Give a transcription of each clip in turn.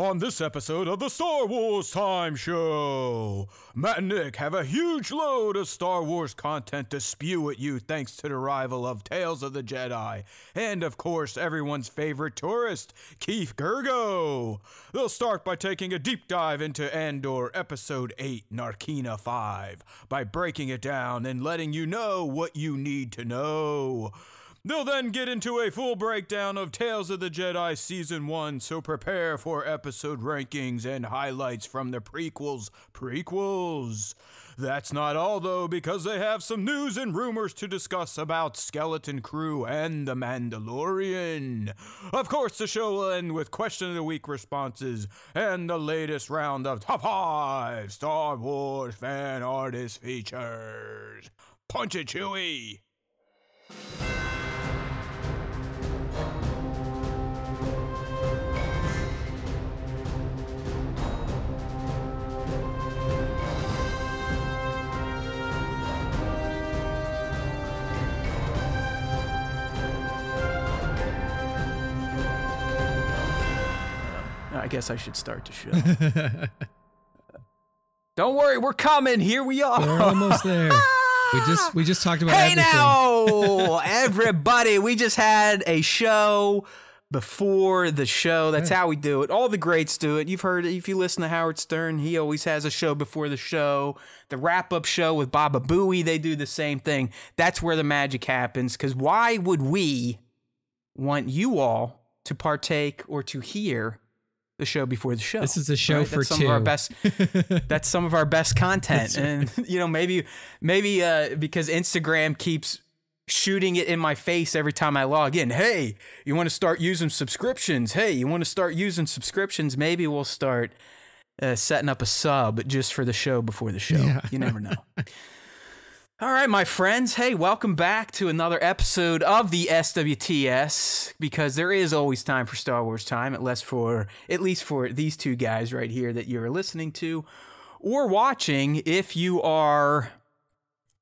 On this episode of the Star Wars Time Show, Matt and Nick have a huge load of Star Wars content to spew at you thanks to the arrival of Tales of the Jedi, and of course, everyone's favorite tourist, Keith Gergo. They'll start by taking a deep dive into Andor Episode 8, Narkina 5, by breaking it down and letting you know what you need to know. They'll then get into a full breakdown of Tales of the Jedi Season 1, so prepare for episode rankings and highlights from the prequels. Prequels! That's not all though, because they have some news and rumors to discuss about Skeleton Crew and The Mandalorian. Of course, the show will end with Question of the Week responses and the latest round of Top 5 Star Wars Fan Artist Features. Punch it, Chewie! Guess I should start the show. Don't worry, we're coming. Here we are. We're almost there. We just we just talked about Hey everything. now, everybody! We just had a show before the show. That's how we do it. All the greats do it. You've heard it. If you listen to Howard Stern, he always has a show before the show. The wrap up show with Baba Booey, they do the same thing. That's where the magic happens. Because why would we want you all to partake or to hear the show before the show? This is a show for that's some two. of our best that's some of our best content. And you know maybe maybe uh because instagram keeps shooting it in my face every time i log in. Hey you want to start using subscriptions? Hey you want to start using subscriptions? Maybe we'll start uh, setting up a sub just for the show before the show. Yeah. you never know all right, my friends. Hey, welcome back to another episode of the SWTS because there is always time for Star Wars time, at least for at least for these two guys right here that you're listening to or watching if you are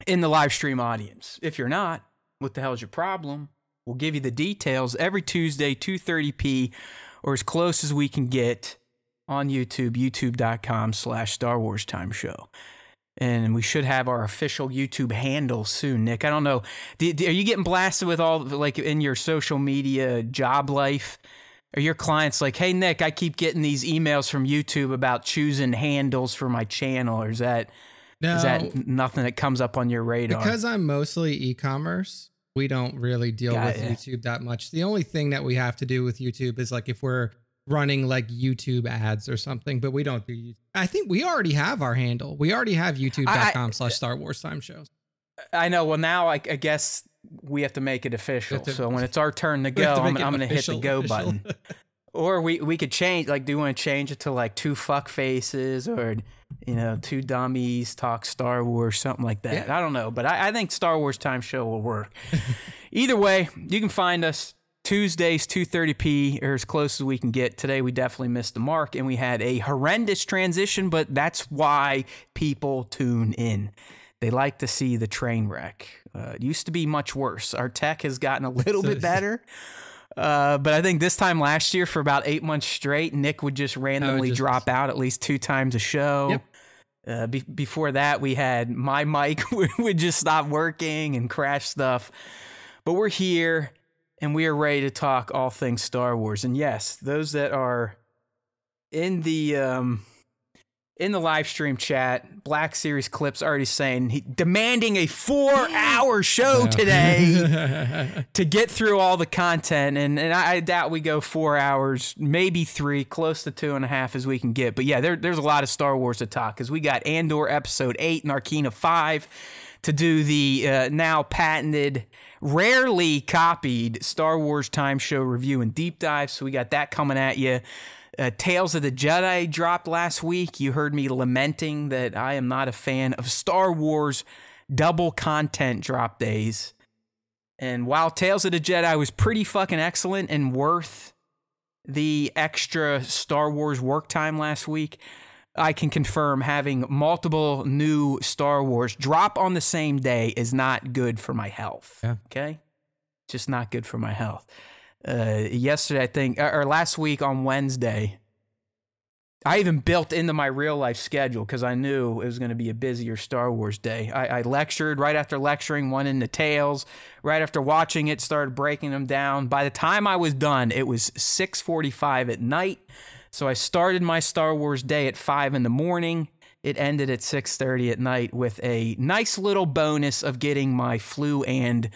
in the live stream audience. If you're not, what the hell's your problem? We'll give you the details every Tuesday, 2:30p, or as close as we can get on YouTube, youtube.com slash Star Wars Time Show and we should have our official YouTube handle soon. Nick, I don't know. Do, do- are you getting blasted with all like in your social media job life? Are your clients like, "Hey Nick, I keep getting these emails from YouTube about choosing handles for my channel," or is that No, is that nothing that comes up on your radar? because I'm mostly e-commerce. We don't really deal Got with ya. YouTube that much. The only thing that we have to do with YouTube is like if we're running like YouTube ads or something, but we don't do. YouTube. I think we already have our handle. We already have YouTube.com slash Star Wars Time Shows. I know. Well, now I, I guess we have to make it official. to- so when it's our turn to go, to I'm, I'm going to hit the go official. button. Or we we could change like do you want to change it to like two fuck faces or you know two dummies talk Star Wars something like that. Yeah. I don't know, but I, I think Star Wars Time Show will work. Either way, you can find us Tuesdays 2:30p or as close as we can get. Today we definitely missed the mark and we had a horrendous transition, but that's why people tune in. They like to see the train wreck. Uh, it used to be much worse. Our tech has gotten a little bit better. Uh, but I think this time last year, for about eight months straight, Nick would just randomly just- drop out at least two times a show. Yep. Uh, be- before that, we had my mic would just stop working and crash stuff. But we're here and we are ready to talk all things Star Wars. And yes, those that are in the um, in the live stream chat, Black Series clips already saying he demanding a four hour show today to get through all the content. And, and I, I doubt we go four hours, maybe three, close to two and a half as we can get. But yeah, there, there's a lot of Star Wars to talk because we got Andor episode eight, and Narkina five to do the uh, now patented, rarely copied Star Wars time show review and deep dive. So we got that coming at you. Uh, Tales of the Jedi dropped last week. You heard me lamenting that I am not a fan of Star Wars double content drop days. And while Tales of the Jedi was pretty fucking excellent and worth the extra Star Wars work time last week, I can confirm having multiple new Star Wars drop on the same day is not good for my health. Yeah. Okay? Just not good for my health. Uh, yesterday, I think, or last week on Wednesday, I even built into my real life schedule because I knew it was going to be a busier Star Wars day. I, I, lectured right after lecturing, one in the tales. Right after watching it, started breaking them down. By the time I was done, it was 6:45 at night. So I started my Star Wars day at five in the morning. It ended at 6:30 at night with a nice little bonus of getting my flu and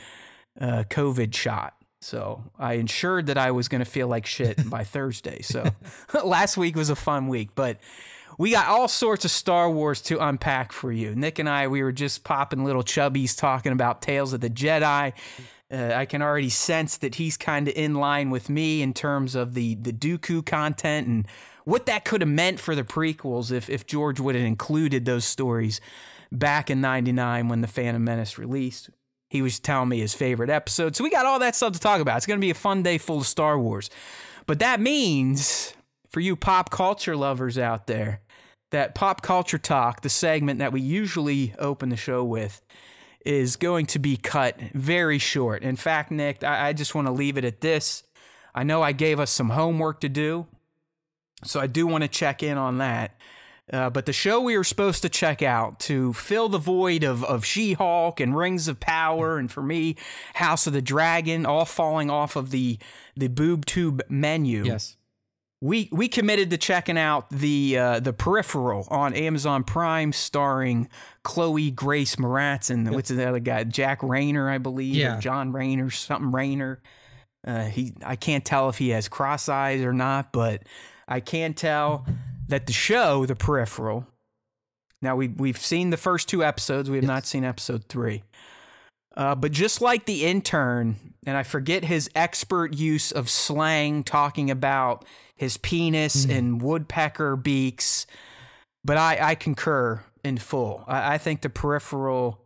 uh, COVID shot. So I ensured that I was going to feel like shit by Thursday. So last week was a fun week, but we got all sorts of Star Wars to unpack for you. Nick and I, we were just popping little chubbies talking about Tales of the Jedi. Uh, I can already sense that he's kind of in line with me in terms of the the Dooku content and what that could have meant for the prequels if if George would have included those stories back in '99 when the Phantom Menace released. He was telling me his favorite episode. So we got all that stuff to talk about. It's going to be a fun day full of Star Wars. But that means for you pop culture lovers out there, that pop culture talk, the segment that we usually open the show with, is going to be cut very short. In fact, Nick, I, I just want to leave it at this. I know I gave us some homework to do, so I do want to check in on that. Uh, but the show we were supposed to check out to fill the void of, of She Hulk and Rings of Power, and for me, House of the Dragon, all falling off of the, the boob tube menu. Yes. We, we committed to checking out the uh, the peripheral on Amazon Prime, starring Chloe Grace Moretz and yep. what's the other guy, Jack Reynor, I believe, yeah. John Reynor, something Reynor. Uh, he I can't tell if he has cross eyes or not, but I can tell that the show, The Peripheral, now we, we've seen the first two episodes, we have yes. not seen episode three. Uh, but just like the intern, and I forget his expert use of slang talking about his penis mm. and woodpecker beaks, but I, I concur in full. I, I think the peripheral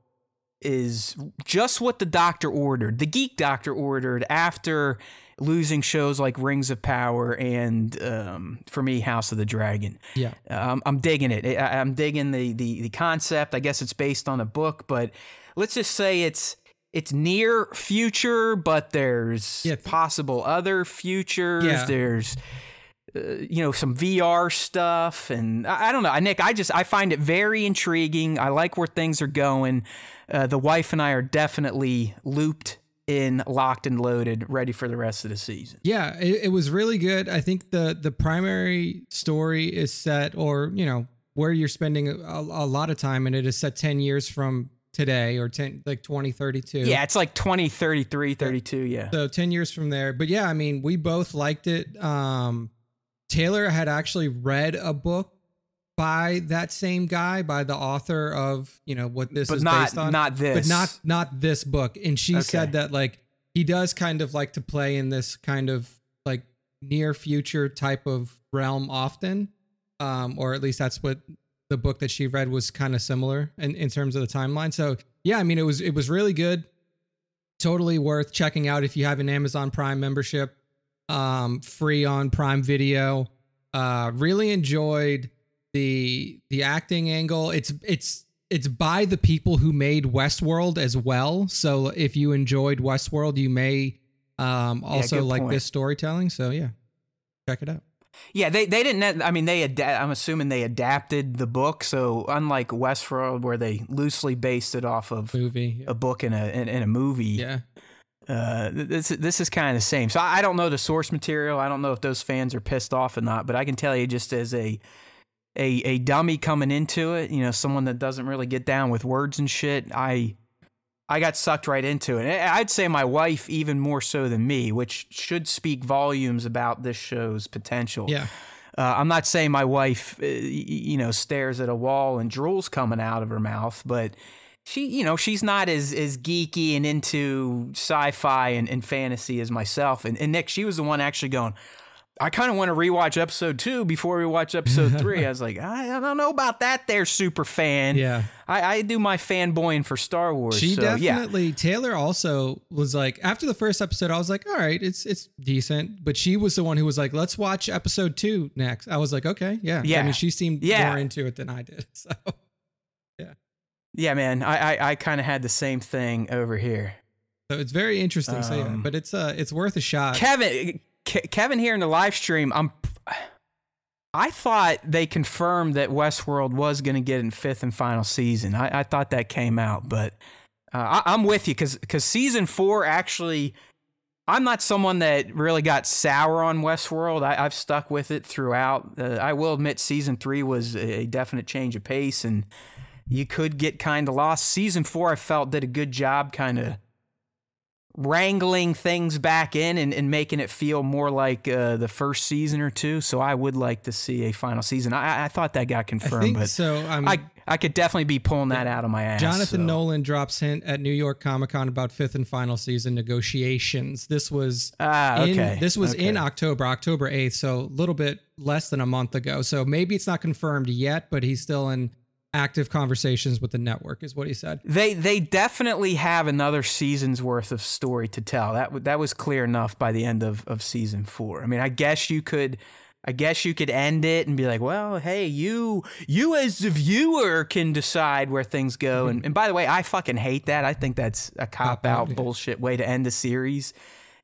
is just what the doctor ordered, the geek doctor ordered after losing shows like Rings of Power and um, for me House of the Dragon. Yeah, um, I'm digging it. I, am digging the, the the concept. I guess it's based on a book, but let's just say it's it's near future, but there's yeah. possible other futures. Yeah. There's uh, you know some VR stuff, and I, I, don't know. Nick, I just I find it very intriguing. I like where things are going. Uh, the wife and I are definitely looped in locked and loaded, ready for the rest of the season. Yeah, it, it, was really good. I think the the primary story is set, or you know, where you're spending a, a lot of time, and it is set ten years from today, or ten like 2032. Yeah, it's like 2033, 32. Yeah. So ten years from there, but yeah, I mean, we both liked it. Um, Taylor had actually read a book by that same guy, by the author of you know what this but is not, based on, not this, but not not this book. And she okay. said that like he does kind of like to play in this kind of like near future type of realm often, um, or at least that's what the book that she read was kind of similar in, in terms of the timeline. So yeah, I mean it was it was really good, totally worth checking out if you have an Amazon Prime membership, um, free on Prime Video. Uh, really enjoyed the the acting angle. It's it's it's by the people who made Westworld as well. So if you enjoyed Westworld, you may um, also yeah, like point. this storytelling. So yeah, check it out. Yeah, they they didn't. I mean, they ad- I'm assuming they adapted the book. So unlike Westworld, where they loosely based it off of movie, yeah. a book and a in, in a movie. Yeah. Uh, this this is kind of the same. So I, I don't know the source material. I don't know if those fans are pissed off or not. But I can tell you, just as a a, a dummy coming into it, you know, someone that doesn't really get down with words and shit, I I got sucked right into it. I'd say my wife even more so than me, which should speak volumes about this show's potential. Yeah. Uh, I'm not saying my wife, uh, you know, stares at a wall and drools coming out of her mouth, but she, you know, she's not as as geeky and into sci-fi and, and fantasy as myself. And, and Nick, she was the one actually going, I kind of want to rewatch episode two before we watch episode three. I was like, I, don't know about that there, super fan. Yeah. I, I do my fanboying for Star Wars. She so, definitely yeah. Taylor also was like after the first episode, I was like, all right, it's it's decent. But she was the one who was like, let's watch episode two next. I was like, okay, yeah. Yeah. I mean, she seemed yeah. more into it than I did. So yeah. Yeah, man. I I, I kind of had the same thing over here. So it's very interesting. Um, so yeah, but it's uh it's worth a shot. Kevin Kevin here in the live stream, I'm I thought they confirmed that Westworld was going to get in fifth and final season. I, I thought that came out, but uh, I, am with you because because season four actually. I'm not someone that really got sour on Westworld. I, have stuck with it throughout. Uh, I will admit, season three was a definite change of pace, and you could get kind of lost. Season four, I felt did a good job, kind of wrangling things back in and, and making it feel more like uh, the first season or two. So I would like to see a final season. I, I thought that got confirmed, but so. Um, I I could definitely be pulling that out of my ass. Jonathan so. Nolan drops hint at New York Comic Con about fifth and final season negotiations. This was ah, okay. In, this was okay. in October, October eighth, so a little bit less than a month ago. So maybe it's not confirmed yet, but he's still in active conversations with the network is what he said. They they definitely have another season's worth of story to tell. That that was clear enough by the end of of season 4. I mean, I guess you could I guess you could end it and be like, well, hey, you you as the viewer can decide where things go. Mm-hmm. And, and by the way, I fucking hate that. I think that's a cop out bullshit way to end a series.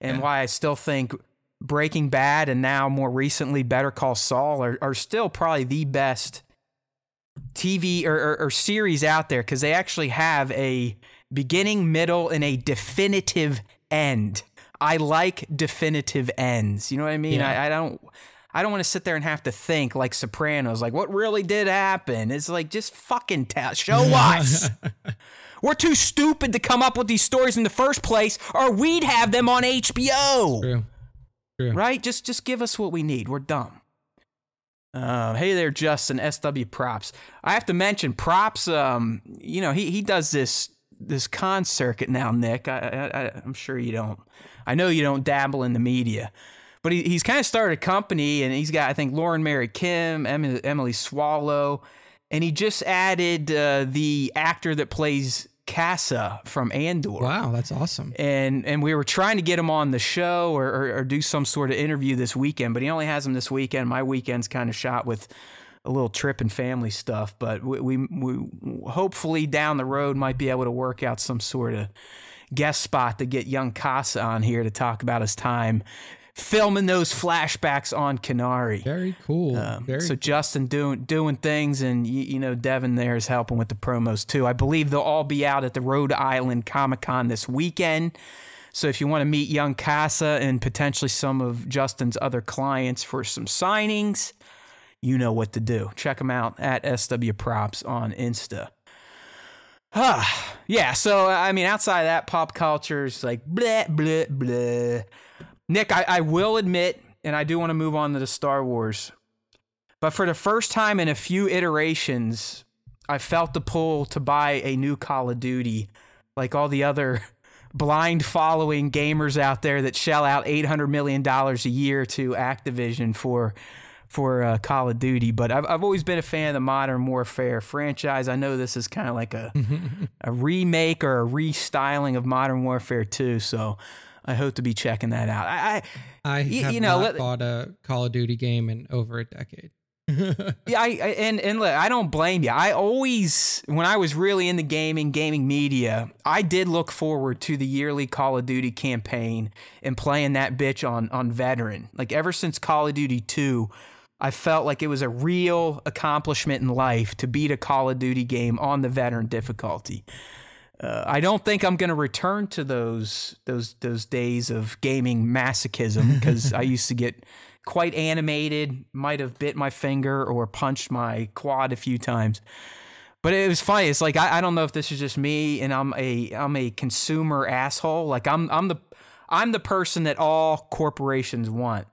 And yeah. why I still think Breaking Bad and now more recently Better Call Saul are, are still probably the best TV or, or, or series out there because they actually have a beginning, middle, and a definitive end. I like definitive ends. You know what I mean? Yeah. I, I don't. I don't want to sit there and have to think like Sopranos, like what really did happen. It's like just fucking tell, show us. We're too stupid to come up with these stories in the first place, or we'd have them on HBO. True. True. Right? Just just give us what we need. We're dumb. Uh, hey there, Justin. SW Props. I have to mention Props. Um, you know he he does this this con circuit now, Nick. I, I I'm sure you don't. I know you don't dabble in the media, but he, he's kind of started a company, and he's got I think Lauren Mary Kim, Emily, Emily Swallow, and he just added uh, the actor that plays Kassa from Andor. Wow, that's awesome. And and we were trying to get him on the show or, or, or do some sort of interview this weekend, but he only has him this weekend. My weekend's kind of shot with a little trip and family stuff, but we, we, we hopefully down the road might be able to work out some sort of guest spot to get young Kassa on here to talk about his time filming those flashbacks on Kenari. Very cool. Um, Very so cool. Justin doing doing things, and you, you, know Devin there is helping with the promos too. I believe they'll all be out at the Rhode Island Comic Con this weekend. So if you want to meet young Kassa and potentially some of Justin's other clients for some signings, you know what to do. Check them out at SW Props on Insta. Ah, yeah. So I mean, outside of that, pop culture is like blah blah blah. Nick, I, I will admit, and I do want to move on to the Star Wars, but for the first time in a few iterations, I felt the pull to buy a new Call of Duty, like all the other blind following gamers out there that shell out $800 million a year to Activision for for uh, Call of Duty, but I've, I've always been a fan of the Modern Warfare franchise. I know this is kind of like a a remake or a restyling of Modern Warfare 2, so I hope to be checking that out. I, I, I have you know, not let, bought a Call of Duty game in over a decade. yeah, I, I, and and look, I don't blame you. I always, when I was really in the gaming, gaming media, I did look forward to the yearly Call of Duty campaign and playing that bitch on on veteran. Like ever since Call of Duty two, I felt like it was a real accomplishment in life to beat a Call of Duty game on the veteran difficulty. Uh, I don't think I'm going to return to those those those days of gaming masochism because I used to get quite animated, might have bit my finger or punched my quad a few times. But it was funny. It's like I, I don't know if this is just me and I'm a I'm a consumer asshole. Like I'm I'm the I'm the person that all corporations want.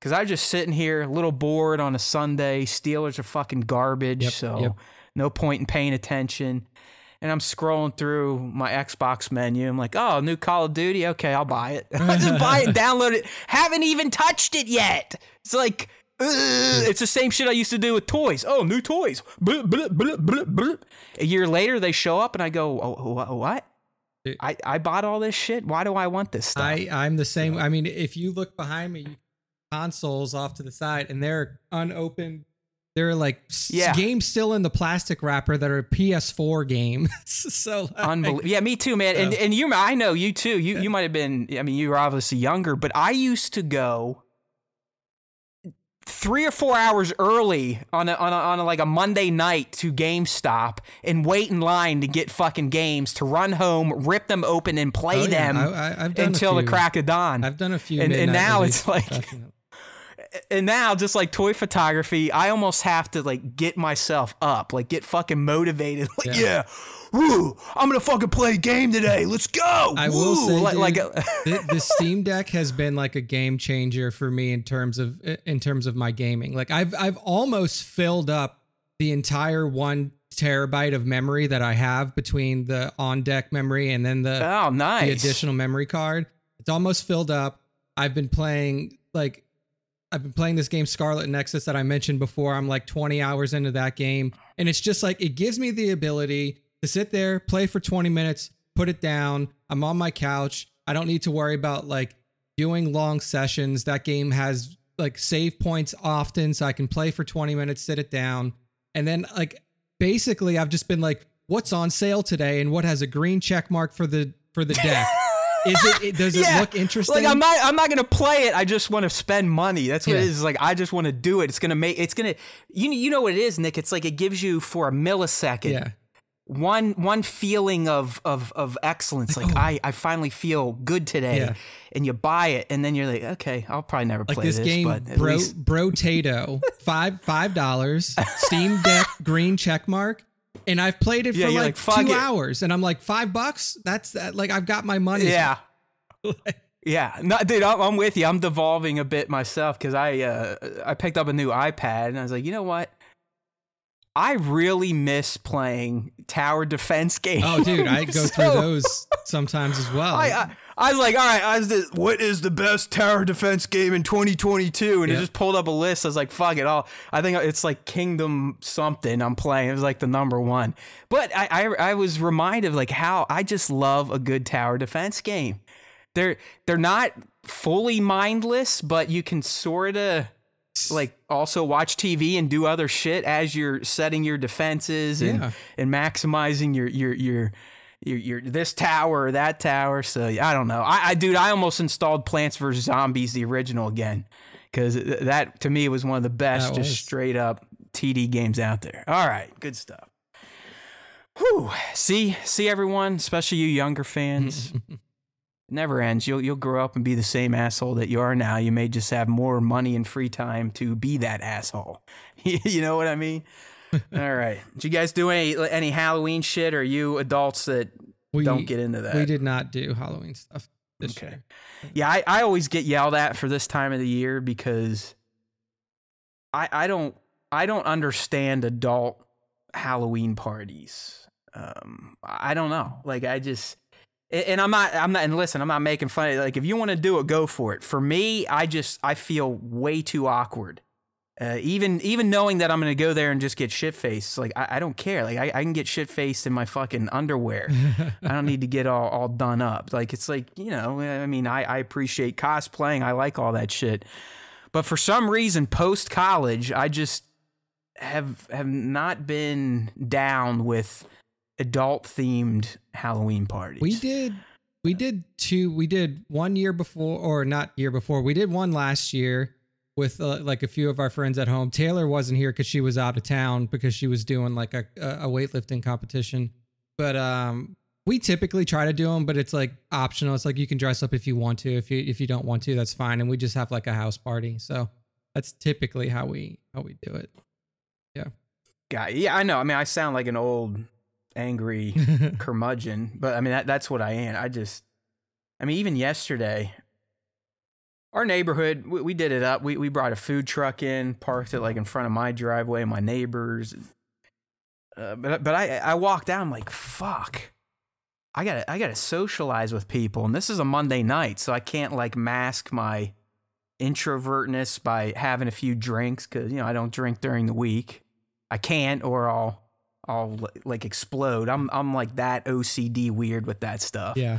Cause I'm just sitting here, a little bored on a Sunday. Steelers are fucking garbage, yep, so yep. no point in paying attention and I'm scrolling through my Xbox menu. I'm like, oh, new Call of Duty. Okay, I'll buy it. I just buy it, download it. Haven't even touched it yet. It's like, Ugh. it's the same shit I used to do with toys. Oh, new toys. A year later, they show up, and I go, oh, what? I, I bought all this shit. Why do I want this stuff? I, I'm the same. I mean, if you look behind me, consoles off to the side, and they're unopened there are like yeah. games still in the plastic wrapper that are PS4 games. so like, unbelievable. Yeah, me too, man. So. And and you, I know you too. You you might have been. I mean, you were obviously younger, but I used to go three or four hours early on a, on, a, on a, like a Monday night to GameStop and wait in line to get fucking games to run home, rip them open, and play oh, yeah. them I, until the crack of dawn. I've done a few, and, and now it's like. And now, just like toy photography, I almost have to like get myself up, like get fucking motivated. Like, yeah, yeah woo, I'm gonna fucking play a game today. Let's go. I woo. will say, like, dude, uh, like the, the, Steam Deck has been like a game changer for me in terms of in terms of my gaming. Like I've I've almost filled up the entire one terabyte of memory that I have between the on deck memory and then the oh nice the additional memory card. It's almost filled up. I've been playing like I've been playing this game Scarlet Nexus that I mentioned before. I'm like 20 hours into that game. And it's just like it gives me the ability to sit there, play for 20 minutes, put it down. I'm on my couch. I don't need to worry about like doing long sessions. That game has like save points often, so I can play for 20 minutes, sit it down. And then like basically I've just been like, what's on sale today and what has a green check mark for the for the deck. Is it? Does yeah. it look interesting? Like I'm not. I'm not gonna play it. I just want to spend money. That's what yeah. it is. Like I just want to do it. It's gonna make. It's gonna. You you know what it is, Nick. It's like it gives you for a millisecond. Yeah one one feeling of of of excellence like, oh. I I finally feel good today yeah. and you buy it and then you're like okay I'll probably never like play this, this game but bro least... brotato five five dollars Steam Deck green check mark and I've played it yeah, for like, like two it. hours and I'm like five bucks that's that like I've got my money yeah yeah no dude I'm, I'm, with you I'm devolving a bit myself because I uh I picked up a new iPad and I was like you know what I really miss playing tower defense games. Oh, dude, I go so, through those sometimes as well. I, I, I was like, all right, I was the, what is the best tower defense game in 2022? And yep. it just pulled up a list. I was like, fuck it all. I think it's like Kingdom something I'm playing. It was like the number one. But I, I, I was reminded of like how I just love a good tower defense game. They're they're not fully mindless, but you can sort of like also watch TV and do other shit as you're setting your defenses and, yeah. and maximizing your your your your, your this tower or that tower. So I don't know. I, I dude, I almost installed Plants vs Zombies the original again because that to me was one of the best, just straight up TD games out there. All right, good stuff. Whew. See, see everyone, especially you younger fans. never ends. You'll you'll grow up and be the same asshole that you are now. You may just have more money and free time to be that asshole. you know what I mean? All right. Did you guys do any any Halloween shit? Or you adults that we, don't get into that? We did not do Halloween stuff this okay. year. Yeah, I, I always get yelled at for this time of the year because I I don't I don't understand adult Halloween parties. Um, I don't know. Like I just and I'm not, I'm not, and listen, I'm not making fun. Of, like, if you want to do it, go for it. For me, I just, I feel way too awkward. Uh, even, even knowing that I'm to go there and just get shit faced, like I, I, don't care. Like I, I can get shit faced in my fucking underwear. I don't need to get all, all done up. Like it's like you know, I mean, I, I appreciate cosplaying. I like all that shit, but for some reason, post college, I just have have not been down with adult themed Halloween parties. We did we did two we did one year before or not year before. We did one last year with uh, like a few of our friends at home. Taylor wasn't here cuz she was out of town because she was doing like a a weightlifting competition. But um we typically try to do them, but it's like optional. It's like you can dress up if you want to. If you if you don't want to, that's fine. And we just have like a house party. So that's typically how we how we do it. Yeah. Got yeah, I know. I mean, I sound like an old angry curmudgeon, but I mean that that's what I am. I just, I mean, even yesterday, our neighborhood we, we did it up. We we brought a food truck in, parked it like in front of my driveway, my neighbors. Uh, but but I I walked out. I'm like fuck. I gotta I gotta socialize with people, and this is a Monday night, so I can't like mask my introvertness by having a few drinks because you know I don't drink during the week. I can't, or I'll I'll like explode. I'm I'm like that OCD weird with that stuff. Yeah.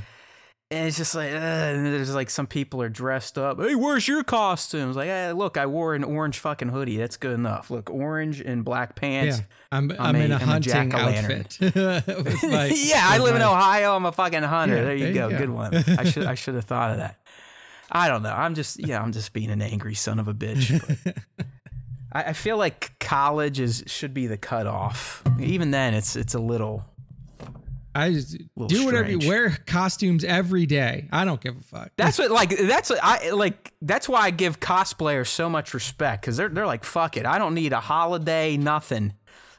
And it's just like, uh, there's like some people are dressed up. Hey, where's your costumes? Like, hey, look, I wore an orange fucking hoodie. That's good enough. Look, orange and black pants. Yeah, I'm I'm, I'm in a, a hunting outfit. my, yeah, I live my... in Ohio. I'm a fucking hunter. Yeah, there you there go. You go. Good one. I should I should have thought of that. I don't know. I'm just yeah. I'm just being an angry son of a bitch. I, I feel like college is should be the cutoff. Even then, it's it's a little. I just do whatever you wear costumes every day. I don't give a fuck. That's what like that's what I like that's why I give cosplayers so much respect cuz they're they're like fuck it. I don't need a holiday, nothing.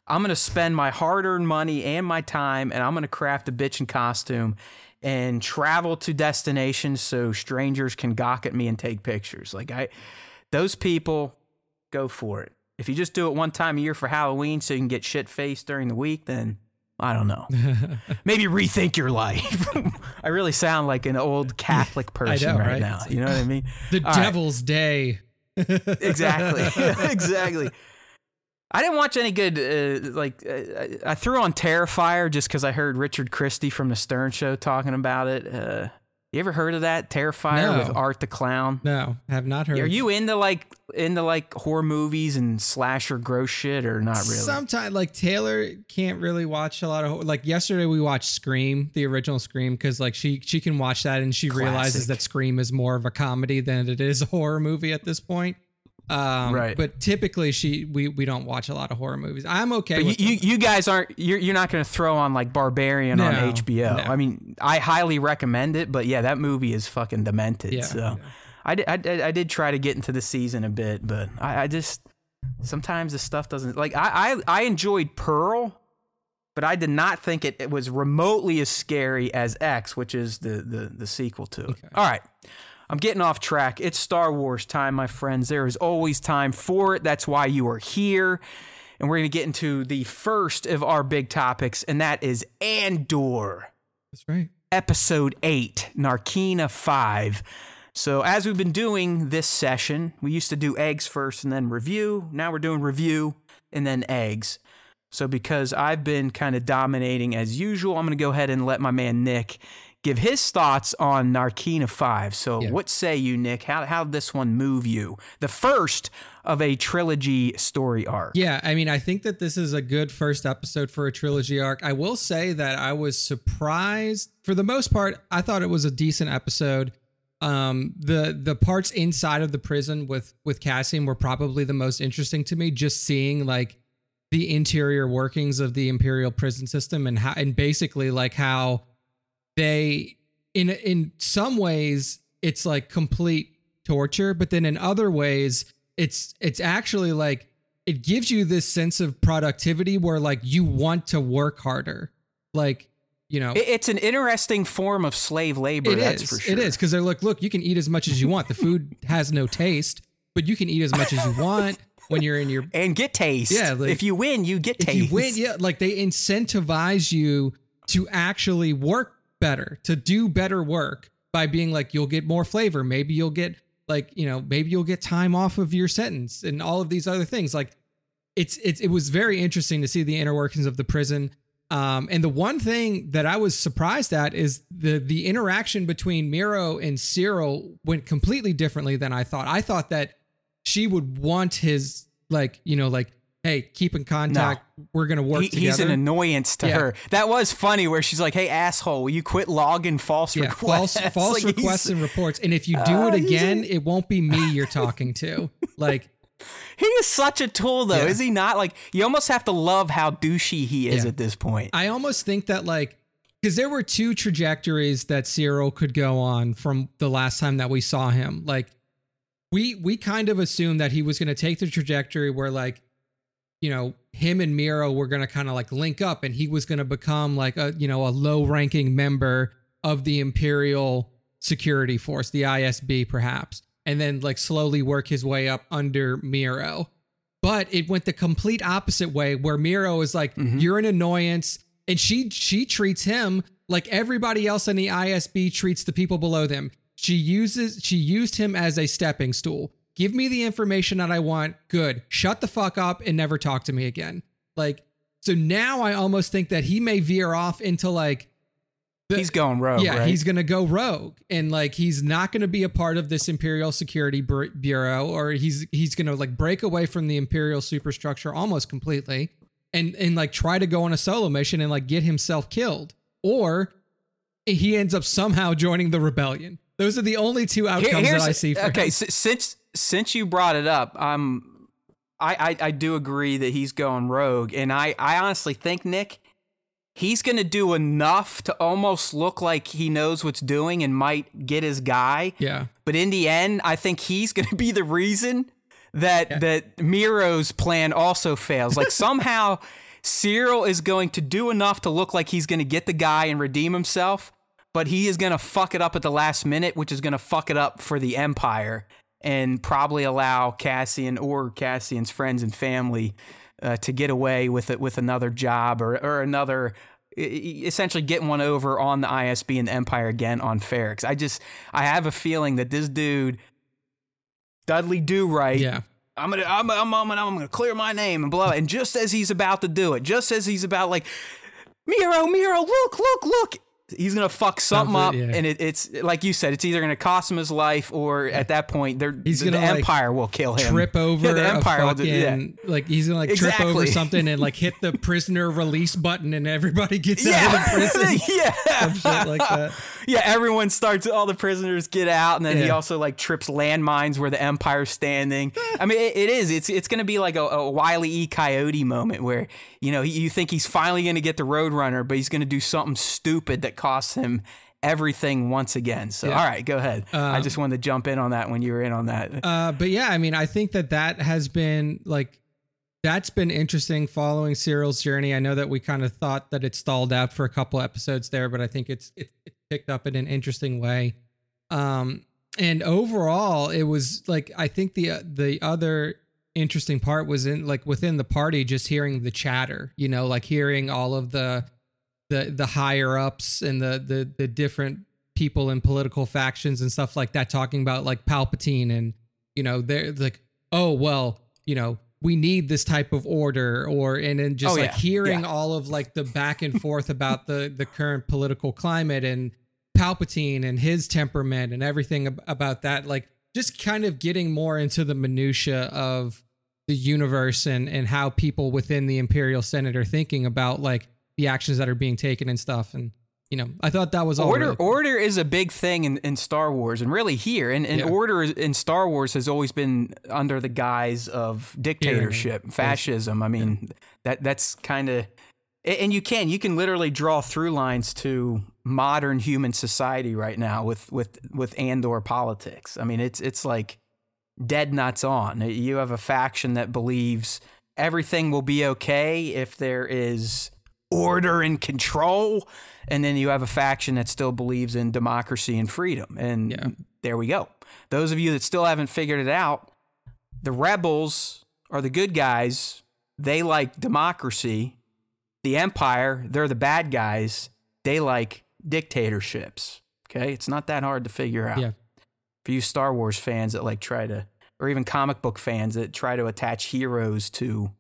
I'm going to spend my hard-earned money and my time and I'm going to craft a bitchin' costume and travel to destinations so strangers can gawk at me and take pictures. Like I those people go for it. If you just do it one time a year for Halloween so you can get shit faced during the week, then I don't know. Maybe rethink your life. I really sound like an old Catholic person know, right, right, now. You know what I mean? The All devil's right. day. exactly. exactly. I didn't watch any good. Uh, like uh, I threw on Terrifier just because I heard Richard Christie from the Stern Show talking about it. Uh, you ever heard of that Terrifier no. with Art the Clown? No, have not heard. Are you into like into like horror movies and slasher gross shit or not really? Sometimes like Taylor can't really watch a lot of like yesterday we watched Scream, the original Scream cuz like she she can watch that and she Classic. realizes that Scream is more of a comedy than it is a horror movie at this point. Um, right. But typically, she we we don't watch a lot of horror movies. I'm okay. But you, you guys aren't you're you're not going to throw on like Barbarian no, on HBO. No. I mean, I highly recommend it, but yeah, that movie is fucking demented. Yeah, so, yeah. I, did, I, I did try to get into the season a bit, but I, I just sometimes the stuff doesn't like I, I I enjoyed Pearl, but I did not think it, it was remotely as scary as X, which is the the the sequel to it. Okay. All right. I'm getting off track. It's Star Wars time, my friends. There is always time for it. That's why you are here. And we're going to get into the first of our big topics, and that is Andor. That's right. Episode 8, Narkina 5. So, as we've been doing this session, we used to do eggs first and then review. Now we're doing review and then eggs. So, because I've been kind of dominating as usual, I'm going to go ahead and let my man Nick give his thoughts on Narkina 5. So, yeah. what say you, Nick? How, how did this one move you? The first of a trilogy story arc. Yeah, I mean, I think that this is a good first episode for a trilogy arc. I will say that I was surprised. For the most part, I thought it was a decent episode. Um, the the parts inside of the prison with with Cassian were probably the most interesting to me. Just seeing like the interior workings of the imperial prison system and how and basically like how they in in some ways it's like complete torture, but then in other ways it's it's actually like it gives you this sense of productivity where like you want to work harder. Like you know. It's an interesting form of slave labor it that's is, for sure. it is because they're like look you can eat as much as you want. The food has no taste but you can eat as much as you want when you're in your and get taste. Yeah like, if you win you get taste if you win yeah like they incentivize you to actually work better, to do better work by being like, you'll get more flavor. Maybe you'll get like, you know, maybe you'll get time off of your sentence and all of these other things. Like it's, it's, it was very interesting to see the inner workings of the prison. Um, and the one thing that I was surprised at is the the interaction between Meero and Syril went completely differently than I thought. I thought that she would want his like you know like hey, keep in contact. No. We're gonna work he, together. He's an annoyance to yeah. her. That was funny where she's like, "Hey, asshole, will you quit logging false yeah, requests, false, false like requests and reports? And if you do uh, it again, a- it won't be me you're talking to." Like. He is such a tool, though, yeah. is he not? Like, you almost have to love how douchey he is at this point. I almost think that, like, because there were two trajectories that Syril could go on from the last time that we saw him. Like, we we kind of assumed that he was going to take the trajectory where, like, you know, him and Meero were going to kind of like link up and he was going to become like a, you know, a low ranking member of the Imperial Security Force, the ISB perhaps, and then like slowly work his way up under Meero. But it went the complete opposite way where Meero is like, mm-hmm. you're an annoyance. And she she treats him like everybody else in the ISB treats the people below them. She uses she used him as a stepping stool. Give me the information that I want. Good. Shut the fuck up and never talk to me again. Like, so now I almost think that he may veer off into like, the, he's going rogue. Yeah, right? he's going to go rogue, and like he's not going to be a part of this Imperial Security Bureau, or he's he's going to like break away from the Imperial superstructure almost completely, and and like try to go on a solo mission and like get himself killed, or he ends up somehow joining the rebellion. Those are the only two outcomes Here, that I see. For okay, him. since since you brought it up, I'm I, I, I do agree that he's going rogue, and I, I honestly think Nick, he's going to do enough to almost look like he knows what's doing and might get his guy. Yeah. But in the end, I think he's going to be the reason that yeah. that Meero's plan also fails. Like somehow Syril is going to do enough to look like he's going to get the guy and redeem himself, but he is going to fuck it up at the last minute, which is going to fuck it up for the Empire and probably allow Cassian or Cassian's friends and family uh, to get away with it with another job or, or another essentially getting one over on the ISB and the Empire again on Ferrix. I just I have a feeling that this dude Dudley Do Right. Yeah. I'm gonna I'm, I'm, I'm, I'm gonna clear my name and blah. And just as he's about to do it, just as he's about like Meero, Meero, look, look, look he's gonna fuck something up, yeah. and it, it's like you said, it's either gonna cost him his life, or at that point, they're, he's the, gonna the like Empire will kill him. Trip over yeah, the Empire fucking, do, yeah. like he's gonna like exactly. trip over something and like hit the prisoner release button, and everybody gets out of the prison. yeah, shit like that. Yeah, everyone starts. All the prisoners get out, and then he also like trips landmines where the Empire's standing. I mean, it, it is. It's it's gonna be like a, a Wile E. Coyote moment where you know you think he's finally gonna get the Roadrunner, but he's gonna do something stupid that costs him everything once again. So, yeah. all right, go ahead. Um, I just wanted to jump in on that when you were in on that. Uh, but yeah, I mean, I think that that has been like, that's been interesting following Syril's journey. I know that we kind of thought that it stalled out for a couple episodes there, but I think it's it, it picked up in an interesting way. Um, and overall, it was like I think the uh, the other interesting part was in like within the party, just hearing the chatter. You know, like hearing all of the the the higher ups and the the the different people in political factions and stuff like that talking about like Palpatine and you know they're like oh well you know we need this type of order or and then just oh, like yeah. hearing yeah. all of like the back and forth about the the current political climate and Palpatine and his temperament and everything ab- about that like just kind of getting more into the minutia of the universe and and how people within the imperial senate are thinking about like the actions that are being taken and stuff. And you know, I thought that was all order. Really cool. Order is a big thing in, in Star Wars, and really here, and, and yeah. order in Star Wars has always been under the guise of dictatorship, yeah. fascism. I mean, yeah. that that's kind of, and you can you can literally draw through lines to modern human society right now with with with Andor politics. I mean, it's it's like dead nuts on. You have a faction that believes everything will be okay if there is order and control. And then you have a faction that still believes in democracy and freedom. And yeah. there we go. Those of you that still haven't figured it out, the rebels are the good guys. They like democracy. The empire, they're the bad guys. They like dictatorships. Okay. It's not that hard to figure out. Yeah. For you Star Wars fans that like try to, or even comic book fans that try to attach heroes to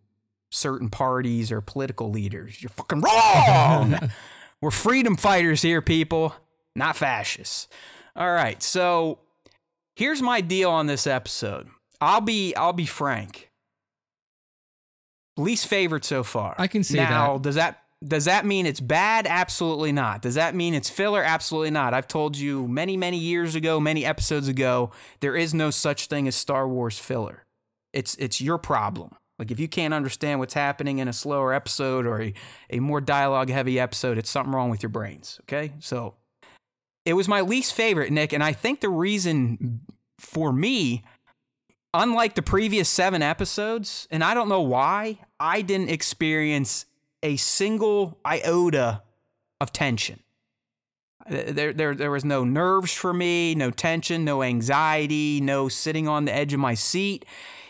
certain parties or political leaders. You're fucking wrong. We're freedom fighters here, people, not fascists. All right, so here's my deal on this episode. I'll be I'll be frank. Least favorite so far. I can see now, that. Does that does that mean it's bad? Absolutely not. Does that mean it's filler? Absolutely not. I've told you many, many years ago, many episodes ago, there is no such thing as Star Wars filler. It's it's your problem. Like if you can't understand what's happening in a slower episode or a, a more dialogue heavy episode, it's something wrong with your brains. Okay. So it was my least favorite, Nick. And I think the reason for me, unlike the previous seven episodes, and I don't know why, I didn't experience a single iota of tension. There, there, there was no nerves for me, no tension, no anxiety, no sitting on the edge of my seat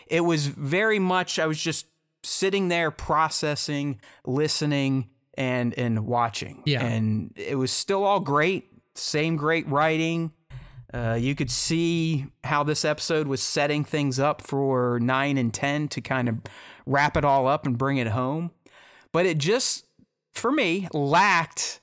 it was very much I was just sitting there processing, listening, and and watching. Yeah. And it was still all great. Same great writing. Uh, you could see how this episode was setting things up for nine and ten to kind of wrap it all up and bring it home. But it just, for me, lacked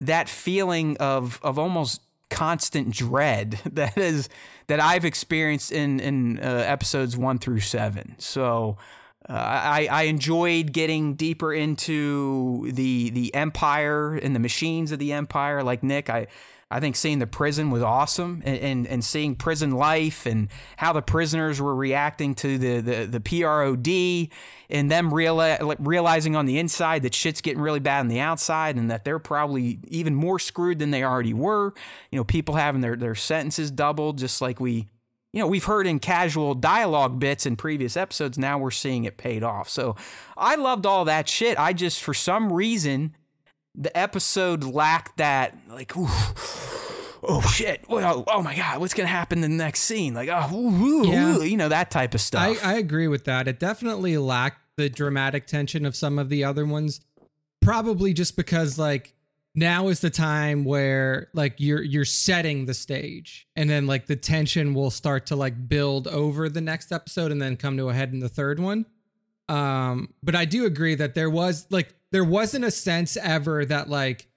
that feeling of of almost constant dread that is that I've experienced in in uh, episodes one through seven. So. Uh, I, I enjoyed getting deeper into the the empire and the machines of the empire. Like Nick, I I think seeing the prison was awesome and, and, and, seeing prison life and how the prisoners were reacting to the, the, the PROD and them reali- realizing on the inside that shit's getting really bad on the outside and that they're probably even more screwed than they already were. You know, people having their, their sentences doubled, just like we, you know, we've heard in casual dialogue bits in previous episodes. Now we're seeing it paid off. So I loved all that shit. I just, for some reason, the episode lacked that like ooh, oh shit well oh my god what's gonna happen in the next scene? Like oh ooh, yeah. ooh, you know that type of stuff. I, I agree with that. It definitely lacked the dramatic tension of some of the other ones probably just because like now is the time where like you're you're setting the stage and then like the tension will start to like build over the next episode and then come to a head in the third one. Um but i do agree that there was like there wasn't a sense ever that like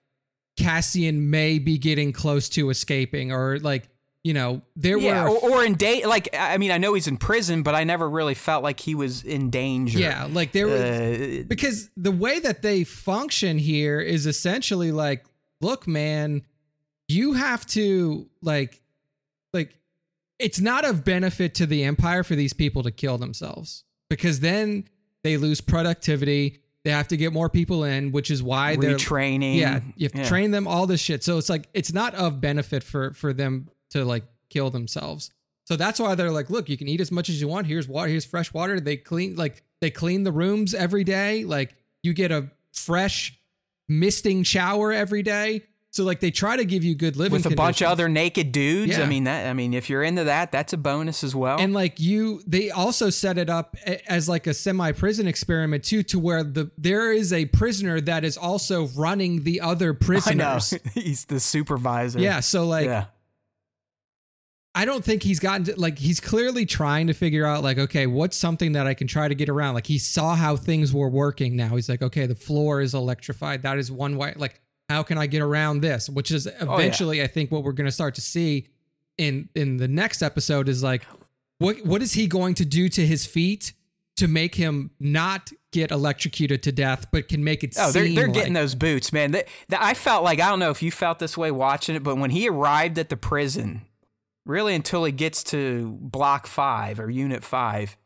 Cassian may be getting close to escaping or like you know there yeah, were or, or in date like I mean I know he's in prison but I never really felt like he was in danger. Yeah, like there was uh, because the way that they function here is essentially like look man you have to like like it's not of benefit to the empire for these people to kill themselves because then they lose productivity they have to get more people in, which is why they're training. Yeah, you have to yeah. train them all this shit. So it's like it's not of benefit for for them to like kill themselves. So that's why they're like, look, you can eat as much as you want. Here's water. Here's fresh water. They clean like they clean the rooms every day. Like you get a fresh misting shower every day. So like they try to give you good living with a conditions. bunch of other naked dudes. Yeah. I mean that. I mean if you're into that, that's a bonus as well. And like you, they also set it up as like a semi prison experiment too, to where the there is a prisoner that is also running the other prisoners. He's the supervisor. Yeah. So like. Yeah. I don't think he's gotten to, like he's clearly trying to figure out like okay what's something that I can try to get around like he saw how things were working now he's like okay the floor is electrified that is one way like how can I get around this? Which is eventually, oh, yeah. I think, what we're going to start to see in in the next episode is like, what what is he going to do to his feet to make him not get electrocuted to death, but can make it? Oh, they're they're like, getting those boots, man. They, they, I felt like I don't know if you felt this way watching it, but when he arrived at the prison, really until he gets to Block Five or Unit Five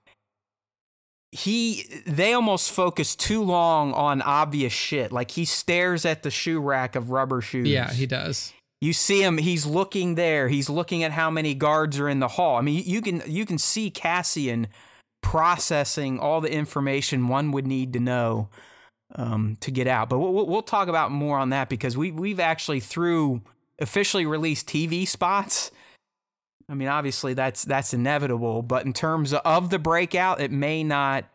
he they almost focus too long on obvious shit. Like he stares at the shoe rack of rubber shoes. Yeah, he does. You see him, he's looking there. He's looking at how many guards are in the hall. I mean, you can you can see Cassian processing all the information one would need to know um, to get out. But we'll, we'll talk about more on that because we we've actually through officially released TV spots I mean, obviously that's that's inevitable, but in terms of the breakout, it may not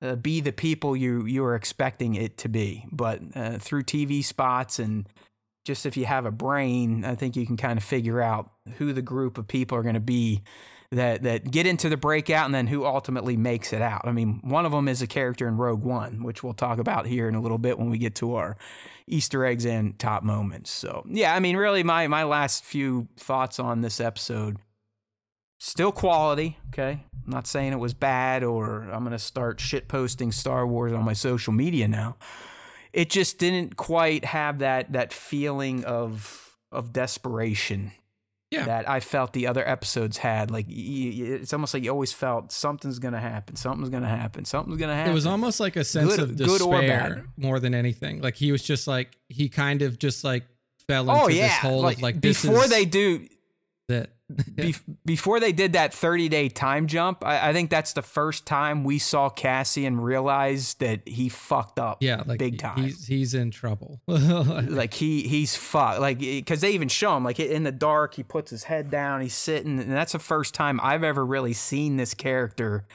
uh, be the people you you are expecting it to be. But uh, through TV spots and just if you have a brain, I think you can kind of figure out who the group of people are going to be that that get into the breakout and then who ultimately makes it out. I mean, one of them is a character in Rogue One, which we'll talk about here in a little bit when we get to our Easter eggs and top moments. So, yeah, I mean, really, my my last few thoughts on this episode. Still quality, okay. I'm not saying it was bad or I'm gonna start shit posting Star Wars on my social media now. It just didn't quite have that that feeling of of desperation yeah. that I felt the other episodes had. Like it's almost like you always felt something's gonna happen, something's gonna happen, something's gonna happen. It was almost like a sense good, of despair more than anything. Like he was just like he kind of just like fell oh, into oh, yeah. this hole like, of like before they do that Be- before they did that 30 day time jump, I-, I, think that's the first time we saw Cassian realize that he fucked up. Yeah, like big time. He's he's in trouble. like he he's fucked. Like because they even show him like in the dark, he puts his head down, he's sitting, and that's the first time I've ever really seen this character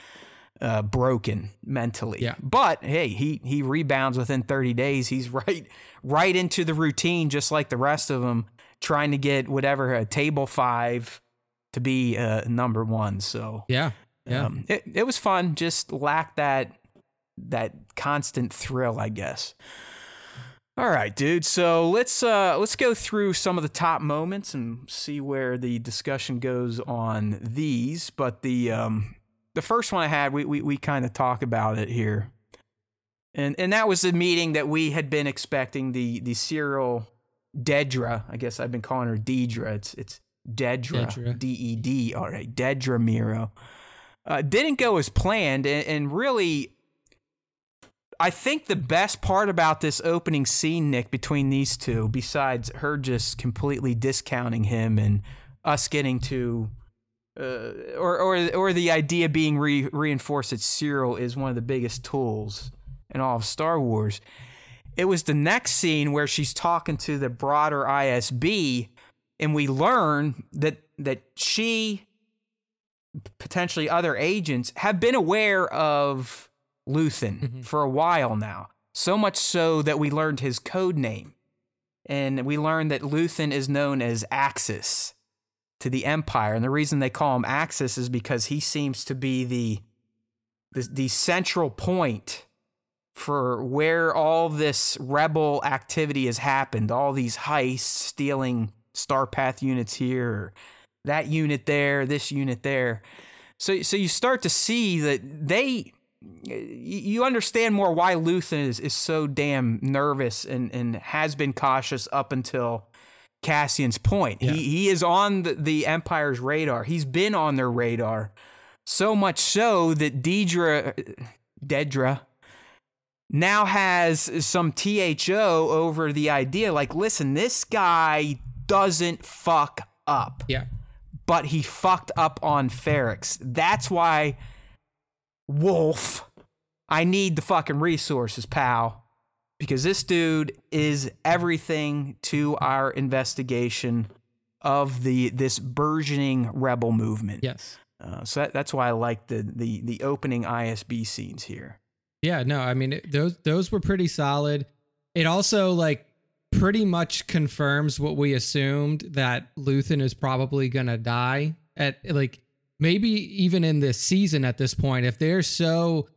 uh, broken mentally. Yeah. But hey, he he rebounds within 30 days. He's right right into the routine, just like the rest of them trying to get whatever a table five to be uh, number one. So yeah, yeah, um, it it was fun. Just lacked that that constant thrill, I guess. All right, dude. So let's uh, let's go through some of the top moments and see where the discussion goes on these. But the um, the first one I had, we we, we kind of talk about it here, and and that was the meeting that we had been expecting the the Syril Dedra. I guess I've been calling her Deidre. It's it's Dedra, D E D R A, Dedra Meero. Uh, didn't go as planned, and, and really, I think the best part about this opening scene, Nick, between these two, besides her just completely discounting him and us getting to, uh, or or or the idea being re- reinforced that Syril is one of the biggest tools in all of Star Wars. It was the next scene where she's talking to the broader ISB, and we learn that that she, potentially other agents, have been aware of Luthen mm-hmm. for a while now. So much so that we learned his code name. And we learned that Luthen is known as Axis to the Empire. And the reason they call him Axis is because he seems to be the the, the central point for where all this rebel activity has happened, all these heists, stealing Starpath units here, that unit there, this unit there. So so you start to see that they you understand more why Luthen is, is so damn nervous and, and has been cautious up until Cassian's point. Yeah. He, he is on the, the, Empire's radar. He's been on their radar. So much so that Deidre, Dedra now has some THO over the idea like, listen, this guy doesn't fuck up. Yeah. But he fucked up on Ferrix. That's why Wullf, I need the fucking resources, pal. Because this dude is everything to our investigation of the this burgeoning rebel movement. Yes. Uh, so that, that's why I like the, the the opening ISB scenes here. Yeah, no, I mean it, those those were pretty solid. It also like pretty much confirms what we assumed that Luthen is probably gonna die at like maybe even in this season at this point, if they're so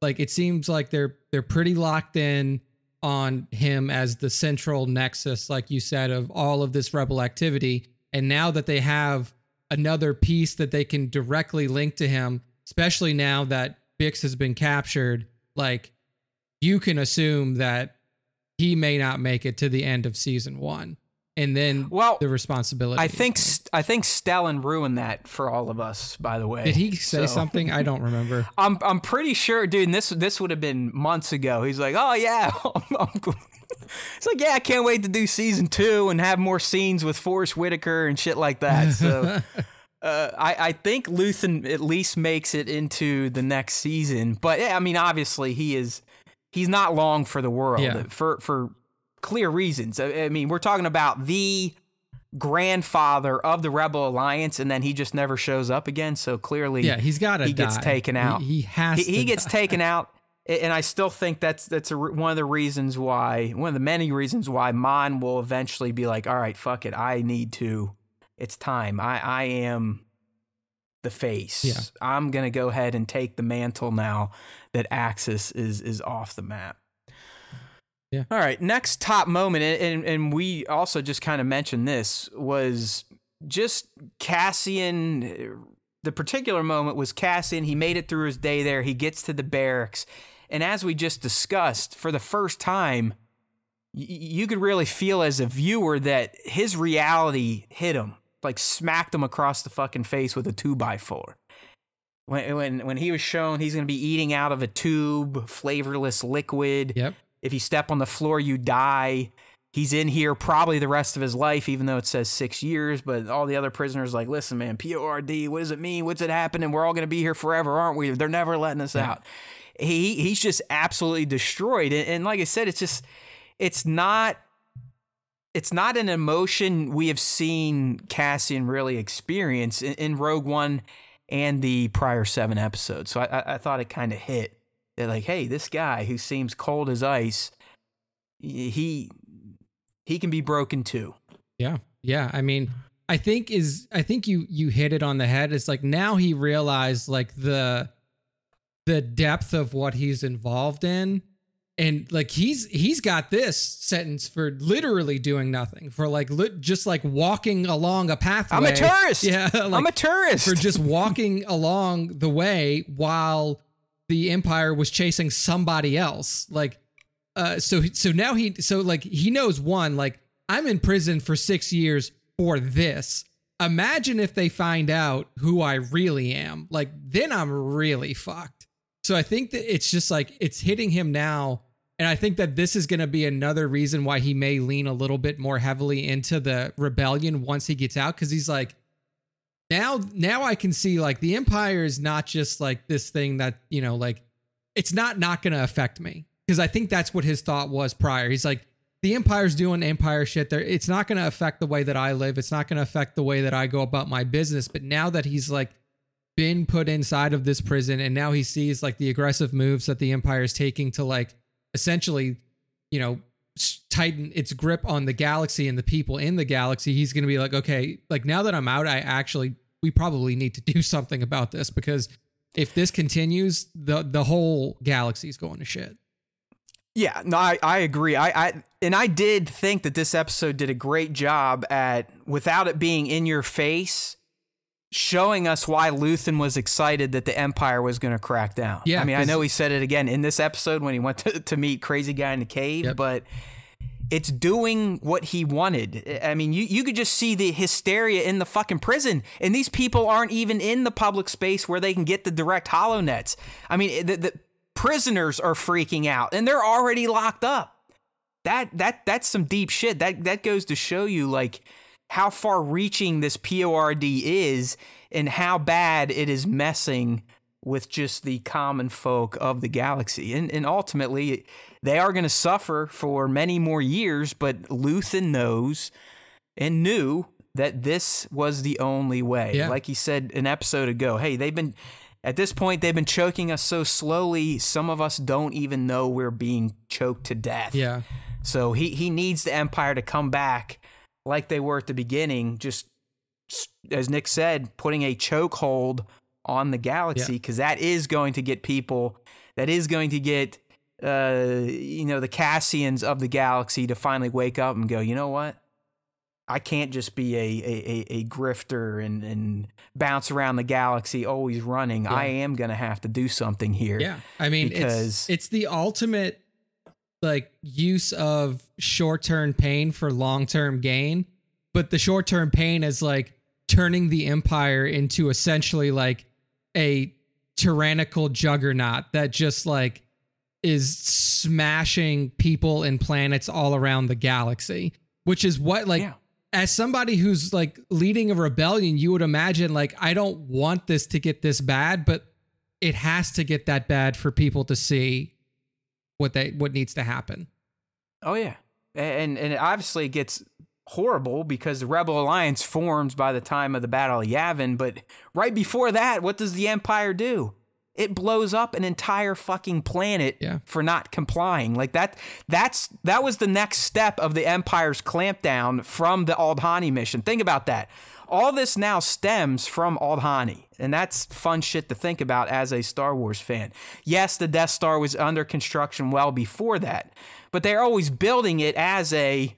like it seems like they're they're pretty locked in on him as the central nexus, like you said, of all of this rebel activity. And now that they have another piece that they can directly link to him, especially now that Bix has been captured, like you can assume that he may not make it to the end of season one and then well, the responsibility. I think I think Stellan ruined that for all of us. By the way, did he say so. something? I don't remember. I'm I'm pretty sure, dude. This this would have been months ago. He's like, oh yeah, it's like yeah, I can't wait to do season two and have more scenes with Forest Whitaker and shit like that. So. Uh, I, I think Luthen at least makes it into the next season, but yeah, I mean, obviously he is he's not long for the world yeah. for for clear reasons. I, I mean, we're talking about the grandfather of the Rebel Alliance, and then he just never shows up again. So clearly, yeah, he's got to. He die. gets taken out. He, he has. He, he gets die. taken out, and I still think that's that's a, one of the reasons why, one of the many reasons why Mon will eventually be like, all right, fuck it, I need to. It's time. I I am the face. Yeah. I'm gonna go ahead and take the mantle now that Axis is is off the map. Yeah. All right. Next top moment, and, and we also just kind of mentioned this, was just Cassian. The particular moment was Cassian. He made it through his day there. He gets to the barracks. And as we just discussed, for the first time, y- you could really feel as a viewer that his reality hit him, like smacked him across the fucking face with a two by four. When, when, when he was shown he's going to be eating out of a tube, flavorless liquid. Yep if you step on the floor, you die. He's in here probably the rest of his life, even though it says six years. But all the other prisoners like, listen, man, PORD, what does it mean? What's it happening? We're all going to be here forever, aren't we? They're never letting us yeah. out. He he's just absolutely destroyed. And, and like I said, it's just it's not it's not an emotion we have seen Cassian really experience in, in Rogue One and the prior seven episodes. So I, I thought it kind of hit. They're like, hey, this guy who seems cold as ice, he he can be broken too. Yeah, yeah. I mean, I think is I think you you hit it on the head. It's like now he realized like the the depth of what he's involved in and like he's he's got this sentence for literally doing nothing for like li- just like walking along a pathway. I'm a tourist. Yeah, like, I'm a tourist for just walking along the way while the Empire was chasing somebody else. Like, uh, so so now he so like he knows one like I'm in prison for six years for this. Imagine if they find out who I really am. Like, then I'm really fucked. So I think that it's just like it's hitting him now. And I think that this is going to be another reason why he may lean a little bit more heavily into the rebellion once he gets out. Cause he's like, now, now I can see like the empire is not just like this thing that, you know, like it's not not going to affect me. Cause I think that's what his thought was prior. He's like, the empire's doing empire shit there it's not going to affect the way that i live it's not going to affect the way that i go about my business but now that he's like been put inside of this prison and now he sees like the aggressive moves that the empire is taking to like essentially you know tighten its grip on the galaxy and the people in the galaxy he's going to be like okay like now that i'm out i actually we probably need to do something about this because if this continues the the whole galaxy is going to shit yeah, no, I, I agree. I, I and I did think that this episode did a great job at without it being in your face, showing us why Luthen was excited that the Empire was going to crack down. Yeah, I mean, I know he said it again in this episode when he went to, to meet crazy guy in the cave, yep. but it's doing what he wanted. I mean, you, you could just see the hysteria in the fucking prison, and these people aren't even in the public space where they can get the direct HoloNets. I mean, the, the prisoners are freaking out and they're already locked up. That that that's some deep shit. That that goes to show you like how far reaching this PORD is and how bad it is messing with just the common folk of the galaxy. And and ultimately they are going to suffer for many more years, but Luthen knows and knew that this was the only way. Yeah. Like he said an episode ago, hey, they've been at this point, they've been choking us so slowly, some of us don't even know we're being choked to death. Yeah. So he, he needs the Empire to come back like they were at the beginning, just as Nick said, putting a chokehold on the galaxy, because yeah. that is going to get people, that is going to get, uh, you know, the Cassians of the galaxy to finally wake up and go, you know what? I can't just be a a, a, a grifter and, and bounce around the galaxy always running. Yeah. I am gonna have to do something here. Yeah. I mean because it's, it's the ultimate like use of short term pain for long term gain. But the short term pain is like turning the empire into essentially like a tyrannical juggernaut that just like is smashing people and planets all around the galaxy which is what like yeah as somebody who's like leading a rebellion, you would imagine like I don't want this to get this bad, but it has to get that bad for people to see what they what needs to happen. Oh yeah. And and it obviously gets horrible because the Rebel Alliance forms by the time of the Battle of Yavin, but right before that, what does the Empire do? it blows up an entire fucking planet yeah. for not complying. Like that that's that was the next step of the Empire's clampdown from the Aldhani mission. Think about that. All this now stems from Aldhani, and that's fun shit to think about as a Star Wars fan. Yes, the Death Star was under construction well before that, but they're always building it as a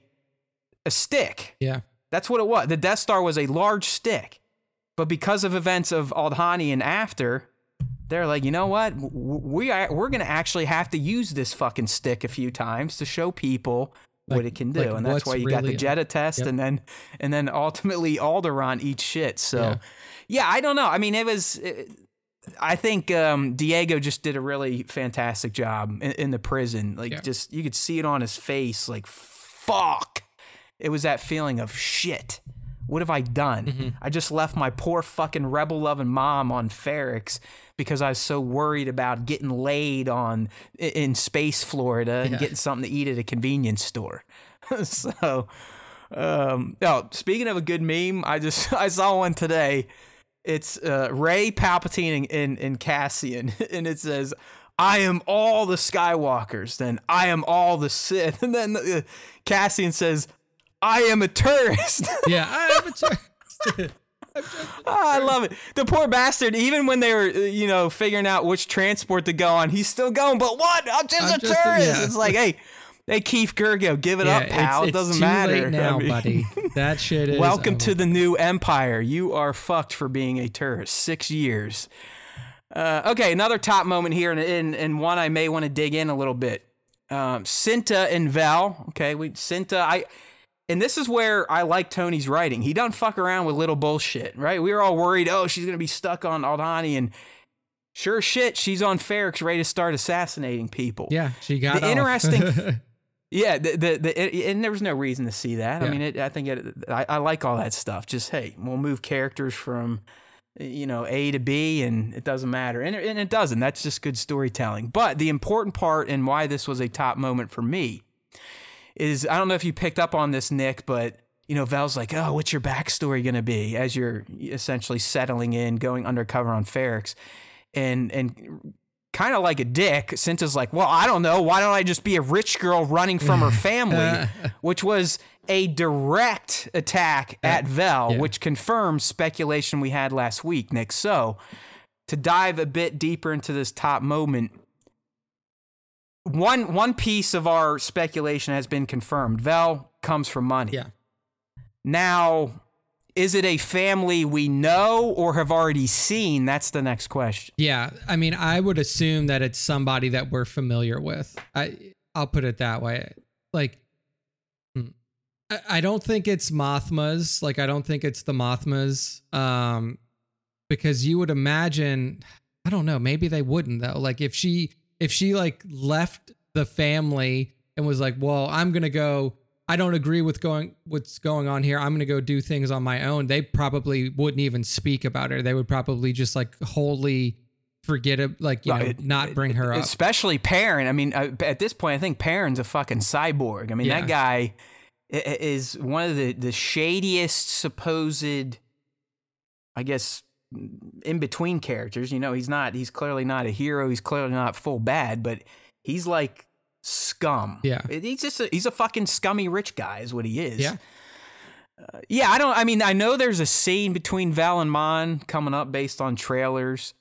a stick. Yeah. That's what it was. The Death Star was a large stick. But because of events of Aldhani and after, they're like, you know what? We are we're gonna actually have to use this fucking stick a few times to show people like, what it can do, like and that's why you really, got the Jedha test, yep. and then and then ultimately Alderaan eats shit. So, yeah. yeah, I don't know. I mean, it was. It, I think um, Diego just did a really fantastic job in, in the prison. Like, yeah. just you could see it on his face. Like, fuck. It was that feeling of shit. What have I done? Mm-hmm. I just left my poor fucking rebel loving mom on Ferrix because I was so worried about getting laid on in space Florida and yeah. getting something to eat at a convenience store. so, um, oh, speaking of a good meme, I just I saw one today. It's uh, Rey Palpatine and, and Cassian, and it says, "I am all the Skywalkers." Then I am all the Sith, and then uh, Cassian says, I am a tourist. yeah, I am a tourist. oh, I love it. The poor bastard, even when they were, uh, you know, figuring out which transport to go on, he's still going, but what? I'm just I'm a just tourist. Yeah. It's like, hey, hey, Keef Girgo, give it yeah, up, pal. It's, it doesn't matter. now, I mean, buddy. That shit is. Welcome to the new empire. You are fucked for being a tourist. Six years. Uh, okay, another top moment here, and, and, and one I may want to dig in a little bit. Um, Cinta and Val. Okay, we Cinta. I and this is where I like Tony's writing. He doesn't fuck around with little bullshit, right? We were all worried, oh, she's gonna be stuck on Aldhani, and sure shit, she's on Ferrix, ready to start assassinating people. Yeah, she got the off. interesting. yeah, the, the, the it, and there was no reason to see that. Yeah. I mean, it, I think it, I, I like all that stuff. Just hey, we'll move characters from you know A to B, and it doesn't matter, and and it doesn't. That's just good storytelling. But the important part and why this was a top moment for me is I don't know if you picked up on this, Nick, but you know, Vel's like, oh, what's your backstory going to be as you're essentially settling in, going undercover on Ferrix? And, and kind of like a dick, Cinta's like, well, I don't know. Why don't I just be a rich girl running from her family? which was a direct attack at Vel, yeah. which confirms speculation we had last week, Nick. So to dive a bit deeper into this top moment, one one piece of our speculation has been confirmed. Vel comes from money. Yeah. Now, is it a family we know or have already seen? That's the next question. Yeah, I mean, I would assume that it's somebody that we're familiar with. I I'll put it that way. Like, hmm, I, I don't think it's Mothmas. Like, I don't think it's the Mothmas. Um, because you would imagine, I don't know, maybe they wouldn't though. Like, if she if she like left the family and was like, "Well, I'm going to go I don't agree with going what's going on here. I'm going to go do things on my own." They probably wouldn't even speak about it. They would probably just like wholly forget it, like you know, not bring her up. Especially Perrin. I mean, uh, at this point, I think Perrin's a fucking cyborg. I mean, yeah. that guy is one of the the shadiest supposed, I guess, in between characters. You know, he's not. He's clearly not a hero. He's clearly not full bad, but he's like scum. Yeah, he's just a, he's a fucking scummy rich guy, is what he is. Yeah. Uh, yeah, I don't. I mean, I know there's a scene between Val and Mon coming up based on trailers.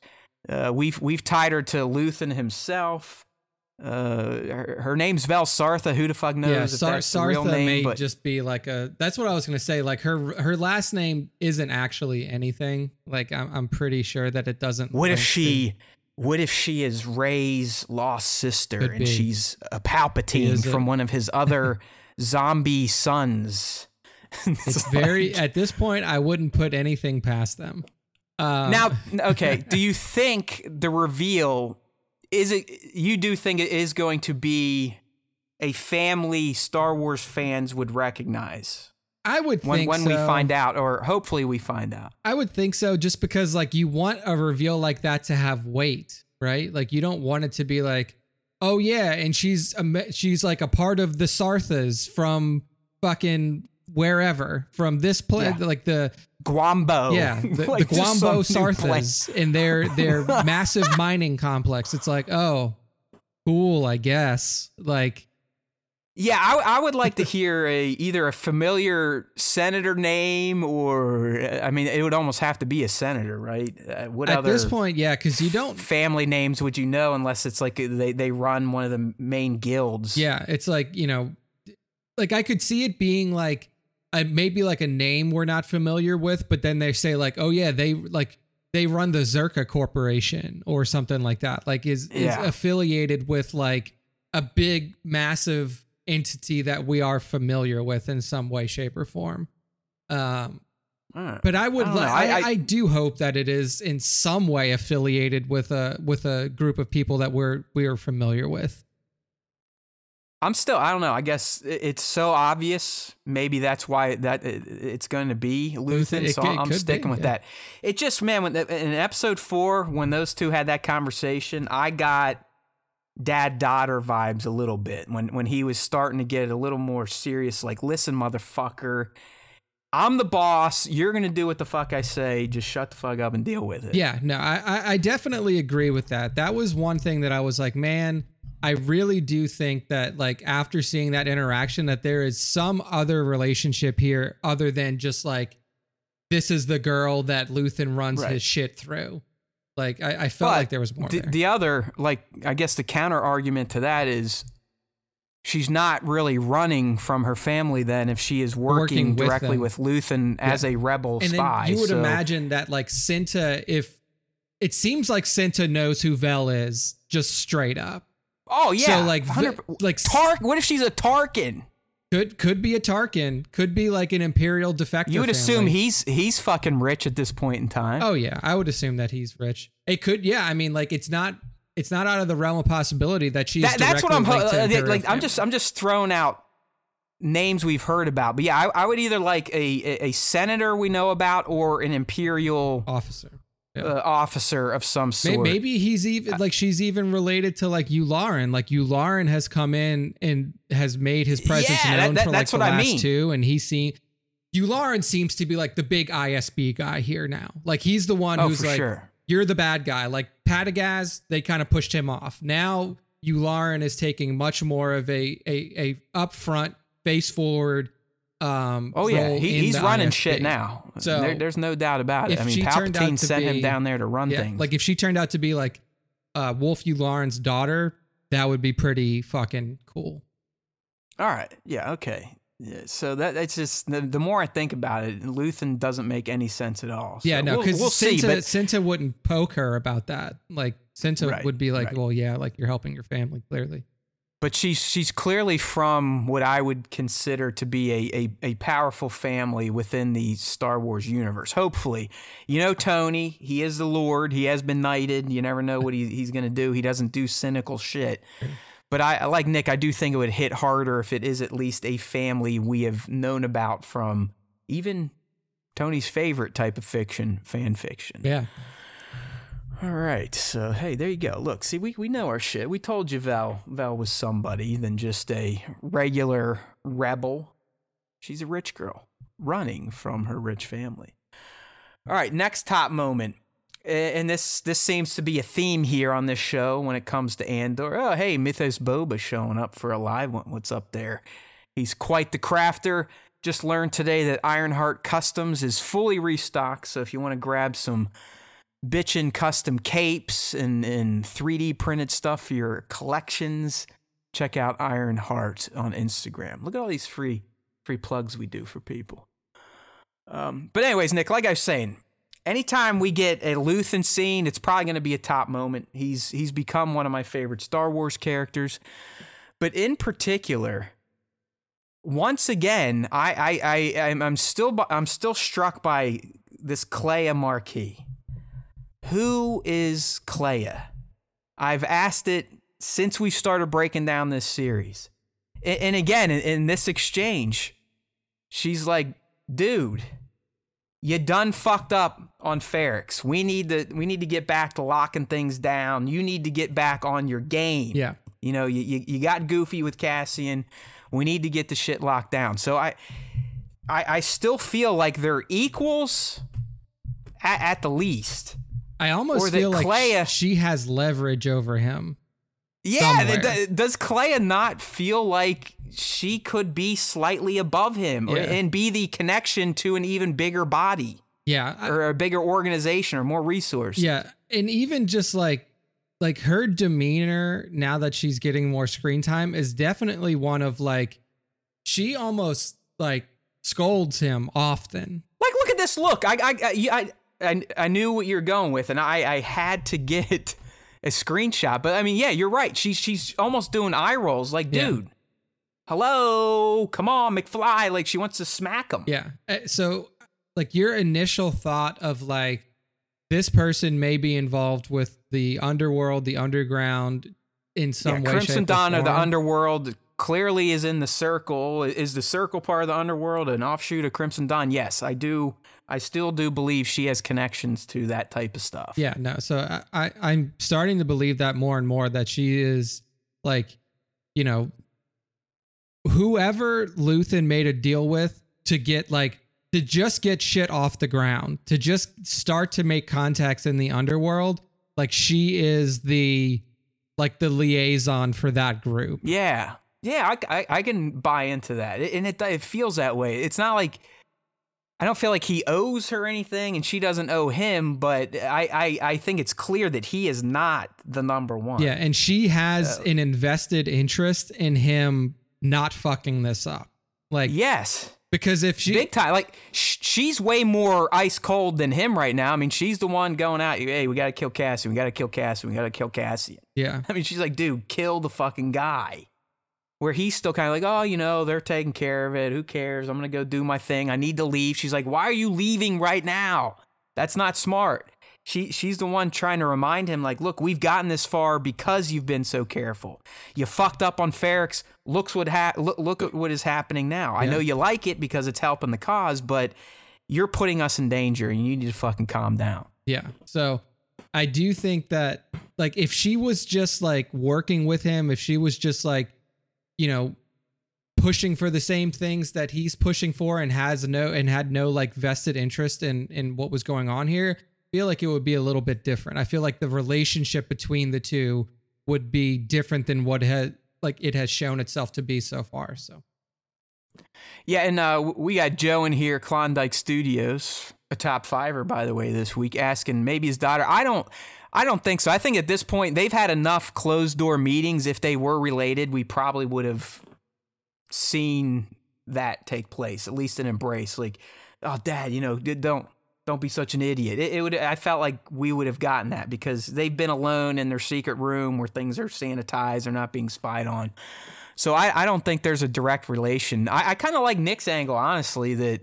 Uh, we've we've tied her to Luthen himself. Uh, her, her, name's Val Sartha. Who the fuck knows yeah, if Sar- that's Sartha real name? may but just be like a. That's what I was gonna say. Like her her last name isn't actually anything. Like I'm I'm pretty sure that it doesn't. What if she? To, what if she is Rey's lost sister and be. she's a Palpatine from one of his other zombie sons? it's, it's very at this point. I wouldn't put anything past them. Um, now, okay. do you think the reveal is it you do think it is going to be a family Star Wars fans would recognize? I would when, when so. we find out, or hopefully we find out. I would think so, just because like you want a reveal like that to have weight, right? Like you don't want it to be like, oh yeah, and she's a, she's like a part of the Sarthas from fucking wherever from this place, yeah. like the Guambo. Yeah, the, like the Guambo Sarthas in their their massive mining complex. It's like, oh, cool, I guess. Like, yeah, I, I would like to hear a either a familiar senator name or I mean, it would almost have to be a senator, right? Uh, what at this point, yeah, because you don't family names would you know unless it's like they they run one of the main guilds. Yeah, it's like you know, like I could see it being like maybe like a name we're not familiar with, but then they say like, oh yeah, they like they run the Zerka Corporation or something like that. Like is yeah. is affiliated with like a big massive entity that we are familiar with in some way, shape, or form. Um, but I would, I, I, I, I, do hope that it is in some way affiliated with a with a group of people that we're we are familiar with. I'm still I don't know. I guess it's so obvious. Maybe that's why that it's going to be Luthen. It, so it I'm sticking be, with yeah. that. It just man, when in episode four, when those two had that conversation, I got dad daughter vibes a little bit when when he was starting to get a little more serious. Like, listen, motherfucker. I'm the boss. You're gonna do what the fuck I say. Just shut the fuck up and deal with it. Yeah, no, I I definitely agree with that. That was one thing that I was like, man, I really do think that like after seeing that interaction that there is some other relationship here other than just like this is the girl that Luthen runs right. his shit through. Like I, I felt but like there was more. The, the, other, like I guess the counter argument to that is she's not really running from her family then if she is working, working with directly them. with Luthen yeah. as a rebel and spy. you would so. imagine that like Cinta, if it seems like Cinta knows who Vel is just straight up. Oh yeah. So like, like Tark. What if she's a Tarkin? Could could be a Tarkin. Could be like an Imperial defector. You would family. assume he's he's fucking rich at this point in time. Oh yeah, I would assume that he's rich. It could. Yeah, I mean, like it's not it's not out of the realm of possibility that she's. That, that's what I'm directly linked to uh, like. I'm just I'm just throwing out names we've heard about. But yeah, I, I would either like a, a a senator we know about or an imperial officer. Yeah. uh, officer of some sort. Maybe he's even like she's even related to like Yularen. Like Yularen has come in and has made his presence Yeah, known that- for like that's the what I last mean. two, and he's seen. Yularen seems to be like the big ISB guy here now. Like he's the one Oh, who's like, sure. you're the bad guy. Like Partagaz, they kind of pushed him off. Now Yularen is taking much more of a a a upfront, face forward. Um, Oh yeah, he, he's running ISB. shit now. So, there, there's no doubt about it. I mean, she turned out Palpatine sent him down there to run Yeah, things. like if she turned out to be like uh, Wullf Yularen's daughter, that would be pretty fucking cool. All right. Yeah. Okay. Yeah. So that that's just the, the more I think about it, Luthen doesn't make any sense at all. So yeah, no, we'll, because we'll see. Cinta, But Cinta wouldn't poke her about that. Like Cinta Right, would be like, right. "Well, yeah, like you're helping your family clearly." But she's she's clearly from what I would consider to be a, a a powerful family within the Star Wars universe. Hopefully, you know Tony. He is the Lord. He has been knighted. You never know what he, he's going to do. He doesn't do cynical shit. But I I like Nick. I do think it would hit harder if it is at least a family we have known about from even Tony's favorite type of fiction, fan fiction. Yeah, All right, so hey, there you go. Look, see, we, we know our shit. We told you Val Val was somebody than just a regular rebel. She's a rich girl running from her rich family. All right, next top moment, and this this seems to be a theme here on this show when it comes to Andor. Oh, hey, Mythos Boba showing up for a live one. What's up there? He's quite the crafter. Just learned today that Ironheart Customs is fully restocked. So if you want to grab some bitchin' custom capes and, and 3D printed stuff for your collections, check out Ironheart on Instagram. Look at all these free free plugs we do for people. Um, but anyways, Nick, like I was saying, anytime we get a Luthen scene, it's probably going to be a top moment. He's he's become one of my favorite Star Wars characters, but in particular, once again, I I, I I'm, I'm still I'm still struck by this Kleya Marki. Who is Kleya? I've asked it since we started breaking down this series, and again in, this exchange, she's like, "Dude, you done fucked up on Ferrix. We need to we need to get back to locking things down. You need to get back on your game." yeah, You know, you, you, you got goofy with Cassian. We need to get the shit locked down. So I I, I still feel like they're equals at, at the least. I almost Or feel like Kleya- sh- she has leverage over him. Yeah, th- does Kleya not feel like she could be slightly above him or, and be the connection to an even bigger body Yeah, I- or a bigger organization or more resource? Yeah, and even just like like her demeanor now that she's getting more screen time is definitely one of like she almost like scolds him often. Like, look at this look. I, I, I, I, I, knew what you're going with, and I, I had to get a screenshot. But I mean, yeah, you're right. She's, she's almost doing eye rolls. Like, Yeah. dude, hello, come on, McFly. Like, she wants to smack him. Yeah. Uh, So like your initial thought of like this person may be involved with the underworld, the underground in some yeah, way. Crimson or Dawn or the underworld clearly is in the circle. Is the circle part of the underworld an offshoot of Crimson Dawn? Yes, I do. I still do believe she has connections to that type of stuff. Yeah, no. So I, I I'm starting to believe that more and more that she is like, you know, whoever Luthen made a deal with to get like to just get shit off the ground, to just start to make contacts in the underworld, like she is the like the liaison for that group. Yeah, yeah, I, I, I can buy into that, and it it feels that way. It's not like I don't feel like he owes her anything, and she doesn't owe him. But I I, I think it's clear that he is not the number one. Yeah, and she has an invested interest in him not fucking this up. Like Yes. because if she Big time. Like sh- she's way more ice cold than him right now. I mean, she's the one going out. Hey, we gotta kill Cassian. We gotta kill Cassian. We gotta kill Cassian. yeah. I mean, she's like, dude, kill the fucking guy. Where he's still kind of like, oh, you know, they're taking care of it. Who cares? I'm going to go do my thing. I need to leave. She's like, why are you leaving right now? That's not smart. She, she's the one trying to remind him, like, look, we've gotten this far because you've been so careful. You fucked up on Ferrix. Looks what ha- look, look at what is happening now. Yeah. I know you like it because it's helping the cause, but you're putting us in danger and you need to fucking calm down. Yeah. So I do think that, like, if she was just like working with him, if she was just like, you know, pushing for the same things that he's pushing for and has no and had no like vested interest in in what was going on here I feel like it would be a little bit different. I feel like the relationship between the two would be different than what had like it has shown itself to be so far so. Yeah and uh we got joe in here klondike studios a top fiver by the way this week asking maybe his daughter i don't I don't think so. I think at this point they've had enough closed door meetings. If they were related, we probably would have seen that take place, at least an embrace. Like, oh, dad, you know, don't don't be such an idiot. It, it, would. I felt like we would have gotten that because they've been alone in their secret room where things are sanitized, they're not being spied on. So I, I don't think there's a direct relation. I, I kind of like Nick's angle, honestly, that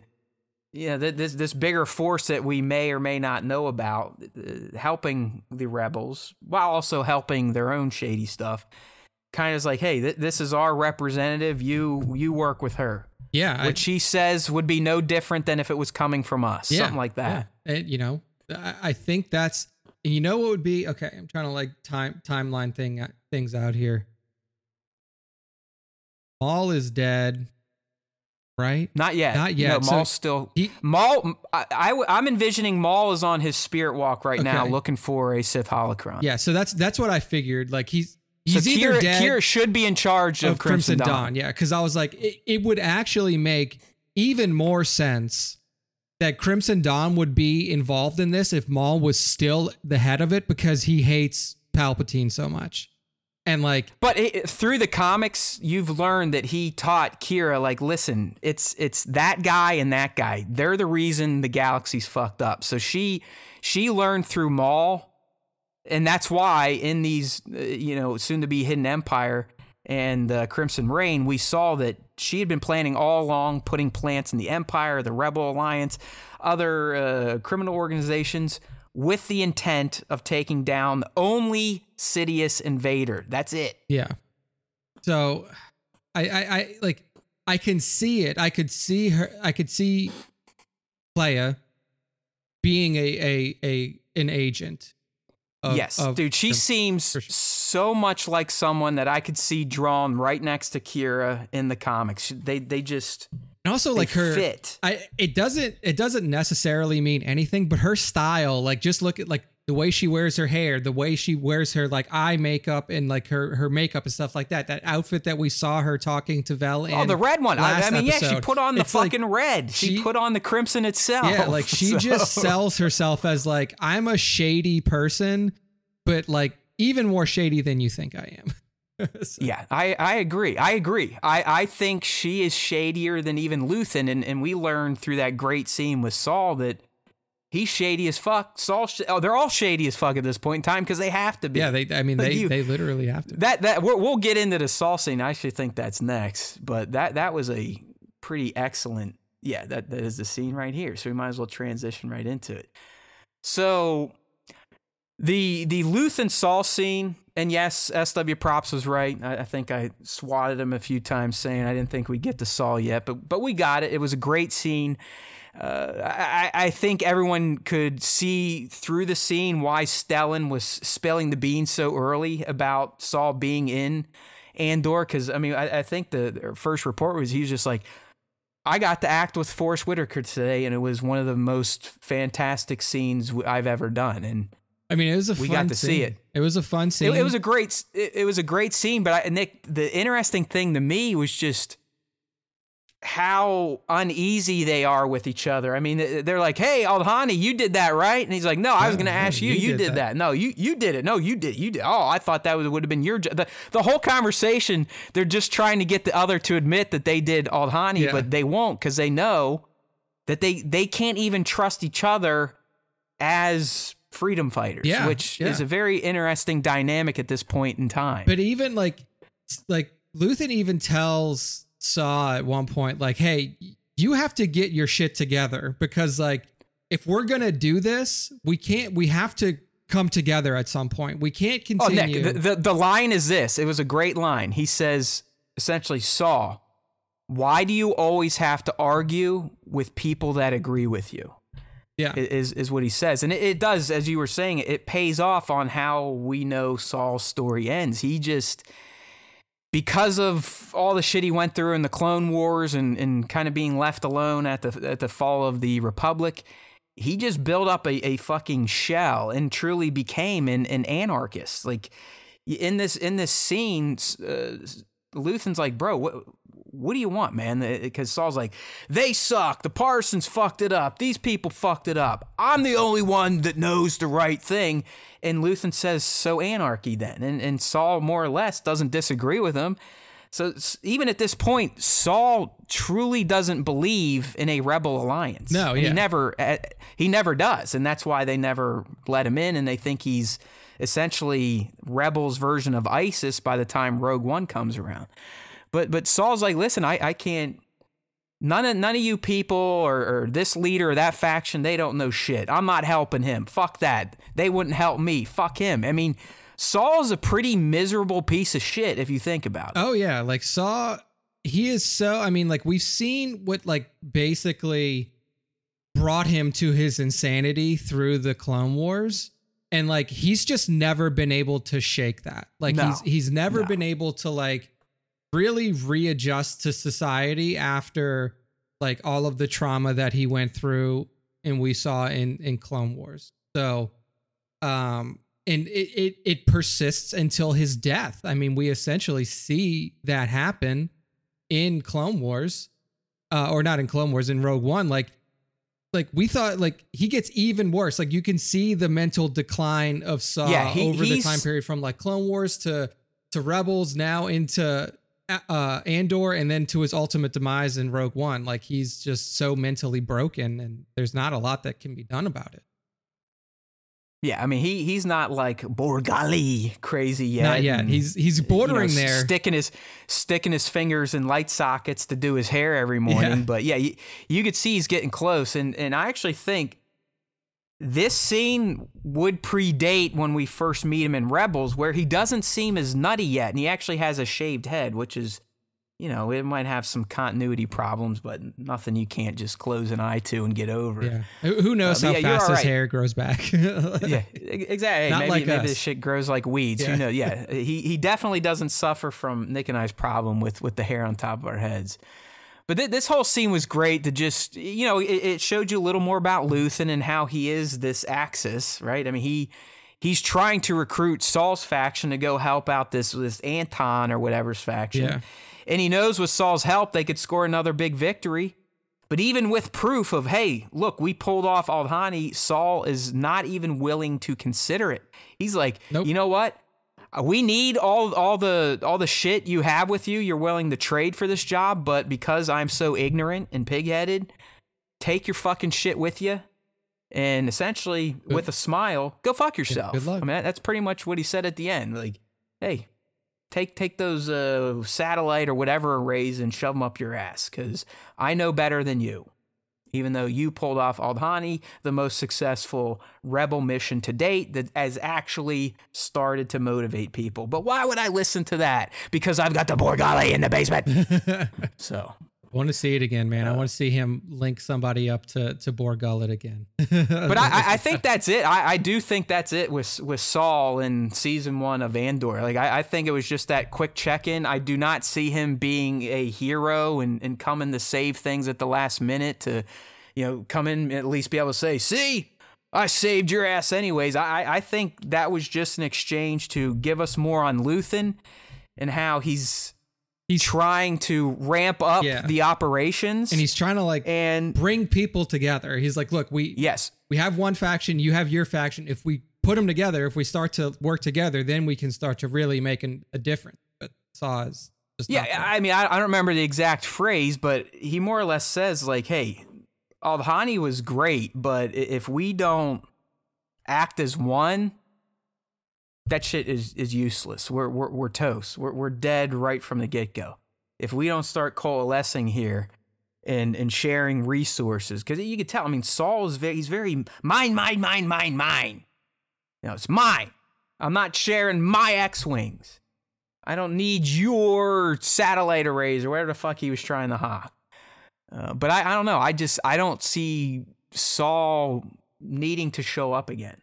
yeah, this this bigger force that we may or may not know about, uh, helping the rebels while also helping their own shady stuff. Kind of is like, hey, th- this is our representative. You you work with her. Yeah, what I, she says would be no different than if it was coming from us. Yeah, something like that. Yeah. And, you know, I, I think that's. You know what would be okay? I'm trying to like time timeline thing things out here. Maul is dead right? Not yet. Not yet. No, Maul's so still. He, Maul, I, am envisioning Maul is on his spirit walk right okay. now, looking for a Sith holocron. Yeah, so that's that's what I figured. Like he's he's so either Qi'ra, dead. Qi'ra should be in charge of, of Crimson, Crimson Dawn. Dawn. Yeah, because I was like, it, it would actually make even more sense that Crimson Dawn would be involved in this if Maul was still the head of it because he hates Palpatine so much and like but it, through the comics you've learned that he taught Qi'ra, like listen it's it's that guy and that guy. They're the reason the galaxy's fucked up. So she she learned through Maul and that's why in these uh, you know soon to be hidden empire and uh, Crimson Reign, we saw that she had been planning all along putting plants in the empire the rebel alliance other uh, criminal organizations with the intent of taking down the only Sidious invader. That's it. Yeah. So I, I, I like I can see it. I could see her I could see Kleya being a a a an agent. Of, yes, of, dude, she seems so much like someone that I could see drawn right next to Qi'ra in the comics. They they just and also like her fit. I it doesn't it doesn't necessarily mean anything, but her style, like just look at like the way she wears her hair, the way she wears her like eye makeup and like her her makeup and stuff like that. That outfit that we saw her talking to Vel in. Oh, the red one. I, I, mean, episode. yeah, she put on the fucking like, red. She, she, put on the crimson itself. Yeah, like she so. just sells herself as like I'm a shady person, but like even more shady than you think I am. so. Yeah, I, I agree. I agree. I, I think she is shadier than even Luthen. And, and we learned through that great scene with Saw that he's shady as fuck. Saw, sh- oh, they're all shady as fuck at this point in time because they have to be. Yeah, they. I mean, they you, they literally have to. That that we will get into the Saw scene. I actually think that's next, but that that was a pretty excellent. Yeah, that that is the scene right here. So we might as well transition right into it. So the the Luthen Saw scene and yes, SW Props was right. I, I, think I swatted him a few times saying I didn't think we'd get to Saw yet, but but we got it. It was a great scene. Uh, I, I think everyone could see through the scene why Stellan was spilling the beans so early about Saw being in Andor. Because I mean, I, I think the first report was he was just like, I got to act with Forest Whitaker today, and it was one of the most fantastic scenes I've ever done. And I mean, it was a fun. we got to scene. see it. It was a fun scene. It, it was a great. It, it, was a great scene. But I, Nick, the interesting thing to me was just how uneasy they are with each other. I mean, they're like, "Hey, Aldhani, you did that, right?" And he's like, "No, I was going to ask you. You, you did, did that. that. No, you you did it. No, you did. You did. Oh, I thought that would have been your the the whole conversation. They're just trying to get the other to admit that they did Aldhani, yeah. but they won't because they know that they they can't even trust each other as freedom fighters, yeah, which yeah. is a very interesting dynamic at this point in time. But even like like Luthen even tells Saw at one point, like, hey, you have to get your shit together because, like, if we're gonna do this, we can't. We have to come together at some point. We can't continue. Oh, Nick, the, the, the line is this. It was a great line. He says essentially, Saw, why do you always have to argue with people that agree with you? Yeah, is is what he says, and it, it does, as you were saying, it pays off on how we know Saw's story ends. He just because of all the shit he went through in the Clone Wars and, and kind of being left alone at the at the fall of the Republic, he just built up a, a fucking shell and truly became an, an anarchist. Like in this in this scene, uh, Luthen's like, bro, what what do you want, man? Because Saw's like, they suck. The Partisans fucked it up. These people fucked it up. I'm the only one that knows the right thing. And Luthen says, so anarchy then. And, and Saw more or less doesn't disagree with him. So even at this point, Saw truly doesn't believe in a rebel alliance. No, yeah. he never eh, he never does, and that's why they never let him in, and they think he's essentially rebels' version of ISIS by the time Rogue One comes around. But but Saw's like, listen, I, I can't. None of none of you people or, or this leader or that faction, they don't know shit. I'm not helping him. Fuck that. They wouldn't help me. Fuck him. I mean, Saw's a pretty miserable piece of shit if you think about it. Oh yeah, like Saw he is so I mean like we've seen what like basically brought him to his insanity through the Clone Wars and like he's just never been able to shake that. Like no. he's he's never no. been able to like really readjust to society after like all of the trauma that he went through and we saw in in Clone Wars. So um and it, it it persists until his death. I mean, we essentially see that happen in Clone Wars, uh, or not in Clone Wars, in Rogue One. Like, like we thought, like he gets even worse. Like you can see the mental decline of Saw yeah, he, over the time period from like Clone Wars to to Rebels, now into uh, Andor, and then to his ultimate demise in Rogue One. Like he's just so mentally broken, and there's not a lot that can be done about it. Yeah, I mean he he's not like Bor Gullet crazy yet. Not yet. He's he's bordering you know, there, sticking his sticking his fingers in light sockets to do his hair every morning. Yeah. But yeah, you, you could see he's getting close, and and I actually think this scene would predate when we first meet him in Rebels, where he doesn't seem as nutty yet, and he actually has a shaved head, which is you know, it might have some continuity problems, but nothing you can't just close an eye to and get over. Yeah. Who knows uh, how yeah, fast his hair grows back? yeah, exactly. Not maybe, like maybe this shit grows like weeds. Yeah. Who knows? Yeah. he, he definitely doesn't suffer from Nick and I's problem with, with the hair on top of our heads. But th- this whole scene was great to just, you know, it, it showed you a little more about Luthen and how he is this axis, right? I mean, he he's trying to recruit Saw's faction to go help out this this Anton or whatever's faction. Yeah. And he knows with Saw's help, they could score another big victory. But even with proof of, hey, look, we pulled off Aldhani, Saw is not even willing to consider it. He's like, nope. you know what? We need all all the all the shit you have with you. You're willing to trade for this job, but because I'm so ignorant and pigheaded, take your fucking shit with you, and essentially good. with a smile, go fuck yourself. Good luck. I mean, that's pretty much what he said at the end. Like, hey, take take those uh, satellite or whatever arrays and shove them up your ass because I know better than you. Even though you pulled off Aldhani, the most successful rebel mission to date that has actually started to motivate people. But why would I listen to that? Because I've got the Bor Gullet in the basement. so I want to see it again, man. Uh, I want to see him link somebody up to to Bor Gullet again. but I, I think that's it. I, I do think that's it with with Saw in season one of Andor. Like I, I think it was just that quick check in. I do not see him being a hero and, and coming to save things at the last minute to, you know, come in at least be able to say, see, I saved your ass anyways. I, I think that was just an exchange to give us more on Luthen and how he's he's trying to ramp up yeah. the operations and he's trying to like and bring people together. He's like look we yes. we have one faction you have your faction. If we put them together if we start to work together then we can start to really make an, a difference. But saw is just yeah i mean I, I don't remember the exact phrase but he more or less says like hey aldhani was great but if we don't act as one that shit is is useless. We're we're, we're toast. We're we're dead right from the get go. If we don't start coalescing here and and sharing resources, because you could tell. I mean, Saw is very he's very mine, mine, mine, mine, mine. You know, it's mine. I'm not sharing my X wings. I don't need your satellite arrays or whatever the fuck he was trying to hawk. Uh, but I, I don't know. I just I don't see Saw needing to show up again.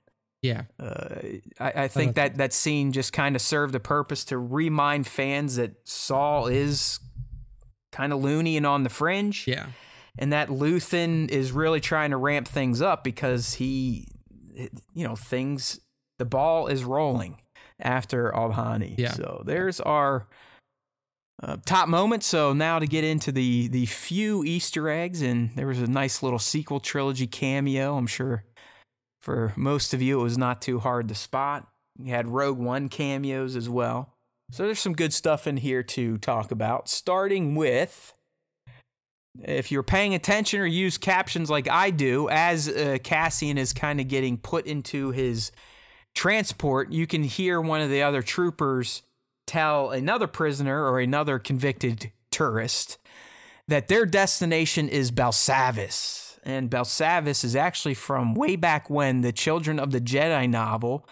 Yeah. Uh, I, I think that that scene just kind of served a purpose to remind fans that Saw is kind of loony and on the fringe. Yeah. And that Luthen is really trying to ramp things up because he, you know, things, the ball is rolling after Aldhani. Yeah. So there's our uh, top moment. So now to get into the the few Easter eggs, and there was a nice little sequel trilogy cameo. I'm sure for most of you it was not too hard to spot. You had Rogue One cameos as well. So there's some good stuff in here to talk about. Starting with. If you're paying attention or use captions like I do, as uh, Cassian is kind of getting put into his transport, you can hear one of the other troopers tell another prisoner or another convicted tourist that their destination is Belsavis. And Belsavis is actually from way back when the Children of the Jedi novel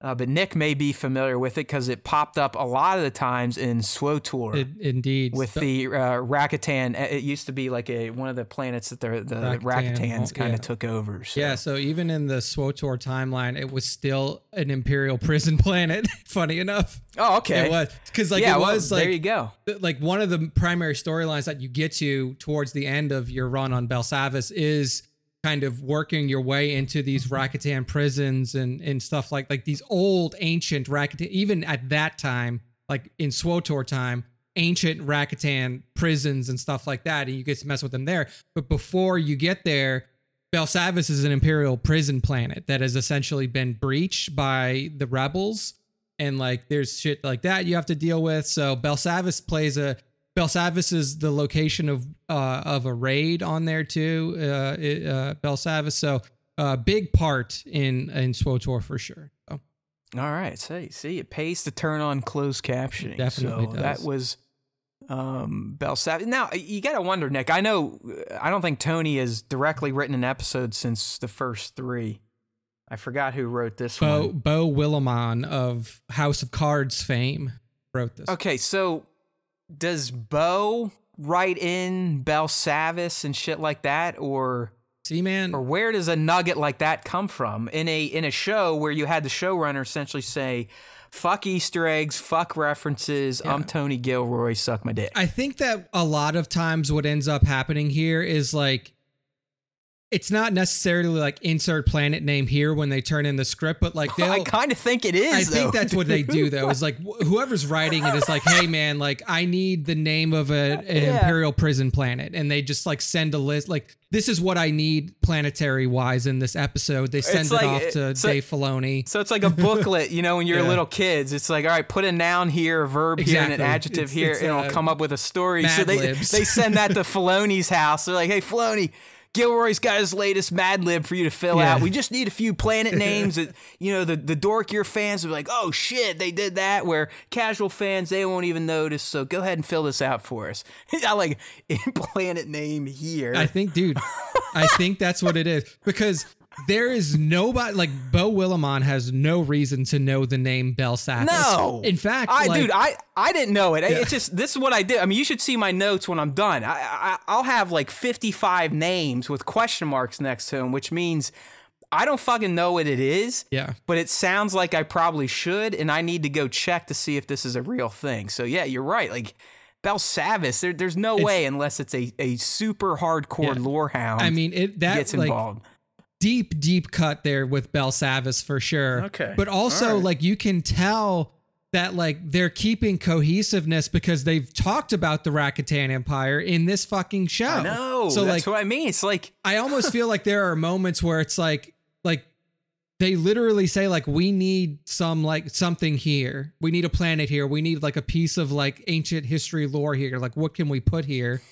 uh, but Nick may be familiar with it because it popped up a lot of the times in SWTOR. It, indeed, with the uh, Rakatan. It used to be like a one of the planets that the the Rakatans kind of yeah. took over. So. Yeah, so even in the SWTOR timeline, it was still an Imperial prison planet. Funny enough. Oh, okay. It was because like yeah, it was well, like there you go. Like one of the primary storylines that you get to towards the end of your run on Belsavis is kind of working your way into these mm-hmm. Rakatan prisons and and stuff like like these old ancient Rakatan even at that time like in SWTOR time ancient Rakatan prisons and stuff like that and you get to mess with them there. But before you get there Belsavis is an imperial prison planet that has essentially been breached by the rebels and like there's shit like that you have to deal with. So Belsavis plays a Belsavis is the location of uh, of a raid on there too. Uh, it, uh, Belsavis, so a uh, big part in in SWTOR for sure. So. All right, see, see, it pays to turn on closed captioning. Definitely so does. that was um, Belsavis. Now you got to wonder, Nick. I know, I don't think Tony has directly written an episode since the first three. I forgot who wrote this Beau, one. Beau Willimon of House of Cards fame wrote this. Okay, so does Beau write in Belsavis and shit like that, or see, man, or where does a nugget like that come from in a in a show where you had the showrunner essentially say, "Fuck Easter eggs, fuck references. Yeah. I'm Tony Gilroy, suck my dick." I think that a lot of times what ends up happening here is like it's not necessarily like insert planet name here when they turn in the script, but like they I kind of think it is. I though. think that's what they do though. Is like whoever's writing it is like, hey man, like I need the name of a, an yeah. imperial prison planet, and they just like send a list. Like this is what I need planetary wise in this episode. They send it's it like, off to so, Dave Filoni. So it's like a booklet, you know, when you're yeah. little kids. It's like, all right, put a noun here, a verb exactly. here, and an adjective it's, here, it's, and uh, it'll come up with a story. so they libs. they send that to Filoni's house. They're like, hey Filoni Gilroy's got his latest Mad Lib for you to fill yeah. out. We just need a few planet names that you know the the dorkier fans are like, oh shit, they did that. Where casual fans they won't even notice. So go ahead and fill this out for us. I like planet name here. I think, dude, I think that's what it is because there is nobody like Beau Willimon has no reason to know the name Bell Belsavis. No, in fact, I like, dude, I I didn't know it. Yeah. It's just this is what I did. I mean, you should see my notes when I'm done. I, I will have like 55 names with question marks next to them, which means. I don't fucking know what it is. Yeah. But it sounds like I probably should, and I need to go check to see if this is a real thing. So yeah, you're right. Like Belsavis, there, there's no it's, way unless it's a, a super hardcore yeah. lore hound. I mean, it that gets involved. Deep, deep cut there with Belsavis for sure. Okay. But also, right. like, you can tell that like they're keeping cohesiveness because they've talked about the Rakatan Empire in this fucking show. No, so that's like, what I mean. It's like I almost feel like there are moments where it's like like they literally say like we need some like something here. We need a planet here. We need like a piece of like ancient history lore here. Like what can we put here?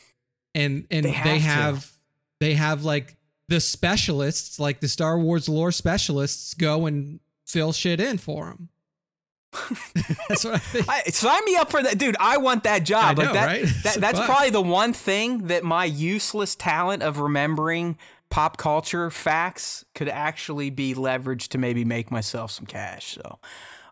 And and they have they have, they have like the specialists, like the Star Wars lore specialists, go and fill shit in for them. that's what I think. I, sign me up for that, dude. I want that job. I like know, that, right? that that's fun. probably the one thing that my useless talent of remembering pop culture facts could actually be leveraged to maybe make myself some cash. So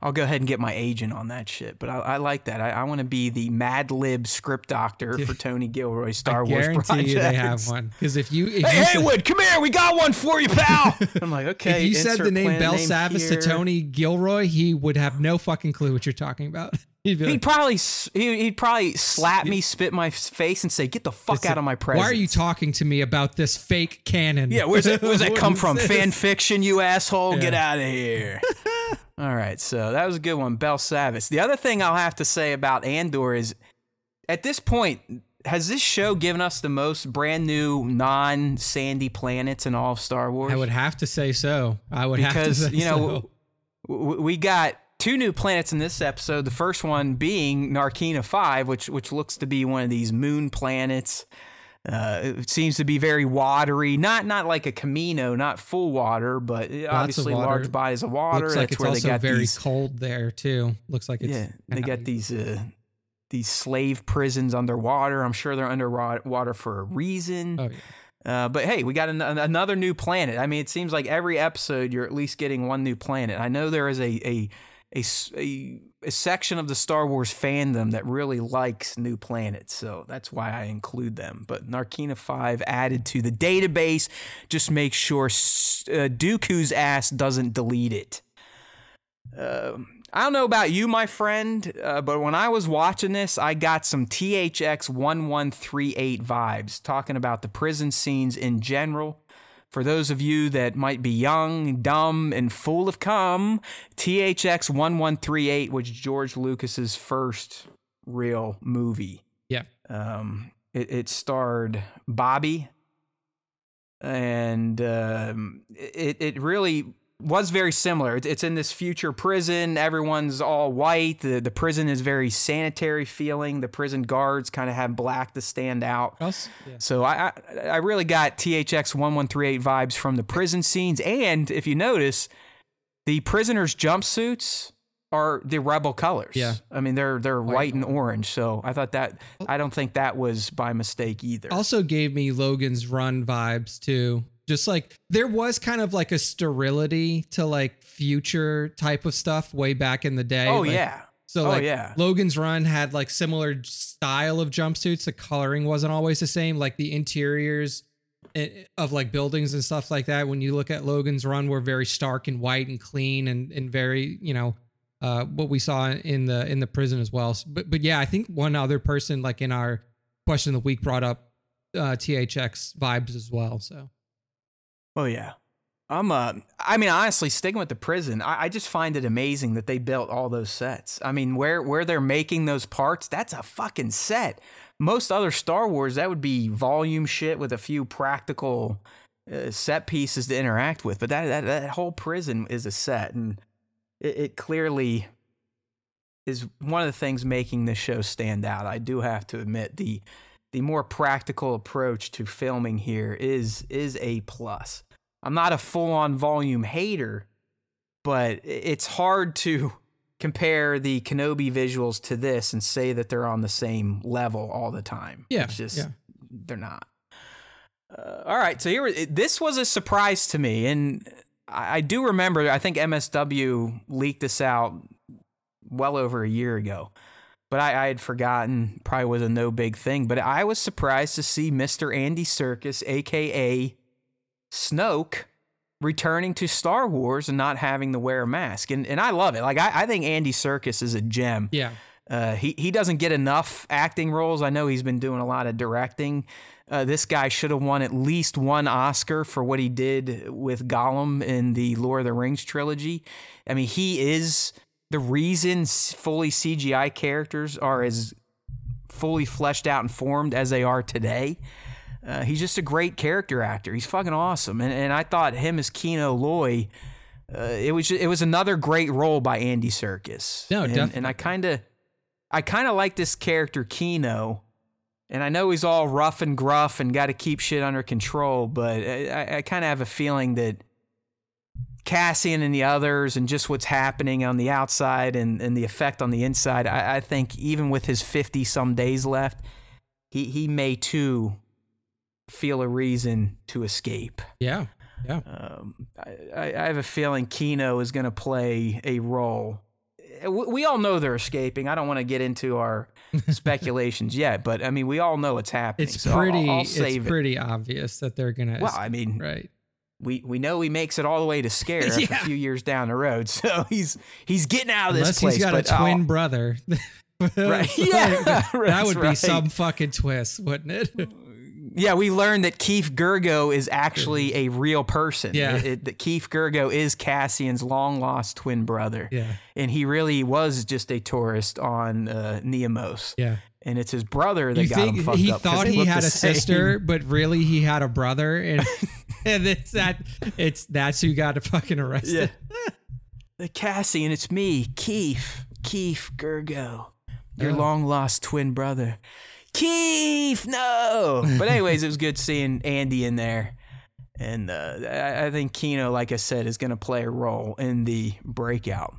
I'll go ahead and get my agent on that shit. But I, I like that. I, I want to be the Mad Lib script doctor for Tony Gilroy's Star I Wars guarantee project. you they have one. Because if you if Hey, you said, Haywood, come here. We got one for you, pal. I'm like, okay. if you said the name Belsavis to Tony Gilroy, he would have no fucking clue what you're talking about. He'd be He'd probably he- he'd probably slap me, spit my face, and say, "Get the fuck out of my presence." Why are you talking to me about this fake canon? Yeah, where's that, where's that come from? this? Fan fiction, you asshole! Get out of here. All right, so that was a good one, Belsavis. The other thing I'll have to say about Andor is, at this point, has this show given us the most brand new non-sandy planets in all of Star Wars? I would have to say so. I would have to because say you know so. we got two new planets in this episode. The first one being Narkina Five, which which looks to be one of these moon planets. Uh, it seems to be very watery, not not like a Kamino, not full water, but obviously water. large bodies of water. Looks like That's it's where they got very these. cold there too. Looks like it's yeah, they got these uh, these slave prisons underwater. I'm sure they're underwater for a reason. Oh yeah. Uh, but hey, we got an- another new planet. I mean, it seems like every episode you're at least getting one new planet. I know there is a a a, a- a section of the Star Wars fandom that really likes new planets, so that's why I include them. But Narkina Five added to the database. Just make sure uh, Dooku's ass doesn't delete it. Um, I don't know about you, my friend, uh, but when I was watching this, I got some THX 1138 vibes talking about the prison scenes in general. For those of you that might be young, dumb, and full of cum, THX 1138 was George Lucas's first real movie. Yeah. Um, it, it starred Bobby, and um, it it really was very similar. It's- in this future prison. Everyone's all white. The the prison is very sanitary feeling. The prison guards kind of have black to stand out. Oh, yeah. So I, I I really got THX 1138 vibes from the prison scenes. And if you notice, the prisoners' jumpsuits are the rebel colors. Yeah. I mean they're they're white, and orange. So I thought that I don't think that was by mistake either. also gave me Logan's Run vibes too. Just like there was kind of like a sterility to like future type of stuff way back in the day. oh Like, yeah. So Oh, like yeah. Logan's Run had like similar style of jumpsuits. The coloring wasn't always the same. Like the interiors of like buildings and stuff like that. When you look at Logan's Run, were very stark and white and clean and and very you know uh, what we saw in the in the prison as well. But but yeah, I think one other person like in our question of the week brought up uh, THX vibes as well. So Oh yeah. I'm uh I mean honestly sticking with the prison, I, I just find it amazing that they built all those sets. I mean where where they're making those parts, that's a fucking set. Most other Star Wars that would be volume shit with a few practical uh, set pieces to interact with, but that, that that whole prison is a set and it, it clearly is one of the things making this show stand out. I do have to admit the the more practical approach to filming here is is a plus. I'm not a full-on volume hater, but it's hard to compare the Kenobi visuals to this and say that they're on the same level all the time. Yeah, it's just yeah. they're not. Uh, all right, so here this was a surprise to me, and I, I do remember. I think MSW leaked this out well over a year ago but I, I had forgotten. Probably was a no big thing. But I was surprised to see Mr. Andy Serkis, aka Snoke, returning to Star Wars and not having to wear a mask. And and I love it. Like I, I think Andy Serkis is a gem. yeah, Uh, he he doesn't get enough acting roles. I know he's been doing a lot of directing. Uh, this guy should have won at least one Oscar for what he did with Gollum in the Lord of the Rings trilogy. I mean, he is the reason fully CGI characters are as fully fleshed out and formed as they are today. Uh, he's just a great character actor. He's fucking awesome, and and I thought him as Kino Loy. Uh, it was ju- it was another great role by Andy Serkis. No, and, definitely. And I kind of I kind of like this character Kino, and I know he's all rough and gruff and got to keep shit under control, but I, I kind of have a feeling that Cassian and the others and just what's happening on the outside and, and the effect on the inside, I, I think even with his 50 some days left, he, he may too feel a reason to escape. Yeah. Yeah. Um, I, I have a feeling Kino is going to play a role. We all know they're escaping. I don't want to get into our speculations yet, but I mean, we all know it's happening. It's so pretty. I'll, I'll it's pretty obvious that they're gonna. Well, I mean, right we we know he makes it all the way to Scarif yeah. a few years down the road, so he's he's getting out of Unless this place. He's got but, a twin brother. right? Yeah, that would right. be some fucking twist, wouldn't it? Yeah, we learned that Keef Girgo is actually a real person. Yeah. It, it, that Keef Girgo is Cassian's long lost twin brother. Yeah. And he really was just a tourist on uh, Niamos. Yeah. And it's his brother that you got him fucked he up. thought he had a same. sister, but really he had a brother, and and it's that it's that's who got fucking arrested. Yeah. the Cassie, and it's me, Keef, Keef Girgo, your Oh. long lost twin brother. Keef, no. But anyways, it was good seeing Andy in there. And uh, I, I think Kino, like I said, is going to play a role in the breakout.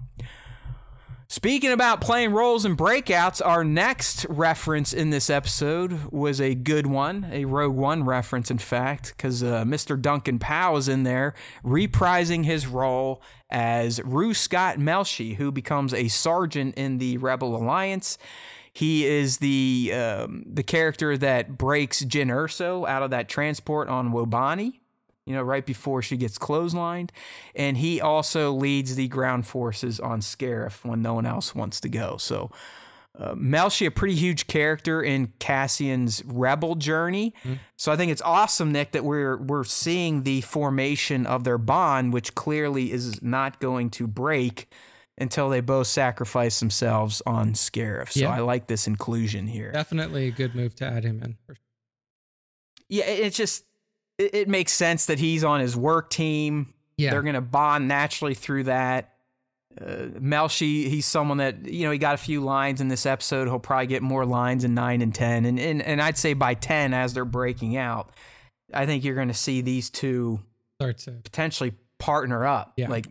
Speaking about playing roles and breakouts, our next reference in this episode was a good one, a Rogue One reference, in fact, because uh, Mr. Duncan Pow is in there reprising his role as Ruescott Melshi, who becomes a sergeant in the Rebel Alliance. He is the um, the character that breaks Jyn Erso out of that transport on Wobani you know, right before she gets clotheslined. And he also leads the ground forces on Scarif when no one else wants to go. So, uh, Melshi, a pretty huge character in Cassian's rebel journey. Mm. So I think it's awesome, Nick, that we're we're seeing the formation of their bond, which clearly is not going to break until they both sacrifice themselves on Scarif. So Yeah. I like this inclusion here. Definitely a good move to add him in. Yeah, it's just it, it makes sense that he's on his work team. Yeah. They're going to bond naturally through that. Uh, Melshi, he's someone that, you know, he got a few lines in this episode. He'll probably get more lines in 9 and 10. And, and, and I'd say by 10, as they're breaking out, I think you're going to see these two Start to potentially partner up. Yeah. Like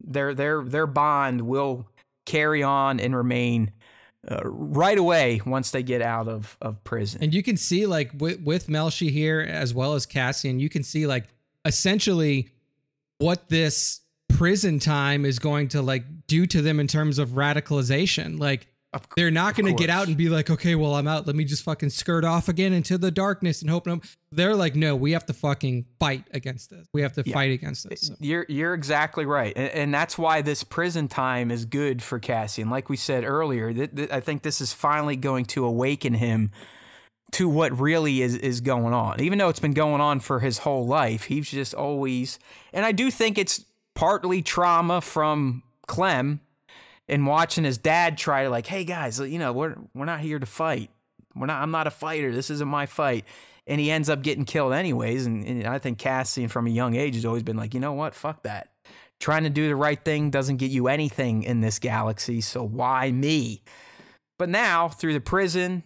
their, their, their bond will carry on and remain uh, right away once they get out of, of prison. And you can see like with, with Melshi here as well as Cassian, you can see like essentially what this prison time is going to like do to them in terms of radicalization. Like they're not going to get out and be like, okay, well, I'm out. Let me just fucking skirt off again into the darkness and hope no. They're like, no, we have to fucking fight against this. We have to Yeah. fight against this. So, You're you're exactly right, and, and that's why this prison time is good for Cassian. Like we said earlier, th- th- I think this is finally going to awaken him to what really is is going on. Even though it's been going on for his whole life, he's just always. And I do think it's partly trauma from Clem and watching his dad try to like, hey guys, you know, we're we're not here to fight. We're not. I'm not a fighter. This isn't my fight. And he ends up getting killed anyways. And, and I think Cassian, from a young age, has always been like, you know what? Fuck that. Trying to do the right thing doesn't get you anything in this galaxy. So why me? But now through the prison,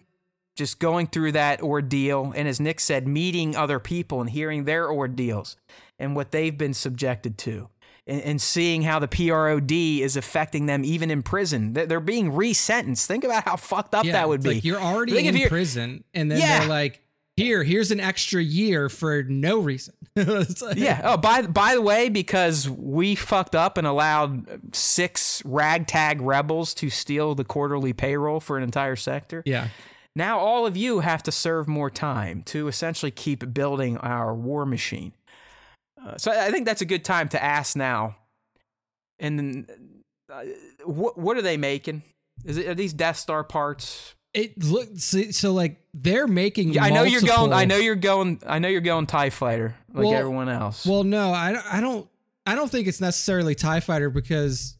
just going through that ordeal, and as Nick said, meeting other people and hearing their ordeals and what they've been subjected to, and, and seeing how the PROD is affecting them even in prison. They're, they're being resentenced. Think about how fucked up yeah, that would be. Like you're already in you're- prison, and then Yeah. they're like, here, here's an extra year for no reason. Like- Yeah. Oh, by by the way, because we fucked up and allowed six ragtag rebels to steal the quarterly payroll for an entire sector. Yeah. Now all of you have to serve more time to essentially keep building our war machine. Uh, so I think that's a good time to ask now. And then, uh, what what are they making? Is it are these Death Star parts? It looks so, like they're making. Yeah, I know you're going. I know you're going. I know you're going Tie Fighter like Well- everyone else. Well, no, I, don't- I don't. I don't think it's necessarily Tie Fighter because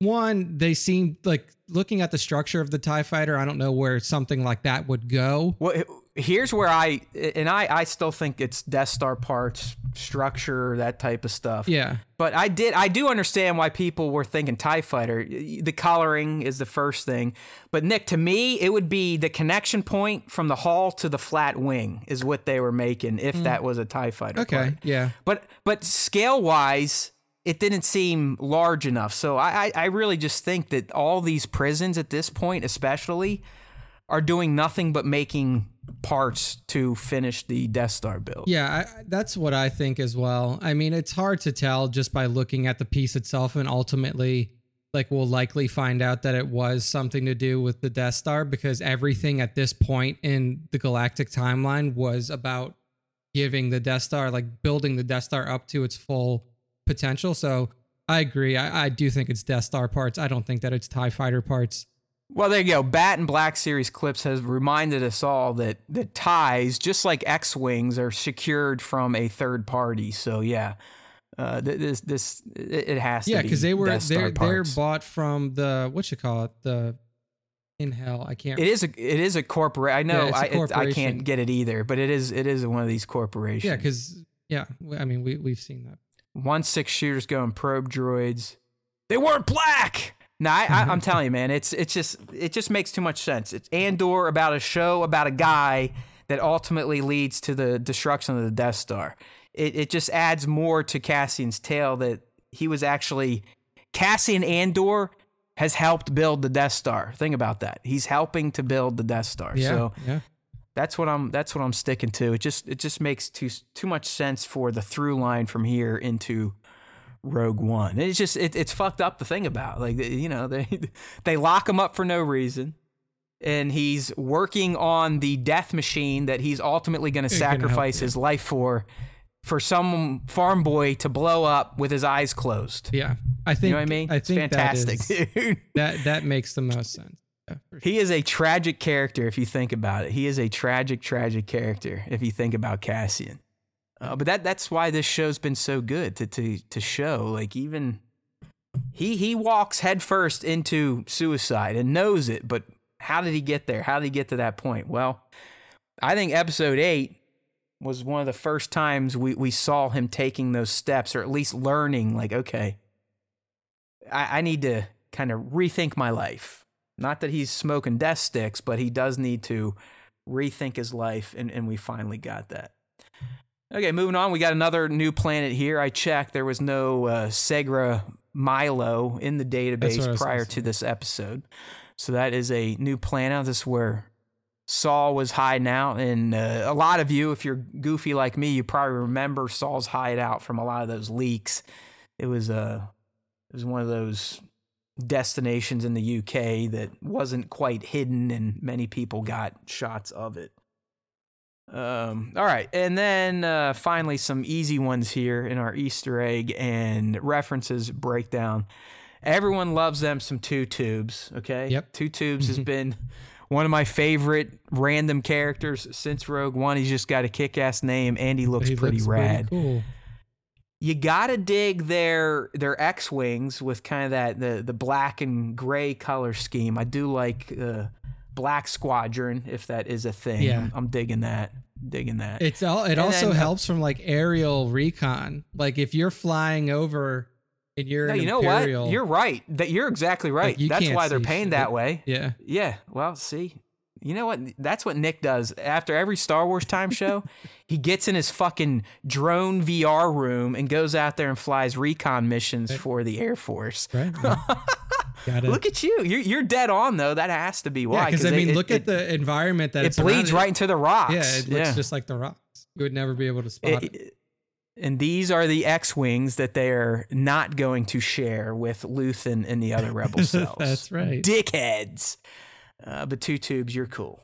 one, they seem like looking at the structure of the Tie Fighter. I don't know where something like that would go. Well, here's where I and I I still think it's Death Star parts, structure, that type of stuff. Yeah, But I did I do understand why people were thinking Tie Fighter. The coloring is the first thing. But Nick, to me, it would be the connection point from the hull to the flat wing is what they were making if mm. that was a Tie Fighter. okay, part. yeah, But but scale wise, it didn't seem large enough. So I, I, I really just think that all these prisons at this point, especially, are doing nothing but making parts to finish the Death Star build. Yeah, I, that's what I think as well. I mean, it's hard to tell just by looking at the piece itself, and ultimately, like, we'll likely find out that it was something to do with the Death Star because everything at this point in the galactic timeline was about giving the Death Star, like, building the Death Star up to its full potential. So I agree. I, I do think it's Death Star parts. I don't think that it's TIE fighter parts. Well, there you go. Bat and Black Series clips has reminded us all that the ties, just like X wings, are secured from a third party. So yeah, uh, this this it has to. Be. Yeah, because they were they're they're bought from the what you call it the in hell. I can't. It is a it is a corporate. I know Yeah, I it, I can't get it either, but it is it is one of these corporations. yeah, because yeah, I mean we we've seen that. one six shooters going probe droids. They weren't black. No, I, I, I'm telling you, man, it's it's just it just makes too much sense. It's Andor about a show about a guy that ultimately leads to the destruction of the Death Star. It it just adds more to Cassian's tale that he was actually Cassian Andor has helped build the Death Star. Think about that. He's helping to build the Death Star. Yeah, So yeah. that's what I'm that's what I'm sticking to. It just it just makes too too much sense for the through line from here into Rogue One. It's just it, it's fucked up to think about. Like you know they they lock him up for no reason, and he's working on the death machine that he's ultimately going to It can help, sacrifice his life for, for some farm boy to blow up with his eyes closed. Yeah, I think You know what I mean? I it's think fantastic, that is, dude. that that makes the most sense. Yeah, sure. He is a tragic character if you think about it. He is a tragic, tragic character if you think about Cassian. Uh, but that that's why this show's been so good to to to show like even he he walks headfirst into suicide and knows it, but how did he get there? How did he get to that point? Well, I think episode 8 was one of the first times we we saw him taking those steps or at least learning like okay, I, I need to kind of rethink my life. Not that he's smoking death sticks, but he does need to rethink his life, and, and we finally got that. Okay, moving on. We got another new planet here. I checked. There was no uh, Segra Milo in the database prior gonna this episode. So that is a new planet. This is where Saw was hiding out. And uh, a lot of you, if you're goofy like me, you probably remember Saw's hideout from a lot of those leaks. It was, uh, it was one of those destinations in the UK that wasn't quite hidden, and many people got shots of it. Um, all right, and then uh, finally some easy ones here in our Easter egg and references breakdown. Everyone loves them some two tubes. Okay, Yep. two tubes has been one of my favorite random characters since Rogue One. He's just got a kick-ass name, and he looks He pretty looks rad cool. you gotta dig their their X wings with kind of that the the black and gray color scheme. I do like uh, Black Squadron if that is a thing. Yeah. I'm, I'm digging that, digging that. It's all. It And also then, uh, helps from like aerial recon. Like if you're flying over and you're no, an you know Imperial, what? You're right. That you're exactly right. you That's why they're paying shit. that way. yeah. Yeah. Well, see. You know what? That's what Nick does after every Star Wars time show. he gets in his fucking drone VR room and goes out there and flies recon missions for the Air Force. Right. Yeah. Look at you. You're, you're dead on though. That has to be why. yeah, because I mean, it- look it, at the environment that it bleeds right into the rocks. Yeah, it looks just like the rocks. You would never be able to spot it. It- and these are the X-wings that they are not going to share with Luthen and the other rebel cells. That's right. Dickheads. Uh, but two tubes, you're cool.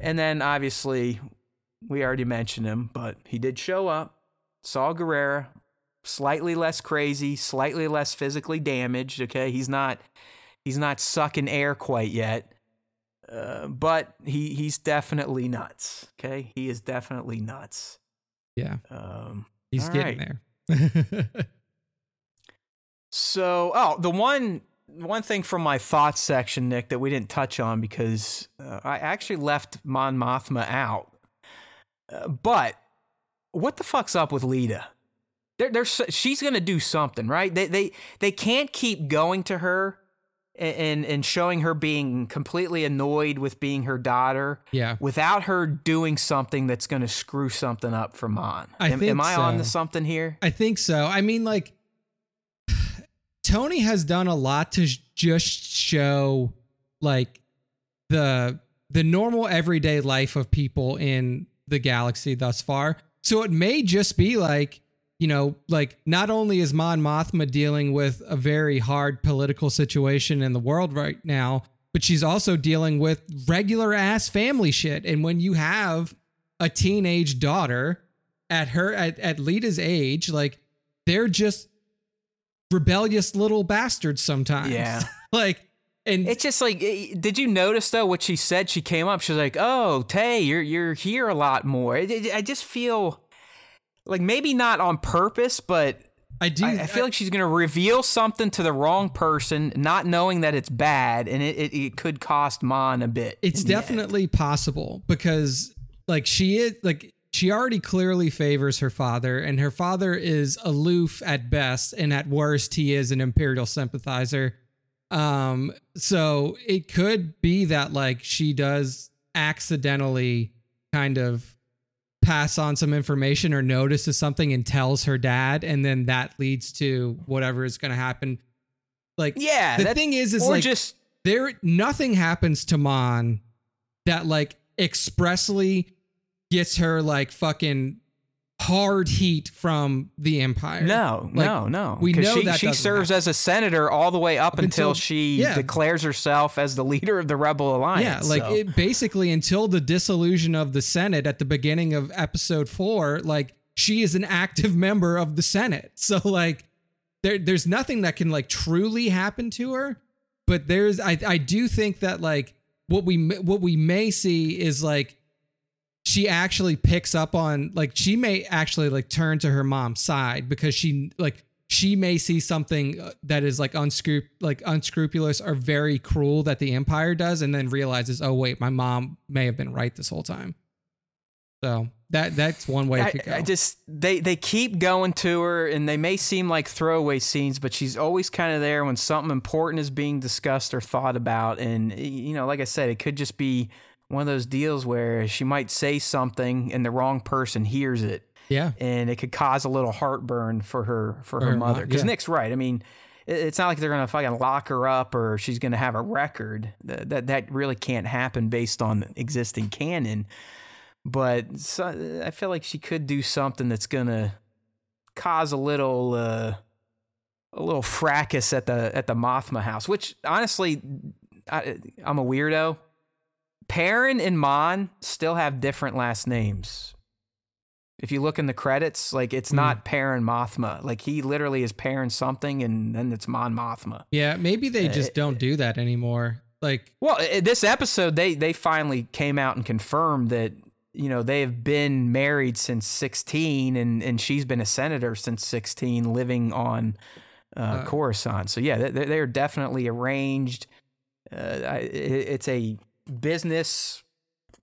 And then obviously, we already mentioned him, but he did show up. Saw Gerrera, slightly less crazy, slightly less physically damaged. Okay, he's not he's not sucking air quite yet, uh, but he he's definitely nuts. Okay, he is definitely nuts. Yeah, Um, he's getting there. So, oh, the one one thing from my thoughts section, Nick, that we didn't touch on because uh, I actually left Mon Mothma out. Uh, but what the fuck's up with Leida? They're, they're, she's gonna do something, right? They they they can't keep going to her and and, showing her being completely annoyed with being her daughter yeah, without her doing something that's gonna screw something up for Mon. I am, think am I on to something here? I think so. I mean, like, Tony has done a lot to just show like the the normal everyday life of people in the galaxy thus far. So it may just be like, you know, like not only is Mon Mothma dealing with a very hard political situation in the world right now, but she's also dealing with regular ass family shit. And when you have a teenage daughter at her at, at Leida's age, like they're just rebellious little bastards sometimes. Yeah. like and it's just like, eh, did you notice though what she said? She came up. She's like, "Oh, Tay, you're you're here a lot more." I just feel like maybe not on purpose, but I do. I, I feel I, like she's going to reveal something to the wrong person, not knowing that it's bad, and it, it, it could cost Mon a bit. It's definitely possible because, like, she is like she already clearly favors her father, and her father is aloof at best, and at worst, he is an imperial sympathizer. Um, so it could be that like she does accidentally kind of pass on some information or notices something and tells her dad, and then that leads to whatever is going to happen. Like, yeah, the thing is, is like just there nothing happens to Mon that like expressly gets her like fucking hard heat from the empire. No, like, no, no. We know she, that she serves happen. as a senator all the way up, up until, until, she yeah. declares herself as the leader of the Rebel Alliance. Yeah, like so. it, basically until the dissolution of the Senate at the beginning of episode four, like she is an active member of the Senate. So like there, there's nothing that can like truly happen to her. But there's, I, I do think that like what we what we may see is like she actually picks up on like she may actually like turn to her mom's side because she like she may see something uh, that is like unscrup like unscrupulous or very cruel that the empire does and then realizes oh wait my mom may have been right this whole time. So that that's one way I, to go. I just they they keep going to her and they may seem like throwaway scenes but she's always kind of there when something important is being discussed or thought about. And you know like i said it could just be one of those deals where she might say something and the wrong person hears it. Yeah. And it could cause a little heartburn for her for, her, her, mother. Because yeah. Nick's right. I mean, it's not like they're gonna fucking lock her up or she's gonna have a record. That that, that really can't happen based on existing canon. But so, I feel like she could do something that's gonna cause a little uh, a little fracas at the at the Mothma house. Which honestly, I, I'm a weirdo. Perrin and Mon still have different last names. If you look in the credits, like it's mm. not Perrin Mothma. Like he literally is Perrin something, and then it's Mon Mothma. Yeah, maybe they just uh, don't do that anymore. Like, well, this episode, they they finally came out and confirmed that you know they have been married since 16, and and she's been a senator since 16, living on uh, uh, Coruscant. So yeah, they, they're definitely arranged. Uh, it's a business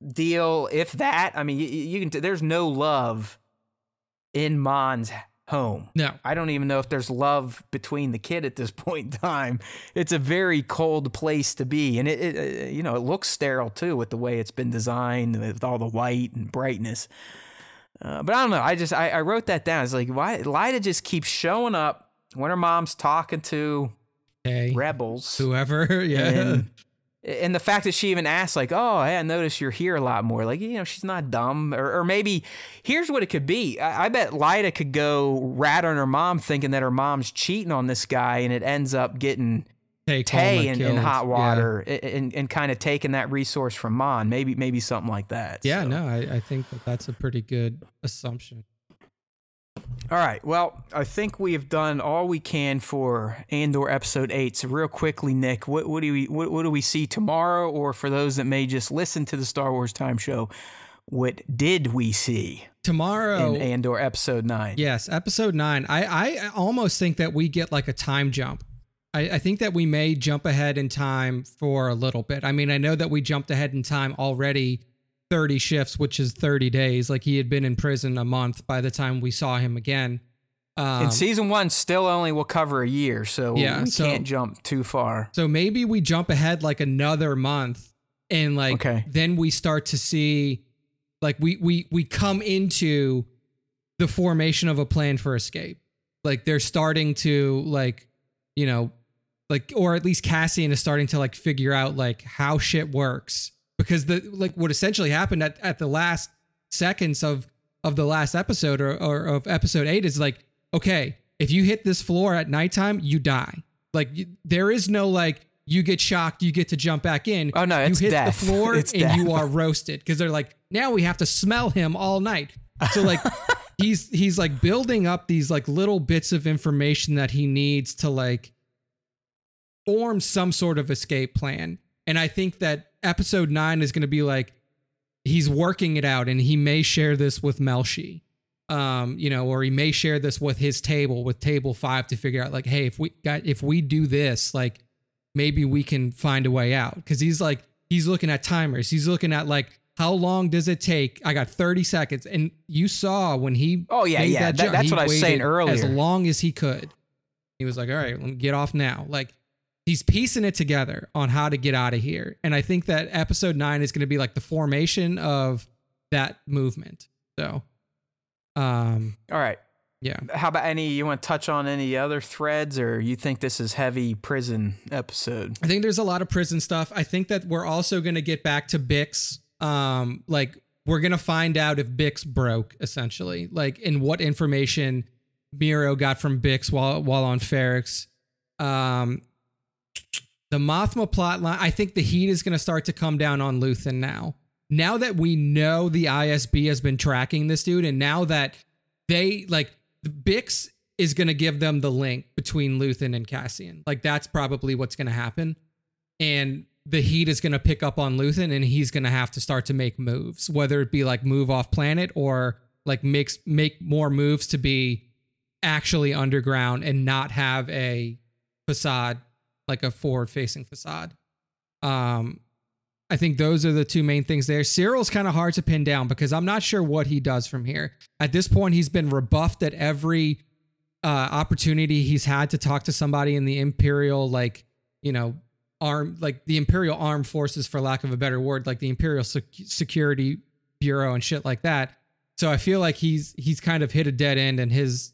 deal, if that. I mean, you, you can. T- there's no love in Mon's home. No, I don't even know if there's love between the kid at this point in time. It's a very cold place to be, and it, it uh, you know, it looks sterile too with the way it's been designed with all the white and brightness. Uh, but I don't know. I just I, I wrote that down. It's like why Leida just keeps showing up when her mom's talking to rebels, whoever. Yeah, and the fact that she even asked like oh hey, i noticed you're here a lot more like you know she's not dumb or, or maybe here's what it could be I, I, bet Leida could go rat on her mom thinking that her mom's cheating on this guy and it ends up getting Tay, Tay in, in, hot water yeah. and, and kind of taking that resource from Mon maybe maybe something like that yeah so. no I, I think that that's a pretty good assumption all right. Well, I think we have done all we can for Andor episode eight. So, real quickly, Nick, what, what do we what, what do we see tomorrow, or for those that may just listen to the Star Wars Time Show, what did we see tomorrow in Andor episode nine? Yes, episode nine. I I almost think that we get like a time jump. I, I think that we may jump ahead in time for a little bit. I mean, I know that we jumped ahead in time already 30 shifts, which is 30 days. Like he had been in prison a month by the time we saw him again. Um, and season one still only will cover a year, so yeah, we so, can't jump too far. So maybe we jump ahead like another month, and like okay. then we start to see, like we we we come into the formation of a plan for escape. Like they're starting to like you know, like or at least Cassian is starting to like figure out like how shit works because the like what essentially happened at, at the last seconds of of the last episode or, or of episode 8 is like okay if you hit this floor at nighttime you die like you, there is no like you get shocked you get to jump back in oh no it's you hit death. the floor it's and death. you are roasted because they're like now we have to smell him all night so like he's he's like building up these like little bits of information that he needs to like form some sort of escape plan. And I think that episode nine is going to be like he's working it out, and he may share this with Melshi, um, you know, or he may share this with his table, with table five, to figure out like, hey, if we got if we do this, like maybe we can find a way out. Because he's like he's looking at timers, he's looking at like how long does it take? I got 30 seconds. And you saw when he Oh yeah, yeah. that That- that's what I was saying earlier. As long as he could. He was like, all right, let me get off now. Like he's piecing it together on how to get out of here. And I think that episode nine is going to be like the formation of that movement. So, um, All right. yeah. How about any? You want to touch on any other threads, or you think this is heavy prison episode? I think there's a lot of prison stuff. I think that we're also going to get back to Bix. Um, like we're going to find out if Bix broke essentially, like in what information Meero got from Bix while while on Ferrix. Um, the Mothma plot line. I think the heat is going to start to come down on Luthen now. Now that we know the ISB has been tracking this dude, and now that they like Bix is going to give them the link between Luthen and Cassian. Like that's probably what's going to happen. And the heat is going to pick up on Luthen and he's going to have to start to make moves, whether it be like move off planet or like makes make more moves to be actually underground and not have a facade like a forward facing facade. Um I think those are the two main things there. Syril's kind of hard to pin down because I'm not sure what he does from here. At this point, he's been rebuffed at every uh, opportunity he's had to talk to somebody in the Imperial, like, you know, arm, like the Imperial Armed Forces, for lack of a better word, like the Imperial Sec- Security Bureau and shit like that. So I feel like he's he's kind of hit a dead end and his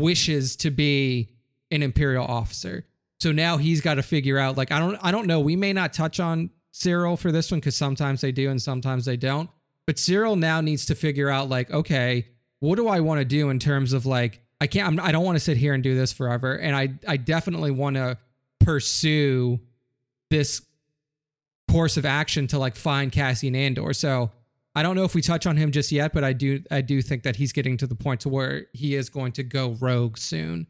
wishes to be an Imperial officer. So now he's got to figure out, like, I don't, I don't know. We may not touch on Syril for this one because sometimes they do and sometimes they don't. But Syril now needs to figure out, like, okay, what do I want to do in terms of like, I can't, I'm, I don't want to sit here and do this forever, and I, I definitely want to pursue this course of action to like find Cassian Andor. So I don't know if we touch on him just yet, but I do, I do think that he's getting to the point to where he is going to go rogue soon.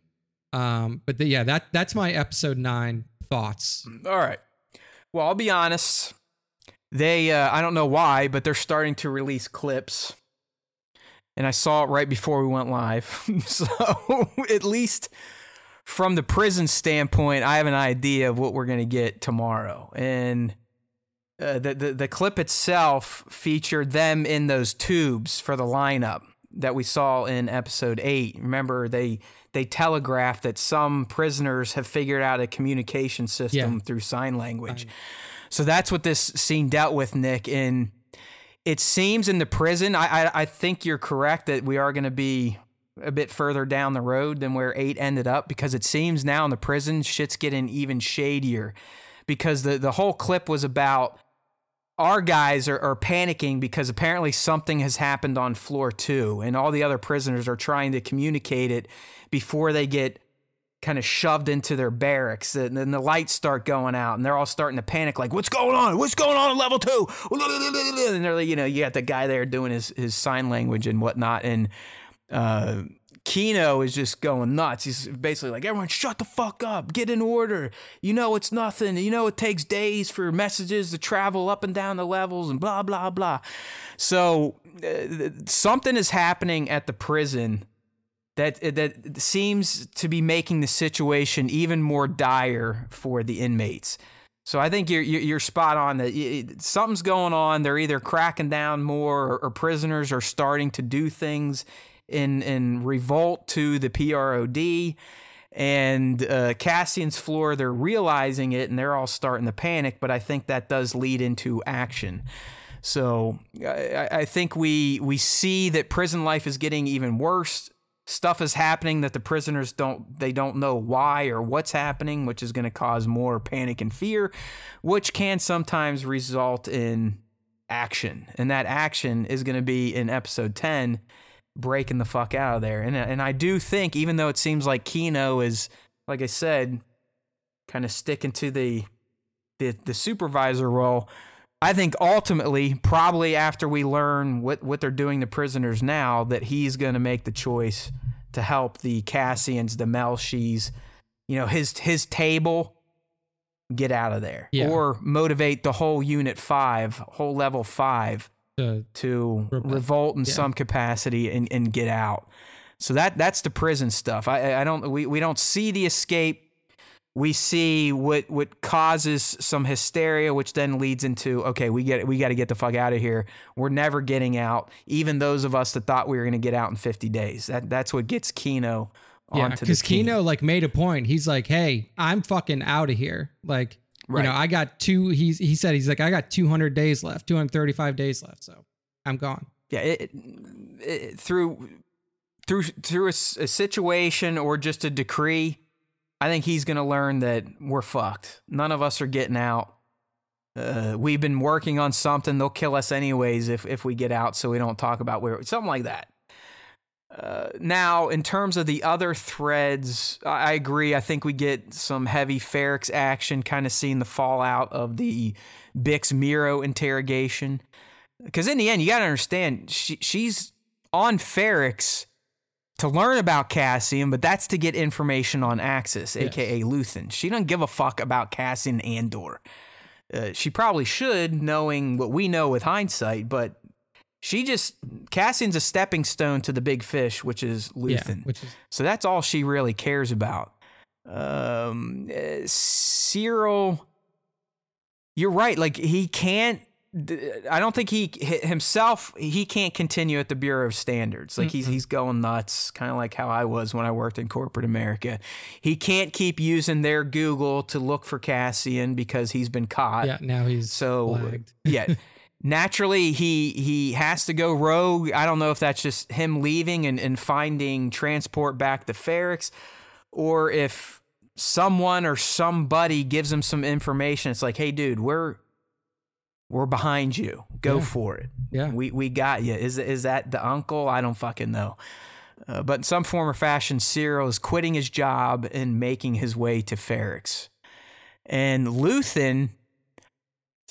Um, but the, yeah, that that's my episode nine thoughts. All right. Well, I'll be honest. They, uh, I don't know why, but they're starting to release clips. And I saw it right before we went live. so, at least from the prison standpoint, I have an idea of what we're going to get tomorrow. And uh, the, the, the clip itself featured them in those tubes for the lineup that we saw in episode eight. Remember, they they telegraphed that some prisoners have figured out a communication system Yeah. through sign language. So that's what this scene dealt with, Nick. And it seems in the prison, I I, I think you're correct that we are going to be a bit further down the road than where eight ended up because it seems now in the prison shit's getting even shadier because the the whole clip was about our guys are, are panicking because apparently something has happened on floor two, and all the other prisoners are trying to communicate it before they get kind of shoved into their barracks. And then the lights start going out, and they're all starting to panic, like, "What's going on? What's going on at level two? And they're like, you know, you got the guy there doing his his sign language and whatnot, and uh, Kino is just going nuts. He's basically like, everyone shut the fuck up, get in order. You know it's nothing. You know it takes days for messages to travel up and down the levels and blah, blah, blah. So uh, something is happening at the prison that, that seems to be making the situation even more dire for the inmates. So I think you're you're spot on that something's going on. They're either cracking down more, or, or prisoners are starting to do things in in revolt to the PROD. And uh, Cassian's floor, they're realizing it, and they're all starting to panic. But I think that does lead into action. So I, I think we we see that prison life is getting even worse stuff is happening that the prisoners don't they don't know why or what's happening, which is going to cause more panic and fear, which can sometimes result in action. And that action is going to be in episode 10 breaking the fuck out of there. And and I do think, even though it seems like Kino is, like I said, kind of sticking to the the the supervisor role, I think ultimately, probably after we learn what what they're doing to prisoners now, that he's going to make the choice to help the Cassians, the Melshies, you know, his his table get out of there yeah. or motivate the whole unit 5, whole level 5 to, to revolt. revolt, in yeah. some capacity and, and get out. So that that's the prison stuff. I, I don't we, we don't see the escape. We see what what causes some hysteria, which then leads into okay, we get we got to get the fuck out of here. We're never getting out. Even those of us that thought we were going to get out in fifty days. That that's what gets Kino yeah, because Kino like made a point. He's like, "Hey, I'm fucking out of here. Like, right. you know, I got two. He's he said he's like, I got 200 days left, 235 days left, so I'm gone. Yeah, it, it, through through through a, a situation or just a decree I think he's going to learn that we're fucked. None of us are getting out. Uh, we've been working on something. They'll kill us anyways if, if we get out, so we don't talk about where something like that. Uh, now, in terms of the other threads, I, I agree. I think we get some heavy Ferrix action, kind of seeing the fallout of the Bix Meero interrogation. Because in the end, you got to understand, she, she's on Ferrix to learn about Cassian, but that's to get information on Axis, yes. aka Luthen. She doesn't give a fuck about Cassian Andor. Uh, she probably should, knowing what we know with hindsight, but she just Cassian's a stepping stone to the big fish, which is Luthen. Yeah, which is- so that's all she really cares about. Um, uh, Syril, you're right. Like he can't I don't think he himself he can't continue at the Bureau of Standards. Like mm-hmm. he's he's going nuts, kind of like how I was when I worked in corporate America. He can't keep using their Google to look for Cassian because he's been caught. Yeah, now he's so yeah. Naturally, he he has to go rogue. I don't know if that's just him leaving and, and finding transport back to Ferrix, or if someone or somebody gives him some information. It's like, hey, dude, we're we're behind you. Go yeah. for it. Yeah. We we got you. Is is that the uncle? I don't fucking know. Uh, but in some form or fashion, Syril is quitting his job and making his way to Ferrix. And Luthen,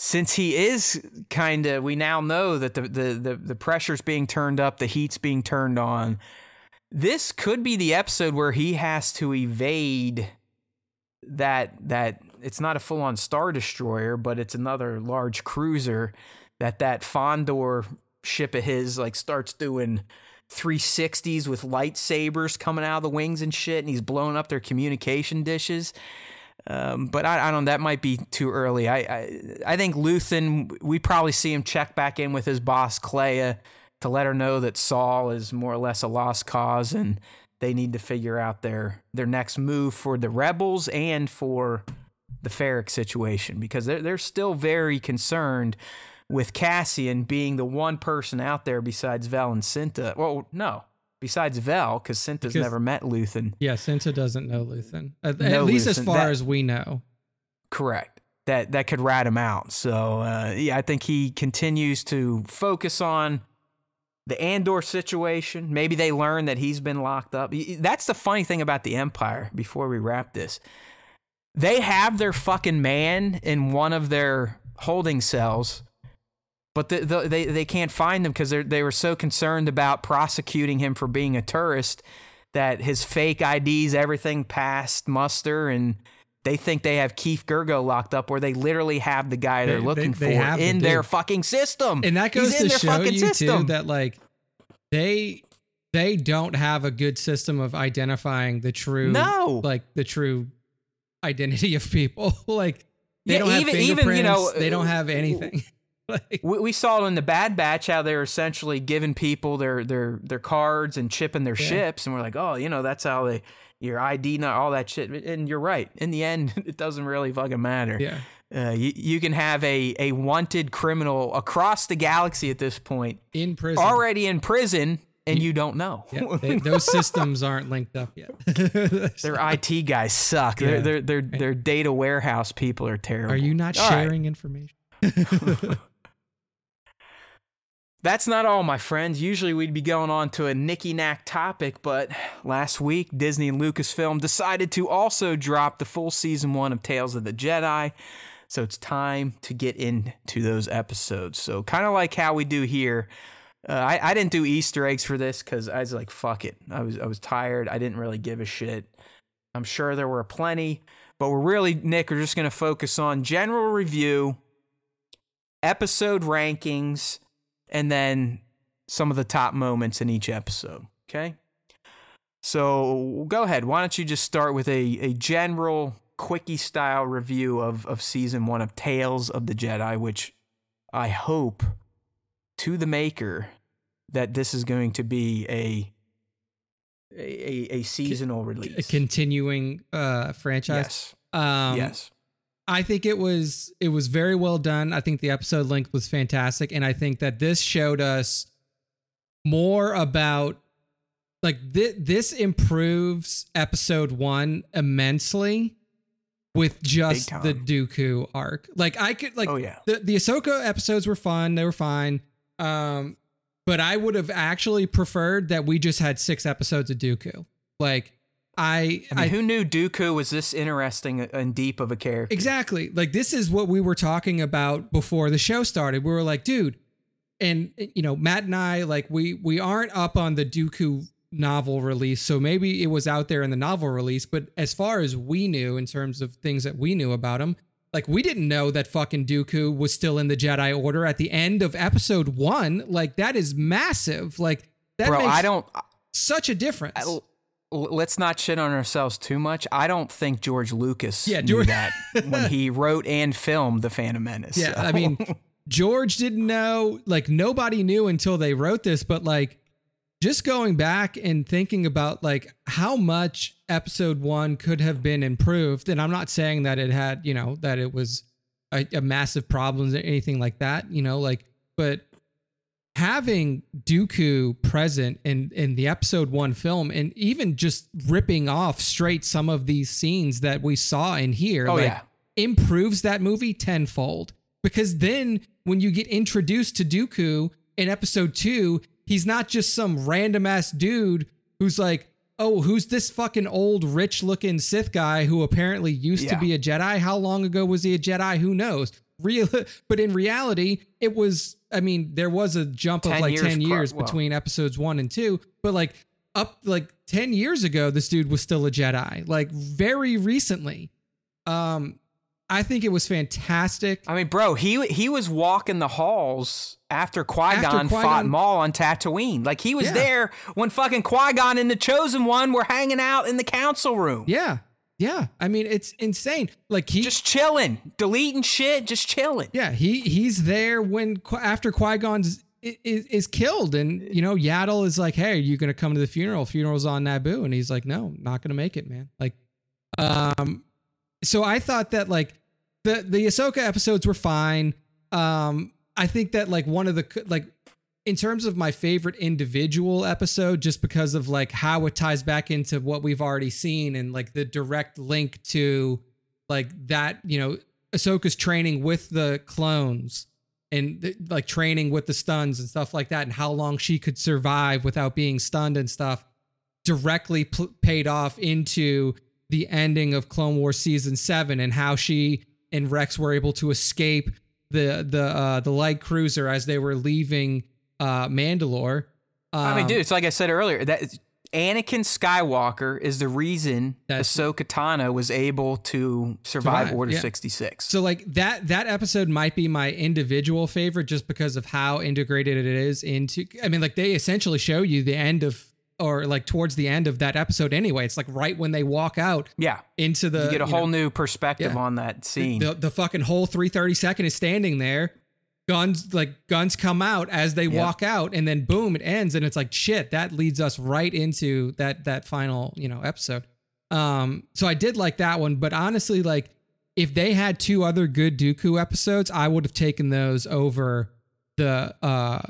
since he is kind of, we now know that the, the, the, the pressure's being turned up, the heat's being turned on. This could be the episode where he has to evade that that it's not a full on star destroyer, but it's another large cruiser that that Fondor ship of his like starts doing 360s with lightsabers coming out of the wings and shit, and he's blowing up their communication dishes. Um, but I, I, don't. That might be too early. I, I, I think Luthen. We probably see him check back in with his boss Kleya to let her know that Saw is more or less a lost cause, and they need to figure out their their next move for the rebels and for the Ferrix situation because they're, they're still very concerned with Cassian being the one person out there besides and Well, no, besides Vel, because Cinta's never met Luthen. Yeah, Cinta doesn't know Luthen, at, no at least Luthen. as far that, as we know. Correct. That that could rat him out. So uh, yeah, I think he continues to focus on the Andor situation. Maybe they learn that he's been locked up. That's the funny thing about the Empire. Before we wrap this, they have their fucking man in one of their holding cells, but the, the, they they can't find him because they they were so concerned about prosecuting him for being a tourist that his fake IDs everything passed muster and they think they have Keef Girgo locked up, where they literally have the guy they're looking they, they for in their fucking system. And that goes to show you system. too that like they they don't have a good system of identifying the true no like the true identity of people. like they yeah, don't have even, fingerprints. Even, you know, they don't uh, have anything. Like, we, we, saw in the Bad Batch how they're essentially giving people their their their cards and chipping their yeah. ships, and we're like, oh, you know, that's how they your ID, not all that shit. And you're right. In the end, it doesn't really fucking matter. Yeah. Uh, you, you can have a, a wanted criminal across the galaxy at this point in prison already in prison and you, you don't know. Yeah, they, those systems aren't linked up yet. their IT guys suck. Yeah. Their, their their their data warehouse people are terrible. Are you not sharing right. information? That's not all, my friends. Usually we'd be going on to a nicky knack topic, but last week Disney and Lucasfilm decided to also drop the full season one of Tales of the Jedi. So it's time to get into those episodes. So, kind of like how we do here. Uh, I, I didn't do Easter eggs for this because I was like, fuck it. I was I was tired. I didn't really give a shit. I'm sure there were plenty, but we're really Nick. We're just gonna focus on general review, episode rankings, and then some of the top moments in each episode. Okay. So go ahead. Why don't you just start with a, a general quickie style review of, of season one of Tales of the Jedi, which I hope to the maker that this is going to be a a, a seasonal release, a continuing uh, franchise. Yes. Um, yes. I think it was it was very well done. I think the episode length was fantastic, and I think that this showed us more about like th- this improves episode one immensely with just the Dooku arc. Like I could like oh, yeah. the the Ahsoka episodes were fun, they were fine. Um, but I would have actually preferred that we just had six episodes of Dooku. Like I, I, mean, I, who knew Dooku was this interesting and deep of a character? Exactly. Like this is what we were talking about before the show started. We were like, dude, and you know, Matt and I, like we we aren't up on the Dooku novel release, so maybe it was out there in the novel release. But as far as we knew, in terms of things that we knew about him, like we didn't know that fucking Dooku was still in the Jedi Order at the end of Episode One. Like that is massive. Like that Bro, makes I don't such a difference. I, let's not shit on ourselves too much. I don't think George Lucas yeah, George- knew that when he wrote and filmed The Phantom Menace. Yeah, so. I mean, George didn't know. Like nobody knew until they wrote this. But like, just going back and thinking about like how much Episode One could have been improved, and I'm not saying that it had, you know, that it was a, a massive problems or anything like that. You know, like, but having Dooku present in in the episode 1 film and even just ripping off straight some of these scenes that we saw in here oh, like yeah. improves that movie tenfold because then when you get introduced to Dooku in episode 2 he's not just some random ass dude who's like oh, who's this fucking old, rich looking Sith guy who apparently used yeah. to be a Jedi? How long ago was he a Jedi? Who knows? Real, but in reality, it was I mean, there was a jump of like years 10 years pro- between episodes one and two, but like up like 10 years ago, this dude was still a Jedi, like very recently. Um, I think it was fantastic. I mean, bro, he he was walking the halls after Qui Gon fought Maul on Tatooine. Like he was yeah. there when fucking Qui Gon and the Chosen One were hanging out in the council room. Yeah, yeah, I mean it's insane. Like he just chilling, deleting shit, just chilling. Yeah, he he's there when after Qui Gon's is, is killed, and you know Yaddle is like, "Hey, are you gonna come to the funeral? Funeral's on Naboo," and he's like, "No, not gonna make it, man." Like, um, so I thought that like the the Ahsoka episodes were fine. Um, I think that like one of the like in terms of my favorite individual episode, just because of like how it ties back into what we've already seen and like the direct link to like that, you know, Ahsoka's training with the clones and like training with the stuns and stuff like that, and how long she could survive without being stunned and stuff, directly pl- paid off into the ending of Clone Wars season seven and how she and Rex were able to escape the the uh, the light cruiser as they were leaving uh, Mandalore. Um, I mean, dude, it's like I said earlier that Anakin Skywalker is the reason Ahsoka Tano was able to survive, survive Order yeah. 66. So like that that episode might be my individual favorite just because of how integrated it is into I mean like they essentially show you the end of or like towards the end of that episode anyway. It's like right when they walk out yeah. into the You get a you whole know, new perspective yeah. on that scene. The, the, the fucking whole 332nd is standing there guns like guns come out as they yep. walk out and then boom it ends and it's like shit that leads us right into that that final you know episode um so i did like that one but honestly like if they had two other good dooku episodes i would have taken those over the uh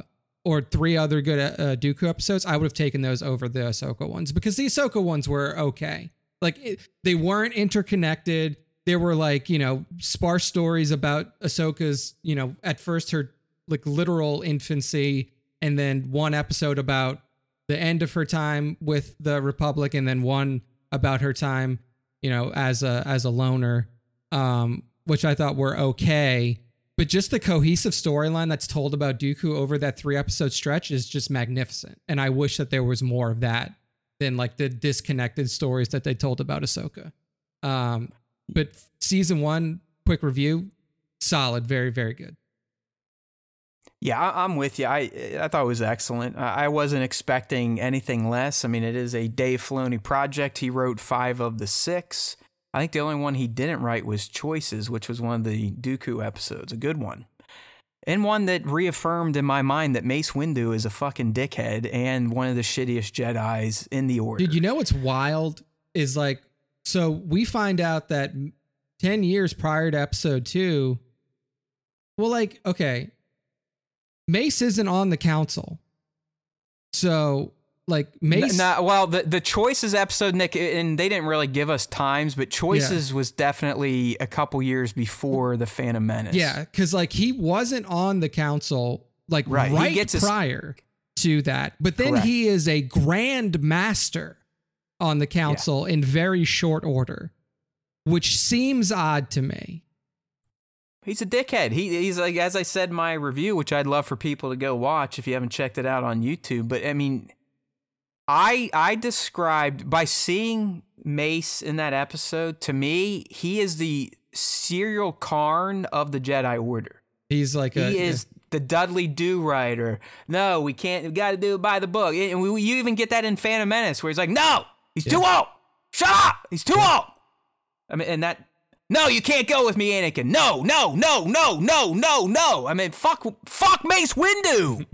or three other good uh, Dooku episodes, I would have taken those over the Ahsoka ones because the Ahsoka ones were okay. Like it, they weren't interconnected. There were like you know sparse stories about Ahsoka's you know at first her like literal infancy, and then one episode about the end of her time with the Republic, and then one about her time you know as a as a loner, um, which I thought were okay but just the cohesive storyline that's told about Dooku over that three episode stretch is just magnificent. And I wish that there was more of that than like the disconnected stories that they told about Ahsoka. Um, but season one, quick review, solid, very, very good. Yeah, I'm with you. I I thought it was excellent. I wasn't expecting anything less. I mean, it is a Dave Filoni project. He wrote five of the six. I think the only one he didn't write was Choices, which was one of the Dooku episodes, a good one. And one that reaffirmed in my mind that Mace Windu is a fucking dickhead and one of the shittiest Jedi's in the order. Dude, you know what's wild is like, so we find out that 10 years prior to episode two, well, like, okay, Mace isn't on the council. So like Mace. Nah, well, the the choices episode, Nick, and they didn't really give us times, but choices yeah. was definitely a couple years before the Phantom Menace. Yeah, because like he wasn't on the council like right, right prior his... to that, but then Correct. he is a grand master on the council yeah. in very short order, which seems odd to me. He's a dickhead. He, he's like, as I said in my review, which I'd love for people to go watch if you haven't checked it out on YouTube. But I mean, I I described by seeing Mace in that episode. To me, he is the Syril Karn of the Jedi Order. He's like he a, is yeah. the Dudley Do Rider. No, we can't. We got to do it by the book. And we, you even get that in Phantom Menace, where he's like, "No, he's yeah. too old. Shut up. He's too yeah. old." I mean, and that. No, you can't go with me, Anakin. No, no, no, no, no, no, no. I mean, fuck, fuck Mace Windu.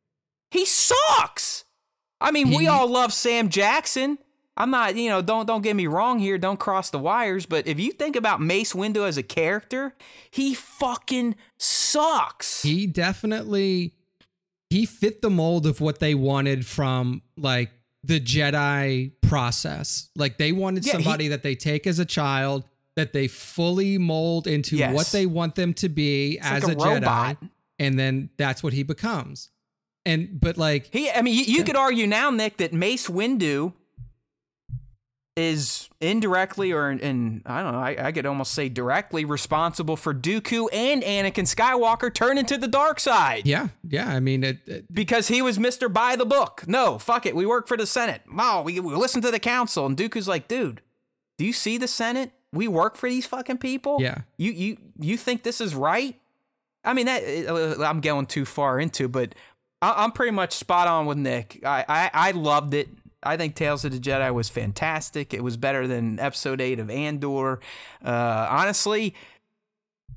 he sucks. I mean, we all love Sam Jackson. I'm not, you know, don't don't get me wrong here, don't cross the wires, but if you think about Mace Windu as a character, he fucking sucks. He definitely he fit the mold of what they wanted from like the Jedi process. Like they wanted yeah, somebody he, that they take as a child that they fully mold into yes. what they want them to be it's as like a, a Jedi and then that's what he becomes. And but like he, I mean, you, you could argue now, Nick, that Mace Windu is indirectly or in, I don't know, I, I, could almost say directly responsible for Dooku and Anakin Skywalker turning to the dark side. Yeah, yeah. I mean, it, it, because he was Mister By the Book. No, fuck it. We work for the Senate. Wow, we, we listen to the council, and Dooku's like, dude, do you see the Senate? We work for these fucking people. Yeah. You you you think this is right? I mean, that uh, I'm going too far into, but I'm pretty much spot on with Nick. I, I, I loved it. I think Tales of the Jedi was fantastic. It was better than Episode Eight of Andor. Uh, honestly,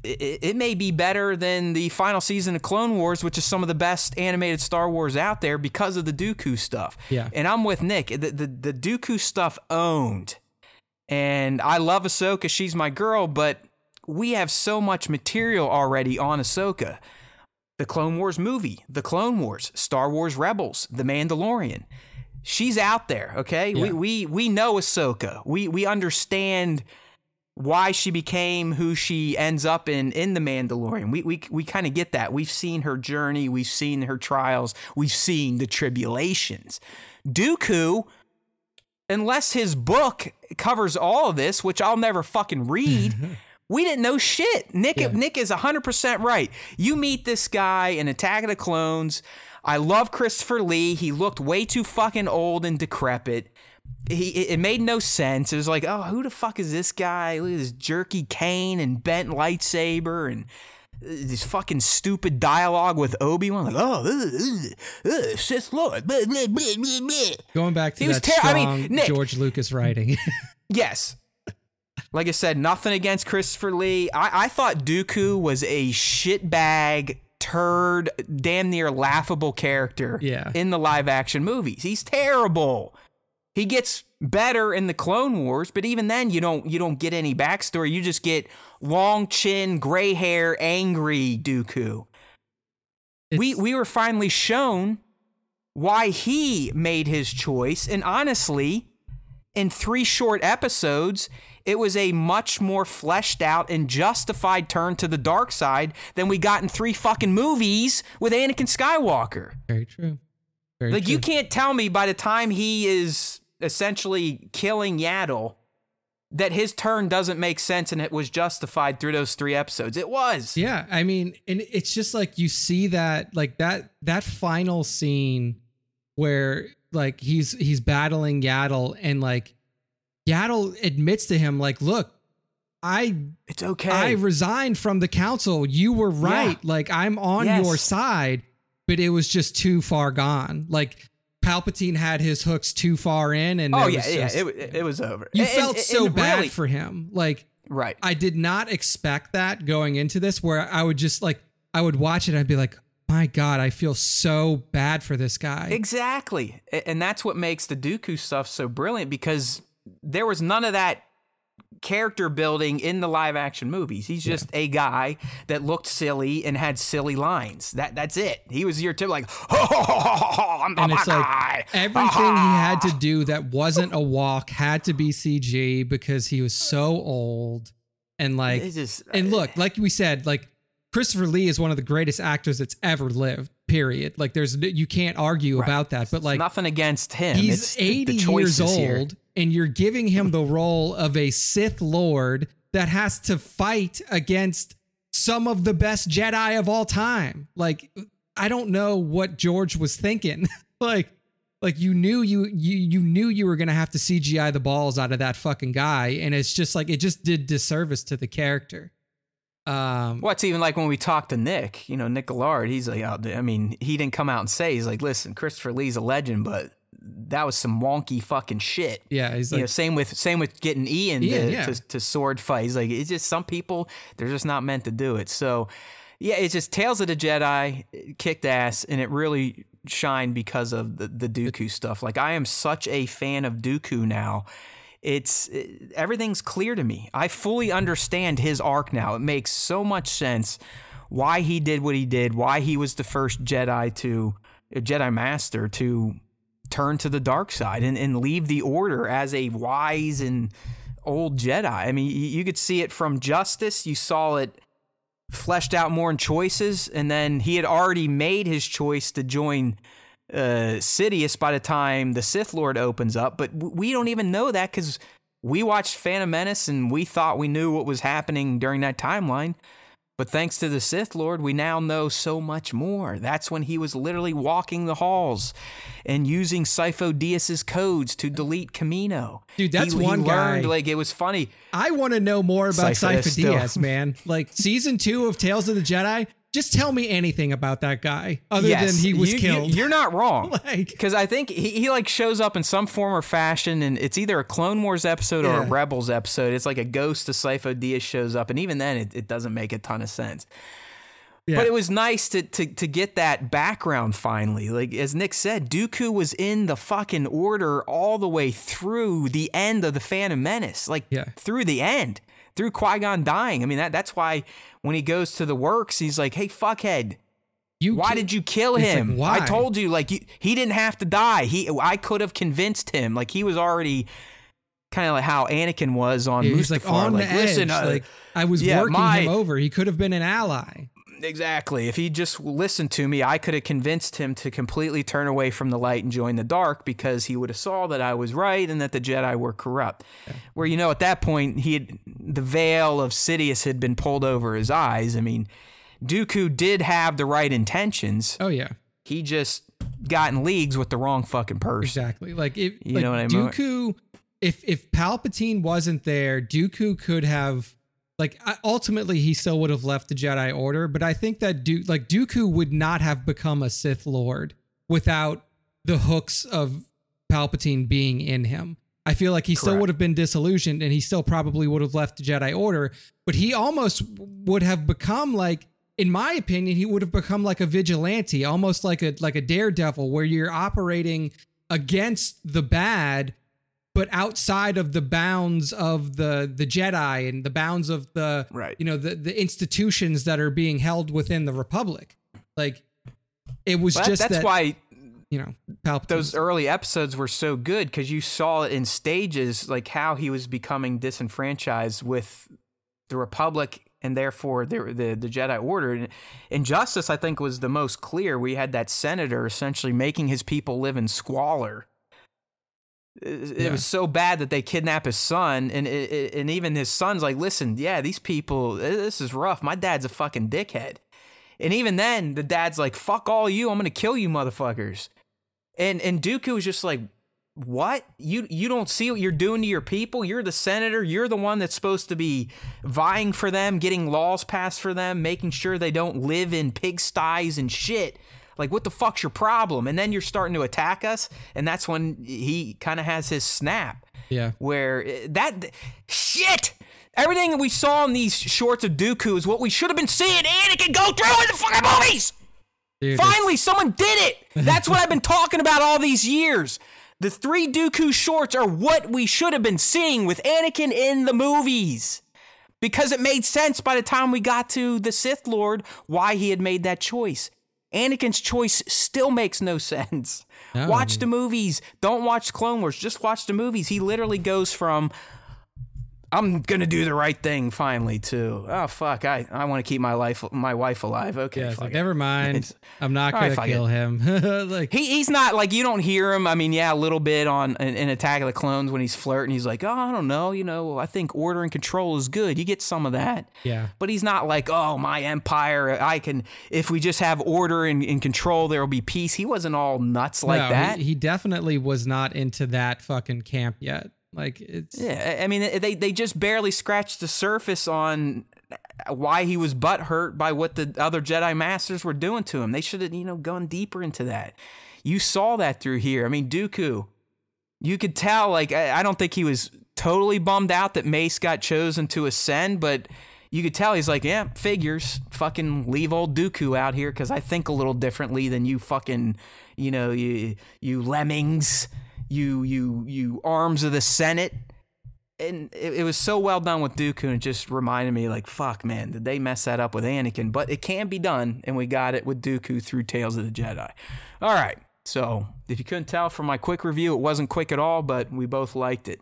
it, it, may be better than the final season of Clone Wars, which is some of the best animated Star Wars out there because of the Dooku stuff. Yeah, and I'm with Nick. The the, the Dooku stuff owned, and I love Ahsoka. She's my girl, but we have so much material already on Ahsoka the Clone Wars movie, The Clone Wars, Star Wars Rebels, The Mandalorian. She's out there, okay? Yeah. We, we we know Ahsoka. We we understand why she became who she ends up in in The Mandalorian. We we we kind of get that. We've seen her journey, we've seen her trials, we've seen the tribulations. Dooku unless his book covers all of this, which I'll never fucking read. We didn't know shit. Nick yeah. Nick is 100% right. You meet this guy in Attack of the Clones. I love Christopher Lee. He looked way too fucking old and decrepit. He it made no sense. It was like, "Oh, who the fuck is this guy? Look at this jerky cane and bent lightsaber and this fucking stupid dialogue with Obi Wan, like, oh, uh, uh, uh, Sith Lord. Blah, blah, blah, Going back to he that ter- strong I mean, Nick, George Lucas writing. yes, like I said, nothing against Christopher Lee. I, I thought Dooku was a shitbag, turd, damn near laughable character yeah. in the live action movies. He's terrible. He gets better in the Clone Wars, but even then you don't you don't get any backstory. You just get long chin, gray hair, angry Dooku. we we were finally shown why he made his choice, and honestly, in three short episodes, it was a much more fleshed out and justified turn to the dark side than we got in three fucking movies with Anakin Skywalker. Very true. Very like true. you can't tell me by the time he is essentially killing Yaddle that his turn doesn't make sense and it was justified through those three episodes. It was. Yeah, I mean, and it's just like you see that like that that final scene where like he's he's battling Yaddle and like Yaddle admits to him like, "Look, I It's okay. I resigned from the council. You were right. Yeah. Like I'm on Yes. your side, but it was just too far gone. Like Palpatine had his hooks too far in, and oh yeah, yeah. It, it was over. you And- felt and- so and bad really- for him. Like right. I did not expect that going into this, where I would just like I would watch it, and I'd be like, my God, I feel so bad for this guy. Exactly. And that's what makes the Dooku stuff so brilliant because there was none of that character building in the live action movies. He's just a guy that looked silly and had silly lines. That that's it. He was your tip like I'm the and it's like everything he had to do that wasn't a walk had to be CG because he was so old and like just and uh, look like we said like Christopher Lee is one of the greatest actors that's ever lived period like there's you can't argue about that but like nothing against him. he's It's the- the 80 years old here. and you're giving him the role of a Sith Lord that has to fight against some of the best Jedi of all time. Like I don't know what George was thinking. like like you knew you you you knew you were going to have to CGI the balls out of that fucking guy and it's just like it just did disservice to the character. Um What's even like when we talked to Nick, you know, Nick Gillard, he's like, oh, I mean, he didn't come out and say, he's like, listen, Christopher Lee's a legend, but that was some wonky fucking shit. yeah, he's you know, like same with same with getting Ian Ian, to, yeah. to, to sword fight. He's like, it's just some people they're just not meant to do it. So, yeah, it's just Tales of the Jedi kicked ass, and it really shined because of the the Dooku stuff. Like, I am such a fan of Dooku now. It's it, everything's clear to me. I fully understand his arc now. It makes so much sense why he did what he did, why he was the first Jedi to eh, Jedi Master to turn to the dark side and, and leave the order as a wise and old Jedi. I mean, you could see it from Justice. You saw it fleshed out more in choices, and then he had already made his choice to join uh, Sidious by the time the Sith Lord opens up. But we don't even know that because we watched Phantom Menace and we thought we knew what was happening during that timeline. But thanks to the Sith Lord, we now know so much more. That's when he was literally walking the halls and using Sifo Dyas's codes to delete Kamino. Dude, that's He- he one learned, guy. like it was funny. I want to know more about Cypher is Cypher still- Dyas, man. Like season two of Tales of the Jedi. Just tell me anything about that guy other yes, than he was you, killed. You, are not wrong. Like- because I think he, he like shows up in some form or fashion, and it's either a Clone Wars episode or a Rebels episode. It's like a ghost of Sifo Dyas shows up, and even then, it, it doesn't make a ton of sense. Yeah. But it was nice to, to to get that background finally. Like as Nick said, Dooku was in the fucking order all the way through the end of the Phantom Menace. Like Yeah. through the end, through Qui Gon dying. I mean that that's why when he goes to the works, he's like, "Hey, fuckhead, you why ki- did you kill like, him? why? I told you, like you, he didn't have to die. He, I could have convinced him. Like he was already." Kind of like how Anakin was on Yeah, Mustafar. like on like, the edge. listen, uh, like I was yeah, working my- him over. He could have been an ally. Exactly. If he just listened to me, I could have convinced him to completely turn away from the light and join the dark because he would have saw that I was right and that the Jedi were corrupt. Where you know at that point he had the veil of Sidious had been pulled over his eyes. I mean, Dooku did have the right intentions. Oh yeah, He just got in leagues with the wrong fucking person. exactly. Like if You like know what I mean? Dooku, if if Palpatine wasn't there, Dooku could have. Like ultimately, he still would have left the Jedi Order, but I think that du- like Dooku would not have become a Sith Lord without the hooks of Palpatine being in him. I feel like he still would have been disillusioned and he still probably would have left the Jedi Order, but he almost would have become like in my opinion, he would have become like a vigilante, almost like a like a daredevil where you're operating against the bad but outside of the bounds of the the Jedi and the bounds of the Right. you know the the institutions that are being held within the Republic. Like it was But just that's that, why you know Palpatine. those early episodes were so good because you saw it in stages, like how he was becoming disenfranchised with the Republic and therefore the the, the Jedi Order. And Injustice, I think, was the most clear. We had that senator essentially making his people live in squalor. It, it Yeah. was so bad that they kidnap his son, and it, it- and even his son's like, "Listen, yeah, these people, uh, this is rough. My dad's a fucking dickhead." And even then, the dad's like, "Fuck all you! I'm gonna kill you, motherfuckers." And and Dooku was just like, "What? You you don't see what you're doing to your people? You're the senator. You're the one that's supposed to be vying for them, getting laws passed for them, making sure they don't live in pigsties and shit." Like, what the fuck's your problem? And then you're starting to attack us, and that's when he kind of has his snap yeah. where uh, that shit. Everything that we saw in these shorts of Dooku is what we should have been seeing Anakin go through in the fucking movies. Dude, it's- Finally, someone did it. That's what I've been talking about all these years. The three Dooku shorts are what we should have been seeing with Anakin in the movies. Because it made sense by the time we got to the Sith Lord why he had made that choice. Anakin's choice still makes no sense. No, I watch mean- the movies. Don't watch Clone Wars. Just watch the movies. He literally goes from I'm gonna do the right thing finally too. oh fuck I, I want to keep my life my wife alive okay yeah, like never mind. It's- I'm not gonna fuck kill him. like He, he's not like you don't hear him. I mean, yeah, a little bit on in, in Attack of the Clones when he's flirting. He's like, oh, I don't know, you know, I think order and control is good. You get some of that, yeah. but he's not like, oh, my empire. I can if we just have order and, and control, there will be peace. He wasn't all nuts like No, that. He, he definitely was not into that fucking camp yet. Like it's Yeah, I mean, they they just barely scratched the surface on why he was butthurt by what the other Jedi Masters were doing to him. They should have, you know, gone deeper into that. You saw that through here. I mean, Dooku, you could tell. Like, I, I don't think he was totally bummed out that Mace got chosen to ascend, but you could tell he's like, yeah, figures. Fucking leave old Dooku out here because I think a little differently than you. Fucking, you know, you you lemmings you you you arms of the Senate. And it, it was so well done with Dooku, and it just reminded me, like, fuck, man, did they mess that up with Anakin? But it can be done, and we got it with Dooku through Tales of the Jedi. All right, so if you couldn't tell from my quick review, it wasn't quick at all, but we both liked it.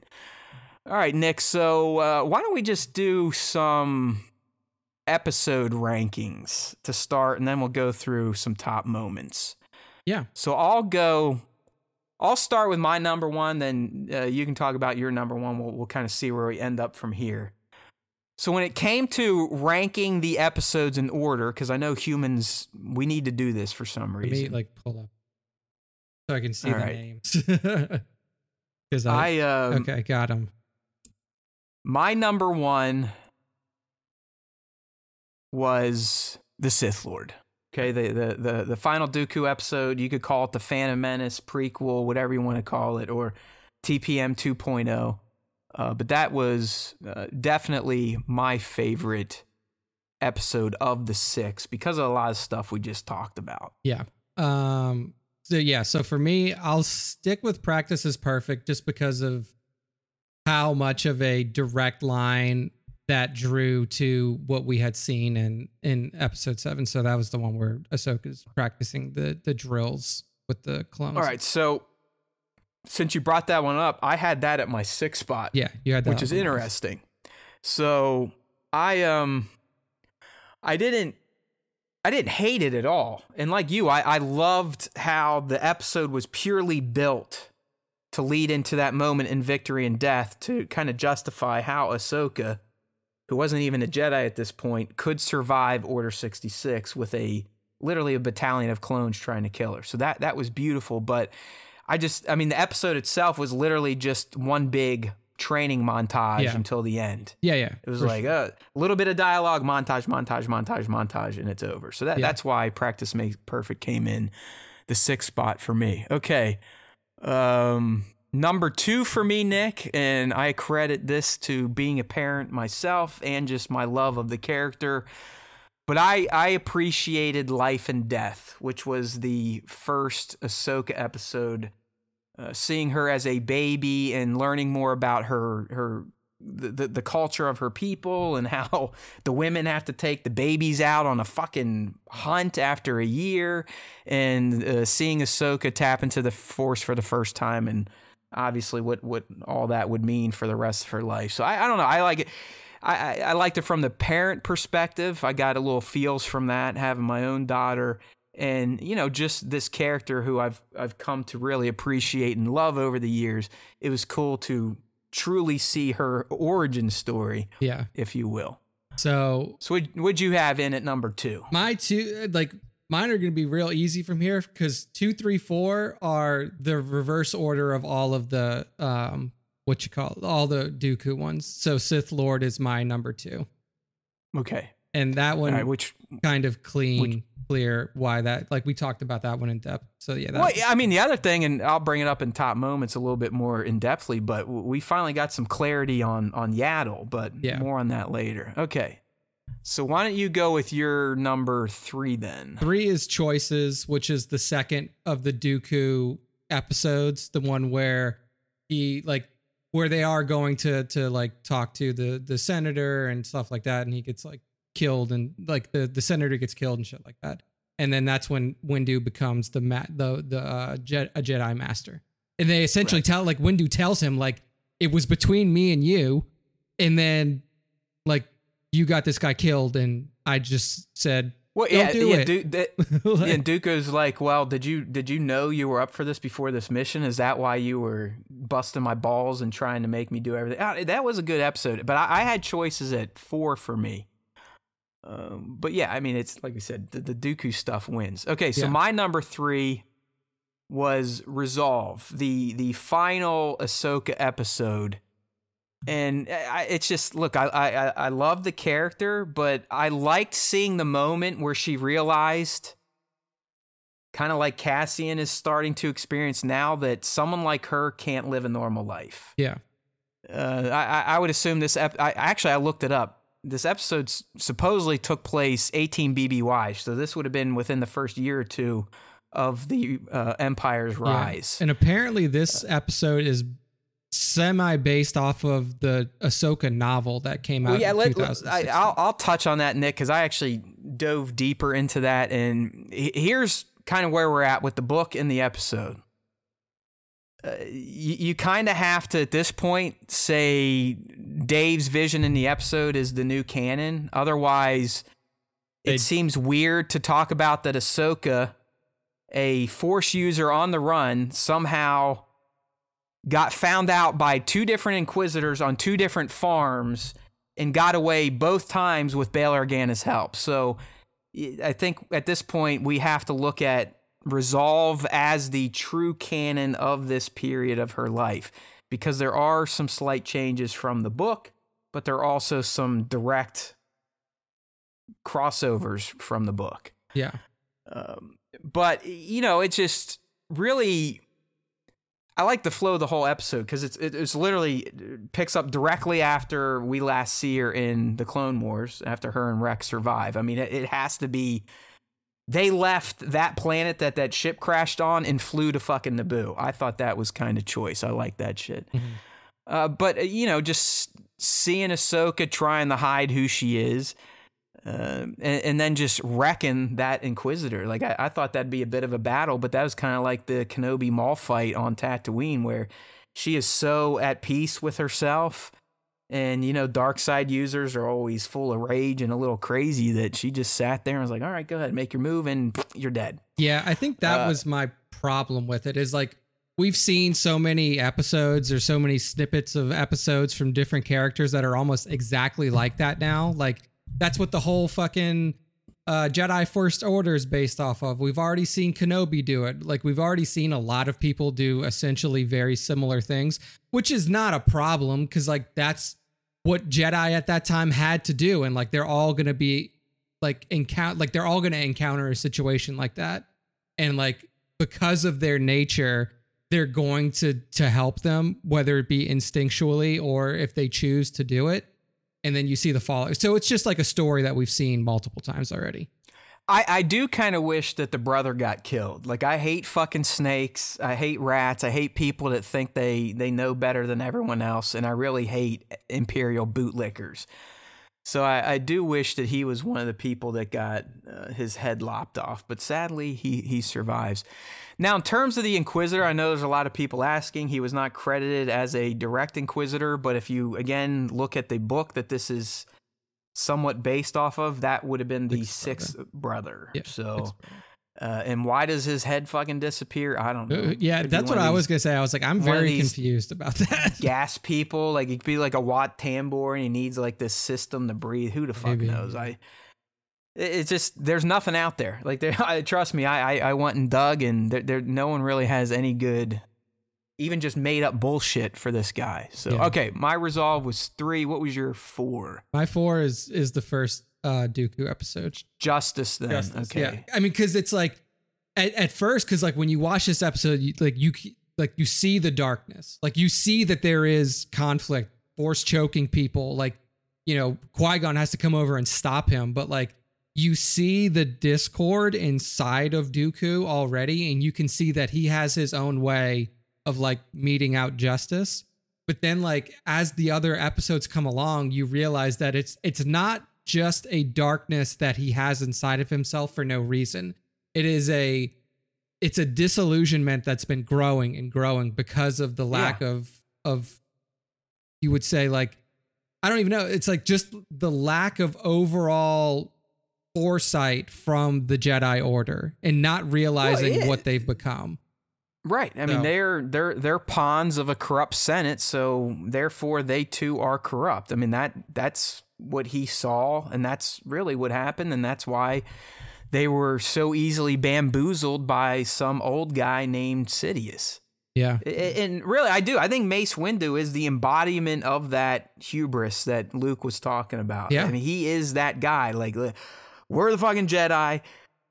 All right, Nick, so uh, why don't we just do some episode rankings to start, and then we'll go through some top moments. yeah. So I'll go. I'll start with my number one, then uh, you can talk about your number one. We'll, we'll kind of see where we end up from here. So when it came to ranking the episodes in order, because I know humans, we need to do this for some reason. Let me like pull up so I can see All the right. names. Because I, I um, okay, got him. my number one was the Sith Lord. Okay, the, the the the final Dooku episode. You could call it the Phantom Menace prequel, whatever you want to call it, or TPM 2.0. Uh, but that was uh, definitely my favorite episode of the six because of a lot of stuff we just talked about. Yeah. Um. So yeah. So for me, I'll stick with practice is perfect just because of how much of a direct line that drew to what we had seen in in episode seven. So that was the one where Ahsoka's practicing the the drills with the clones. All right, so since you brought that one up, I had that at my sixth spot. Yeah, you had that. which is on the list. interesting. So I um I didn't I didn't hate it at all. And like you, I, I loved how the episode was purely built to lead into that moment in victory and death to kind of justify how Ahsoka, who wasn't even a Jedi at this point, could survive Order 66 with a literally a battalion of clones trying to kill her. So that that was beautiful, but I just I mean the episode itself was literally just one big training montage Yeah. until the end. Yeah, yeah. It was like sure. a little bit of dialogue, montage, montage, montage, montage, and it's over. So that Yeah. that's why practice makes perfect came in the sixth spot for me. Okay. Um number two for me, Nick, and I credit this to being a parent myself and just my love of the character. But I, I appreciated Life and Death, which was the first Ahsoka episode. Uh, seeing her as a baby and learning more about her her the, the, the culture of her people and how the women have to take the babies out on a fucking hunt after a year and uh, seeing Ahsoka tap into the force for the first time and obviously what, what all that would mean for the rest of her life. So I, I don't know. I like it. I, I liked it from the parent perspective. I got a little feels from that having my own daughter and you know just this character who I've I've come to really appreciate and love over the years. It was cool to truly see her origin story, yeah, if you will. So, so what would you have in at number two? My two, like mine, are going to be real easy from here because two, three, four are the reverse order of all of the um what you call all the Dooku ones. So Sith Lord is my number two. Okay. And that one, right, which kind of clean. Which, clear why that like we talked about that one in depth. So yeah. Well, I mean the other thing, and I'll bring it up in top moments a little bit more in depthly, but we finally got some clarity on on Yaddle, but yeah. more on that later. Okay. So why don't you go with your number three then? Three is choices, which is the second of the Dooku episodes, the one where he like where they are going to to like talk to the the senator and stuff like that, and he gets like killed and like the the senator gets killed and shit like that. And then that's when Windu becomes the ma- the the uh, Je- a Jedi master. And they essentially right. tell like Windu tells him like it was between me and you, and then like you got this guy killed, and I just said well, yeah, do yeah, Du- that, like, yeah, Dooku's like, well, did you did you know you were up for this before this mission? Is that why you were busting my balls and trying to make me do everything? That was a good episode, but I, I, had choices at four for me. Um, but yeah, I mean, it's like we said, the, the Dooku stuff wins. Okay, so yeah. my number three was Resolve, the the final Ahsoka episode, and I, it's just look, I, I I love the character, but I liked seeing the moment where she realized, kind of like Cassian is starting to experience now, that someone like her can't live a normal life. Yeah. Uh, I I would assume this. Ep- I actually I looked it up this episode supposedly took place 18 BBY, so this would have been within the first year or two of the uh, Empire's rise. Yeah. And apparently, this episode is semi based off of the Ahsoka novel that came out. Well, yeah, let, I, I'll, I'll touch on that, Nick, because I actually dove deeper into that, and here's kind of where we're at with the book and the episode. Uh, you, you kind of have to at this point say Dave's vision in the episode is the new canon. Otherwise, it they, seems weird to talk about that Ahsoka, a Force user on the run, somehow got found out by two different Inquisitors on two different farms and got away both times with Bail Organa's help. So I think at this point we have to look at resolve as the true canon of this period of her life because there are some slight changes from the book, but there are also some direct crossovers from the book. Yeah. Um, but you know, it just really I like the flow of the whole episode because it's it's literally it picks up directly after we last see her in the Clone Wars after her and Rex survive. I mean, it, it has to be they left that planet that that ship crashed on and flew to fucking Naboo. I thought that was kind of choice. I like that shit. Mm-hmm. Uh, but uh, you know, just seeing Ahsoka trying to hide who she is, uh, and, and, then just wrecking that Inquisitor. Like I, I thought that'd be a bit of a battle, but that was kind of like the Kenobi Maul fight on Tatooine, where she is so at peace with herself and you know, dark side users are always full of rage and a little crazy that she just sat there and was like, "All right, go ahead, make your move, and you're dead." Yeah, I think that uh, was my problem with it. Is like we've seen so many episodes or so many snippets of episodes from different characters that are almost exactly like that now. Like that's what the whole fucking uh, Jedi First Order is based off of. We've already seen Kenobi do it. Like we've already seen a lot of people do essentially very similar things, which is not a problem because like that's what Jedi at that time had to do. And like they're all gonna be like encounter like they're all gonna encounter a situation like that. And like because of their nature, they're going to to help them, whether it be instinctually or if they choose to do it. And then you see the follow. So it's just like a story that we've seen multiple times already. I, I do kind of wish that the brother got killed. Like I hate fucking snakes. I hate rats. I hate people that think they they know better than everyone else, and I really hate imperial bootlickers. So I, I do wish that he was one of the people that got uh, his head lopped off, but sadly he he survives. Now, in terms of the Inquisitor, I know there's a lot of people asking. He was not credited as a direct Inquisitor, but if you again look at the book that this is somewhat based off of, that would have been the sixth, brother. brother. Yeah, so, uh, and why does his head fucking disappear? I don't know. Uh, yeah, Could that's what I was gonna say. I was like, I'm very confused about that. gas people, like it could be like a Wat Tambor, and he needs like this system to breathe. Who the fuck Maybe. knows? I. It's just there's nothing out there. Like there, I, trust me, I, I I went and dug, and there, there no one really has any good even just made up bullshit for this guy. So yeah. okay, my resolve was three. What was your four? My four is is the first uh Dooku episode. Justice then. Justice, okay. Yeah. I mean, because it's like at, at first, because like when you watch this episode, you, like you like you see the darkness, like you see that there is conflict, force choking people, like you know Qui Gon has to come over and stop him, but like you see the discord inside of Dooku already, and you can see that he has his own way of like meeting out justice. But then like as the other episodes come along, you realize that it's it's not just a darkness that he has inside of himself for no reason. It is a it's a disillusionment that's been growing and growing because of the lack yeah. of of you would say like I don't even know. It's like just the lack of overall foresight from the Jedi Order and not realizing well, what they've become. Right. I mean, they're they're they're pawns of a corrupt Senate, so therefore they too are corrupt. I mean that that's what he saw, and that's really what happened, and that's why they were so easily bamboozled by some old guy named Sidious. Yeah. And really, I do. I think Mace Windu is the embodiment of that hubris that Luke was talking about. Yeah. I mean, he is that guy. Like, we're the fucking Jedi.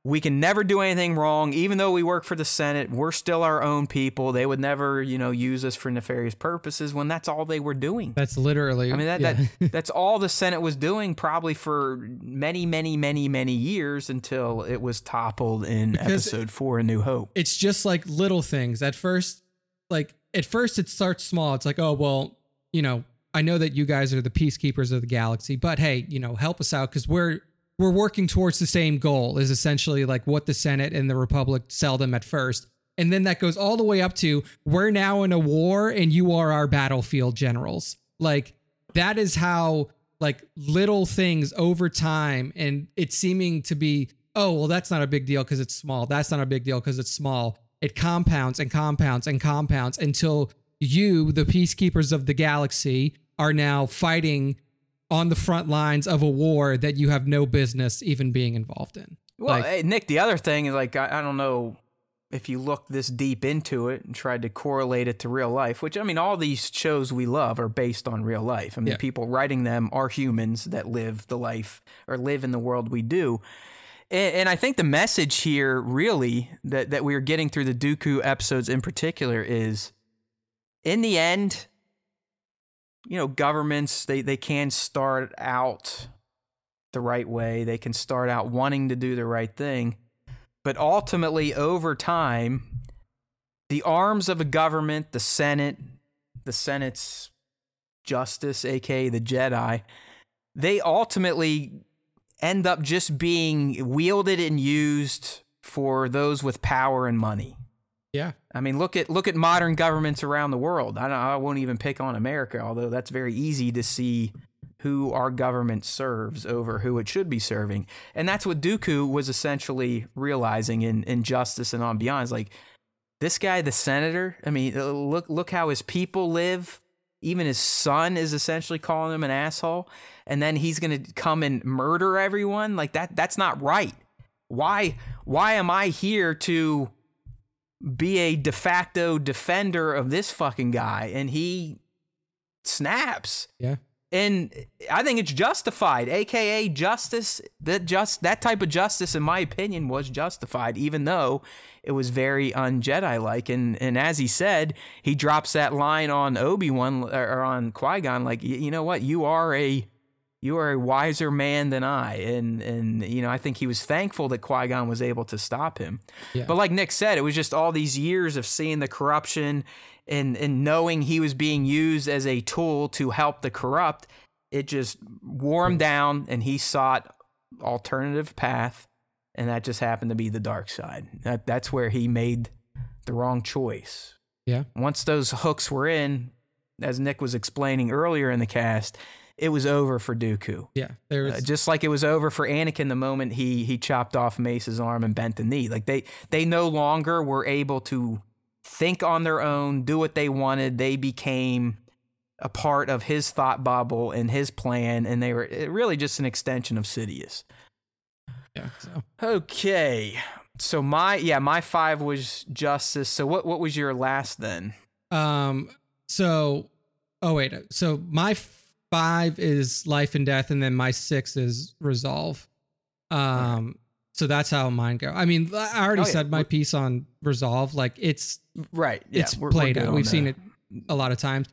We can never do anything wrong, even though we work for the Senate. We're still our own people. They would never, you know, use us for nefarious purposes when that's all they were doing. That's literally. I mean, that, yeah. that that's all the Senate was doing probably for many, many, many, many years until it was toppled in because Episode Four: A New Hope. It's just like little things. At first, like at first, it starts small. It's like, oh well, you know, I know that you guys are the peacekeepers of the galaxy, but hey, you know, help us out because we're we're working towards the same goal is essentially like what the Senate and the Republic sell them at first. And then that goes all the way up to we're now in a war and you are our battlefield generals. Like that is how like little things over time and it's seeming to be oh well that's not a big deal because it's small. That's not a big deal because it's small. It compounds and compounds and compounds until you, the peacekeepers of the galaxy, are now fighting on the front lines of a war that you have no business even being involved in. Well, like, hey, Nick, the other thing is like I, I don't know if you look this deep into it and tried to correlate it to real life, which I mean, all these shows we love are based on real life. I mean, yeah. people writing them are humans that live the life or live in the world we do. And, and I think the message here, really, that, that we're getting through the Dooku episodes in particular is in the end, you know, governments they they can start out the right way. They can start out wanting to do the right thing, but ultimately over time, the arms of a government, the Senate, the Senate's justice, aka the Jedi, they ultimately end up just being wielded and used for those with power and money. Yeah. I mean, look at look at modern governments around the world. I I won't even pick on America, although that's very easy to see who our government serves over who it should be serving. And that's what Dooku was essentially realizing in in Justice and on Beyond. Is like this guy, the senator. I mean, uh, look look how his people live. Even his son is essentially calling him an asshole, and then he's gonna come and murder everyone. Like that. That's not right. Why? Why am I here to? Be a de facto defender of this fucking guy and he snaps. Yeah. And I think it's justified, aka justice. That just that type of justice, in my opinion, was justified, even though it was very un-Jedi like. And and as he said, he drops that line on Obi Wan or on Qui Gon, like you know what, you are a you are a wiser man than I. And and you know, I think he was thankful that Qui Gon was able to stop him. Yeah. But like Nick said, it was just all these years of seeing the corruption and and knowing he was being used as a tool to help the corrupt. It just wore him down, and he sought alternative path, and that just happened to be the dark side. That that's where he made the wrong choice. Yeah. Once those hooks were in, as Nick was explaining earlier in the cast, it was over for Dooku. Yeah, there was uh, just like it was over for Anakin the moment he he chopped off Mace's arm and bent the knee. Like they they no longer were able to think on their own, do what they wanted. They became a part of his thought bubble and his plan, and they were really just an extension of Sidious. Yeah. So. Okay. So my yeah my five was justice. So what what was your last then? Um. So oh wait. So my five is life and death, and then my six is resolve. Um, so that's how mine go. I mean, I already oh, yeah. said my piece on resolve. Like it's right. Yeah, it's we're, played we're out. We've that. seen it a lot of times.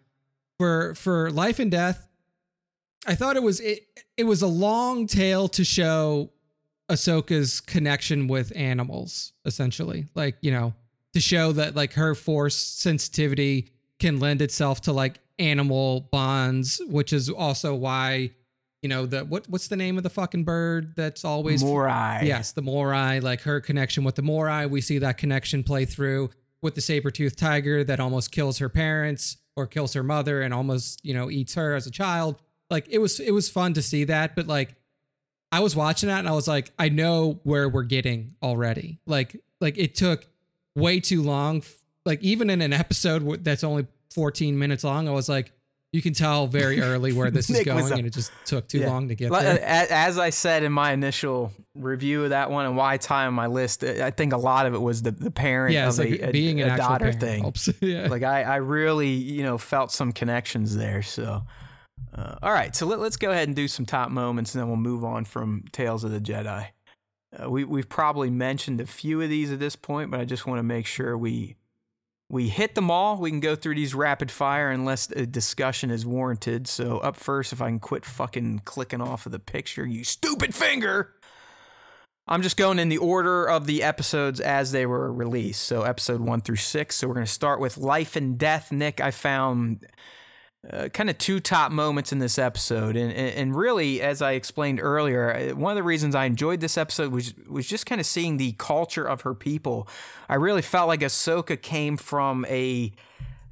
For for life and death, I thought it was it. It was a long tale to show Ahsoka's connection with animals, essentially. Like you know, to show that like her force sensitivity can lend itself to like animal bonds, which is also why you know the what what's the name of the fucking bird that's always Morai. Yes, the Morai. Like her connection with the Morai, we see that connection play through with the saber tooth tiger that almost kills her parents or kills her mother and almost you know eats her as a child. Like it was it was fun to see that, but like I was watching that and I was like, I know where we're getting already. Like like it took way too long. Like even in an episode that's only 14 minutes long. I was like, you can tell very early where this is going, and it just took too yeah. long to get there. As I said in my initial review of that one and why it's high on my list, I think a lot of it was the, the parent yeah, of like a, being a, a daughter thing. yeah. Like I, I really, you know, felt some connections there. So, uh, all right, so let, us go ahead and do some top moments, and then we'll move on from Tales of the Jedi. Uh, we we've probably mentioned a few of these at this point, but I just want to make sure we we hit them all. We can go through these rapid fire unless a discussion is warranted. So, up first, if I can quit fucking clicking off of the picture, you stupid finger. I'm just going in the order of the episodes as they were released. So, episode one through six. So, we're going to start with Life and Death. Nick, I found uh, kind of two top moments in this episode, and, and really, as I explained earlier, one of the reasons I enjoyed this episode was was just kind of seeing the culture of her people. I really felt like Ahsoka came from a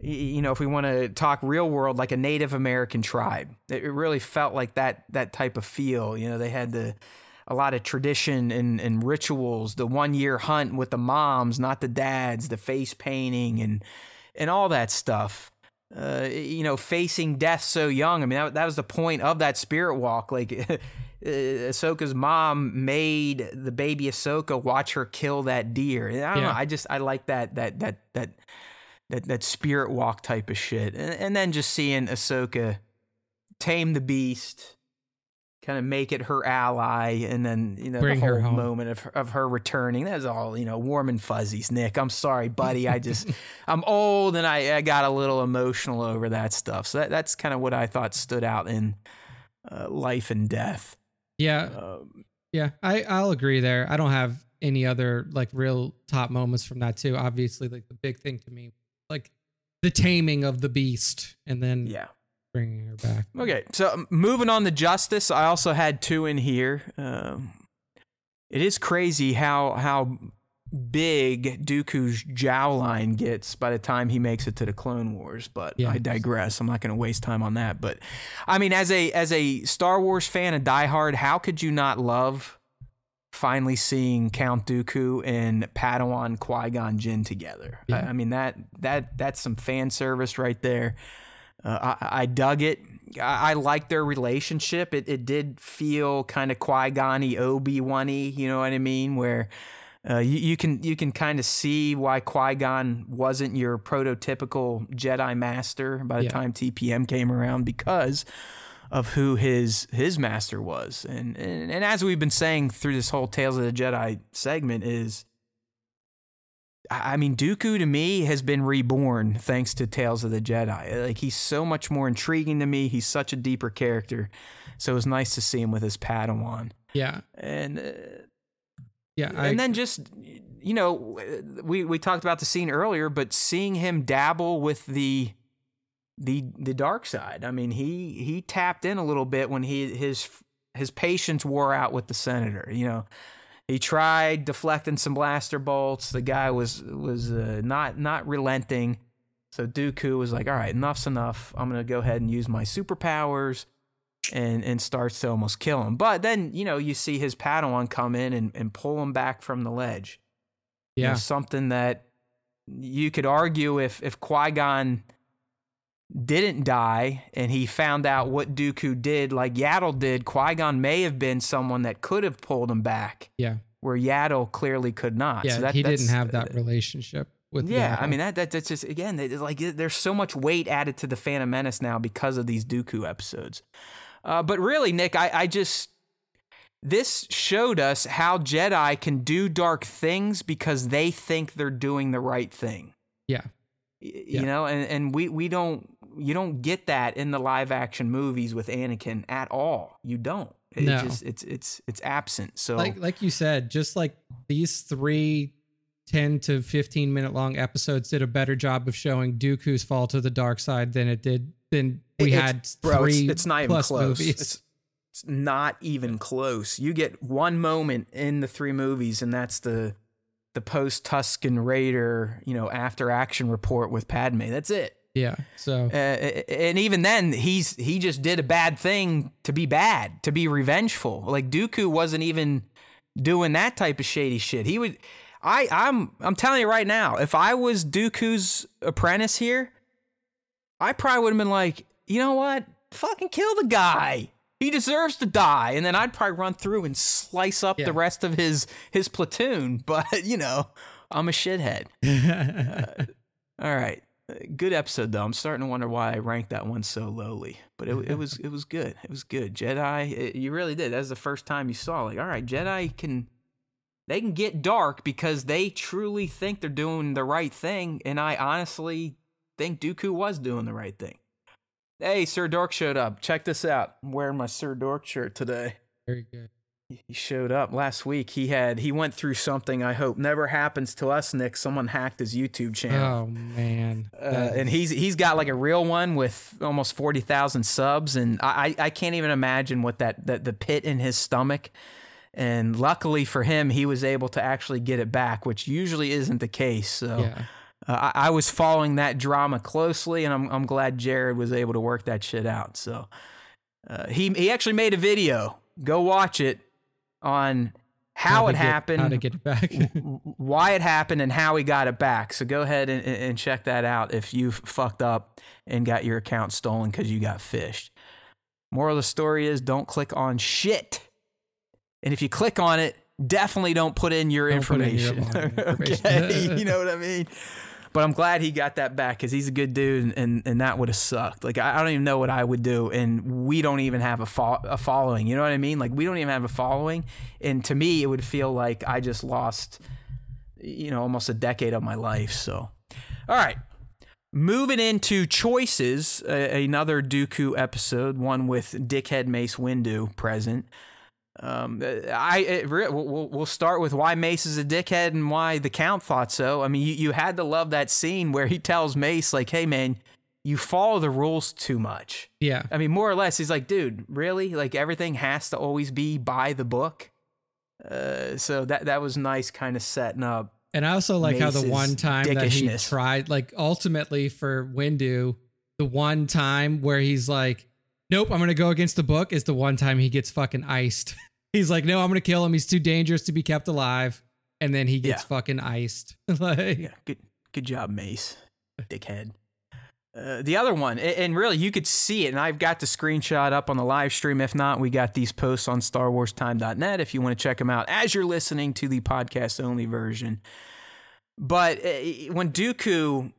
you know, if we want to talk real world, like a Native American tribe. It really felt like that that type of feel. You know, they had the a lot of tradition and, and rituals, the one year hunt with the moms, not the dads, the face painting and and all that stuff uh, you know, facing death so young. I mean, that, that was the point of that spirit walk. Like, Ahsoka's mom made the baby Ahsoka watch her kill that deer. I don't yeah. know. I just I like that that that that that that spirit walk type of shit. And, and then just seeing Ahsoka tame the beast, kind of make it her ally, and then you know Bring the whole moment of of her returning. That's all you know, warm and fuzzies. Nick, I'm sorry, buddy. I just I'm old and I, I got a little emotional over that stuff. So that, that's kind of what I thought stood out in uh, life and death. Yeah, um, yeah, I I'll agree there. I don't have any other like real top moments from that too. Obviously, like the big thing to me, like the taming of the beast, and then yeah bringing her back. Okay, so um, moving on to justice, I also had two in here. Um, it is crazy how how big Dooku's jawline gets by the time he makes it to the Clone Wars, but I digress. I'm not going to waste time on that. But I mean, as a as a Star Wars fan, a diehard, how could you not love finally seeing Count Dooku and Padawan Qui Gon Jinn together? Yeah. I, I mean that that that's some fan service right there. Uh, I, I, dug it. I, I liked their relationship. It, it did feel kind of Qui Gon Obi Wan you know what I mean? Where uh, you, you, can you can kind of see why Qui Gon wasn't your prototypical Jedi Master by the yeah. time TPM came around because of who his his master was. And, and and as we've been saying through this whole Tales of the Jedi segment is I mean, Dooku to me has been reborn thanks to Tales of the Jedi. Like he's so much more intriguing to me. He's such a deeper character. So it was nice to see him with his Padawan. Yeah. And uh, yeah, I, and then just you know, we we talked about the scene earlier, but seeing him dabble with the the the dark side. I mean, he he tapped in a little bit when he his his patience wore out with the senator. You know, he tried deflecting some blaster bolts. The guy was was uh, not not relenting. So Dooku was like, "All right, enough's enough. I'm gonna go ahead and use my superpowers." And, and starts to almost kill him. But then, you know, you see his Padawan come in and, and pull him back from the ledge. Yeah. You know, something that you could argue if, if Qui Gon didn't die and he found out what Dooku did, like Yaddle did, Qui Gon may have been someone that could have pulled him back. Yeah. Where Yaddle clearly could not. Yeah, so that, he didn't have that uh, relationship with. Yeah, Yaddle. I mean that, that that's just again like there's so much weight added to the Phantom Menace now because of these Dooku episodes. Uh, but really, Nick, I, I just this showed us how Jedi can do dark things because they think they're doing the right thing. Yeah. You yeah. know, and, and we, we don't you don't get that in the live action movies with Anakin at all. You don't. It no. just it's it's it's absent. So like like you said, just like these three 10 to 15 minute long episodes did a better job of showing Dooku's fall to the dark side than it did than we it's, had bro, three it's, it's not even close. Movies. It's, it's not even close. You get one moment in the three movies, and that's the the post Tusken Raider, you know, after action report with Padme. That's it. Yeah. So, uh, and even then, he's he just did a bad thing to be bad, to be revengeful. Like Dooku wasn't even doing that type of shady shit. He would. I I'm I'm telling you right now, if I was Dooku's apprentice here, I probably would have been like, you know what, fucking kill the guy. He deserves to die, and then I'd probably run through and slice up yeah. the rest of his his platoon. But you know, I'm a shithead. uh, all right, good episode though. I'm starting to wonder why I ranked that one so lowly, but it, it was it was good. It was good. Jedi, it, you really did. That was the first time you saw like, all right, Jedi can they can get dark because they truly think they're doing the right thing, and I honestly think Dooku was doing the right thing. Hey, Sir Dork showed up. Check this out. I'm wearing my Sir Dork shirt today. Very good. He showed up last week. He had he went through something I hope never happens to us, Nick. Someone hacked his YouTube channel. Oh man! Uh, and he's he's got like a real one with almost forty thousand subs, and I I can't even imagine what that that the pit in his stomach. And luckily for him, he was able to actually get it back, which usually isn't the case. So. Yeah. Uh, I, I, was following that drama closely, and I'm I'm glad Jared was able to work that shit out. So uh, he he actually made a video. Go watch it on how, how it happened, how to get it back, why it happened, and how he got it back. So go ahead and, and check that out if you fucked up and got your account stolen because you got phished. Moral of the story is don't click on shit. And if you click on it, definitely don't put in your don't information. In your information. okay, you know what I mean? But I'm glad he got that back because he's a good dude, and, and, and that would have sucked. Like I, I, don't even know what I would do, and we don't even have a, fo- a following. You know what I mean? Like we don't even have a following, and to me, it would feel like I just lost, you know, almost a decade of my life. So, all right, moving into choices, uh, another Dooku episode, one with Dickhead Mace Windu present. Um, I it, we'll, we'll start with why Mace is a dickhead and why the Count thought so. I mean, you, you had to love that scene where he tells Mace like, "Hey, man, you follow the rules too much." Yeah. I mean, more or less, he's like, "Dude, really? Like everything has to always be by the book." Uh, so that that was nice, kind of setting up. And I also like Mace's how the one time that he tried, like ultimately for Windu, the one time where he's like nope, I'm gonna go against the book is the one time he gets fucking iced. He's like, no, I'm gonna kill him. He's too dangerous to be kept alive. And then he gets yeah. fucking iced. like, yeah, good, good job, Mace, dickhead. Uh, the other one, and really, you could see it, and I've got the screenshot up on the live stream. If not, we got these posts on StarWarsTime.net if you want to check them out as you're listening to the podcast only version. But uh, when Dooku,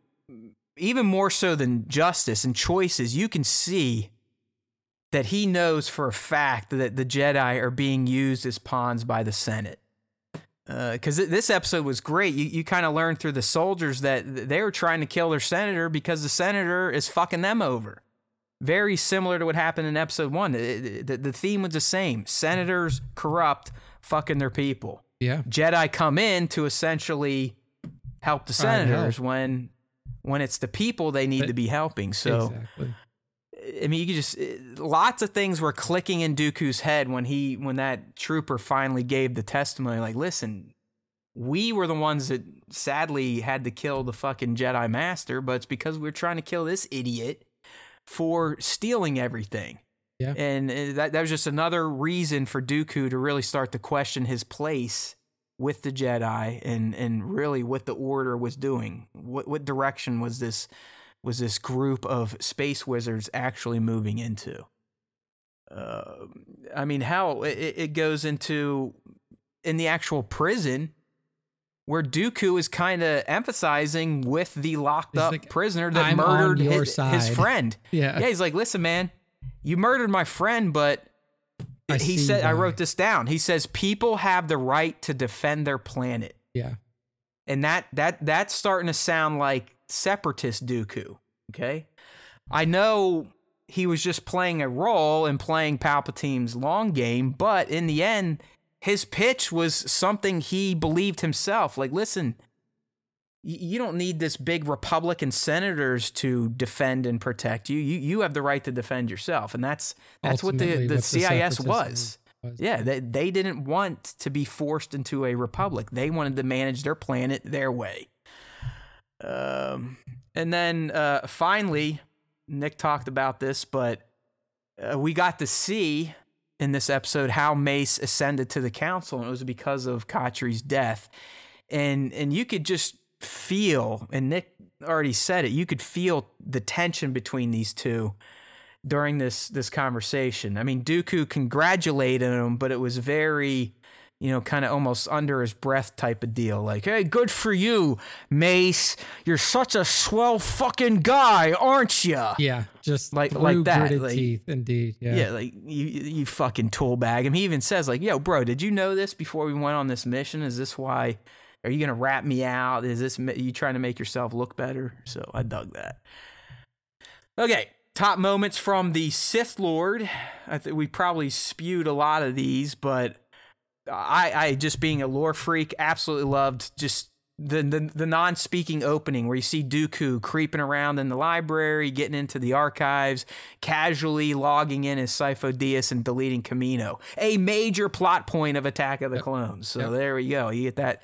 even more so than justice and choices, you can see that he knows for a fact that the Jedi are being used as pawns by the Senate. because uh, this episode was great. You you kind of learned through the soldiers that they were trying to kill their senator because the senator is fucking them over. Very similar to what happened in episode one. The, the, the theme was the same: senators corrupt, fucking their people. Yeah. Jedi come in to essentially help the senators when when it's the people they need but, to be helping. So. Exactly. I mean, you could just lots of things were clicking in Dooku's head when he when that trooper finally gave the testimony. Like, listen, we were the ones that sadly had to kill the fucking Jedi Master, but it's because we are trying to kill this idiot for stealing everything. Yeah, and uh, that that was just another reason for Dooku to really start to question his place with the Jedi and and really what the Order was doing. What what direction was this? Was this group of space wizards actually moving into. Uh, I mean, how it, it goes into in the actual prison where Dooku is kind of emphasizing with the locked up like, prisoner that I'm murdered his, his, friend. Yeah. Yeah. He's like, listen, man, you murdered my friend, but I he said, that. I wrote this down. He says, people have the right to defend their planet. Yeah. And that, that, that's starting to sound like separatist Dooku. Okay. I know he was just playing a role and playing Palpatine's long game, but in the end, his pitch was something he believed himself. Like, listen, you don't need this big Republican senators to defend and protect you. You you have the right to defend yourself, and that's that's Ultimately, what the, the CIS the was. was. Yeah, they, they didn't want to be forced into a republic. They wanted to manage their planet their way. Um, and then uh, finally, Nick talked about this, but uh, we got to see in this episode how Mace ascended to the council, and it was because of Katri's death. And and you could just feel, and Nick already said it, you could feel the tension between these two during this this conversation. I mean, Dooku congratulated him, but it was very you know, kind of almost under his breath type of deal. Like, hey, good for you, Mace. You're such a swell fucking guy, aren't you? Yeah, just like like that. Like, teeth, indeed. Yeah. yeah, like you you fucking tool bag him. He even says like, yo, bro, did you know this before we went on this mission? Is this why? Are you gonna rat me out? Is this you trying to make yourself look better? So I dug that. Okay, top moments from the Sith Lord. I think we probably spewed a lot of these, but I, I just being a lore freak, absolutely loved just the, the, the non-speaking opening where you see Dooku creeping around in the library, getting into the archives, casually logging in as Sifo Dyas and deleting Kamino. A major plot point of Attack of the Clones. So yep. there we go. You get that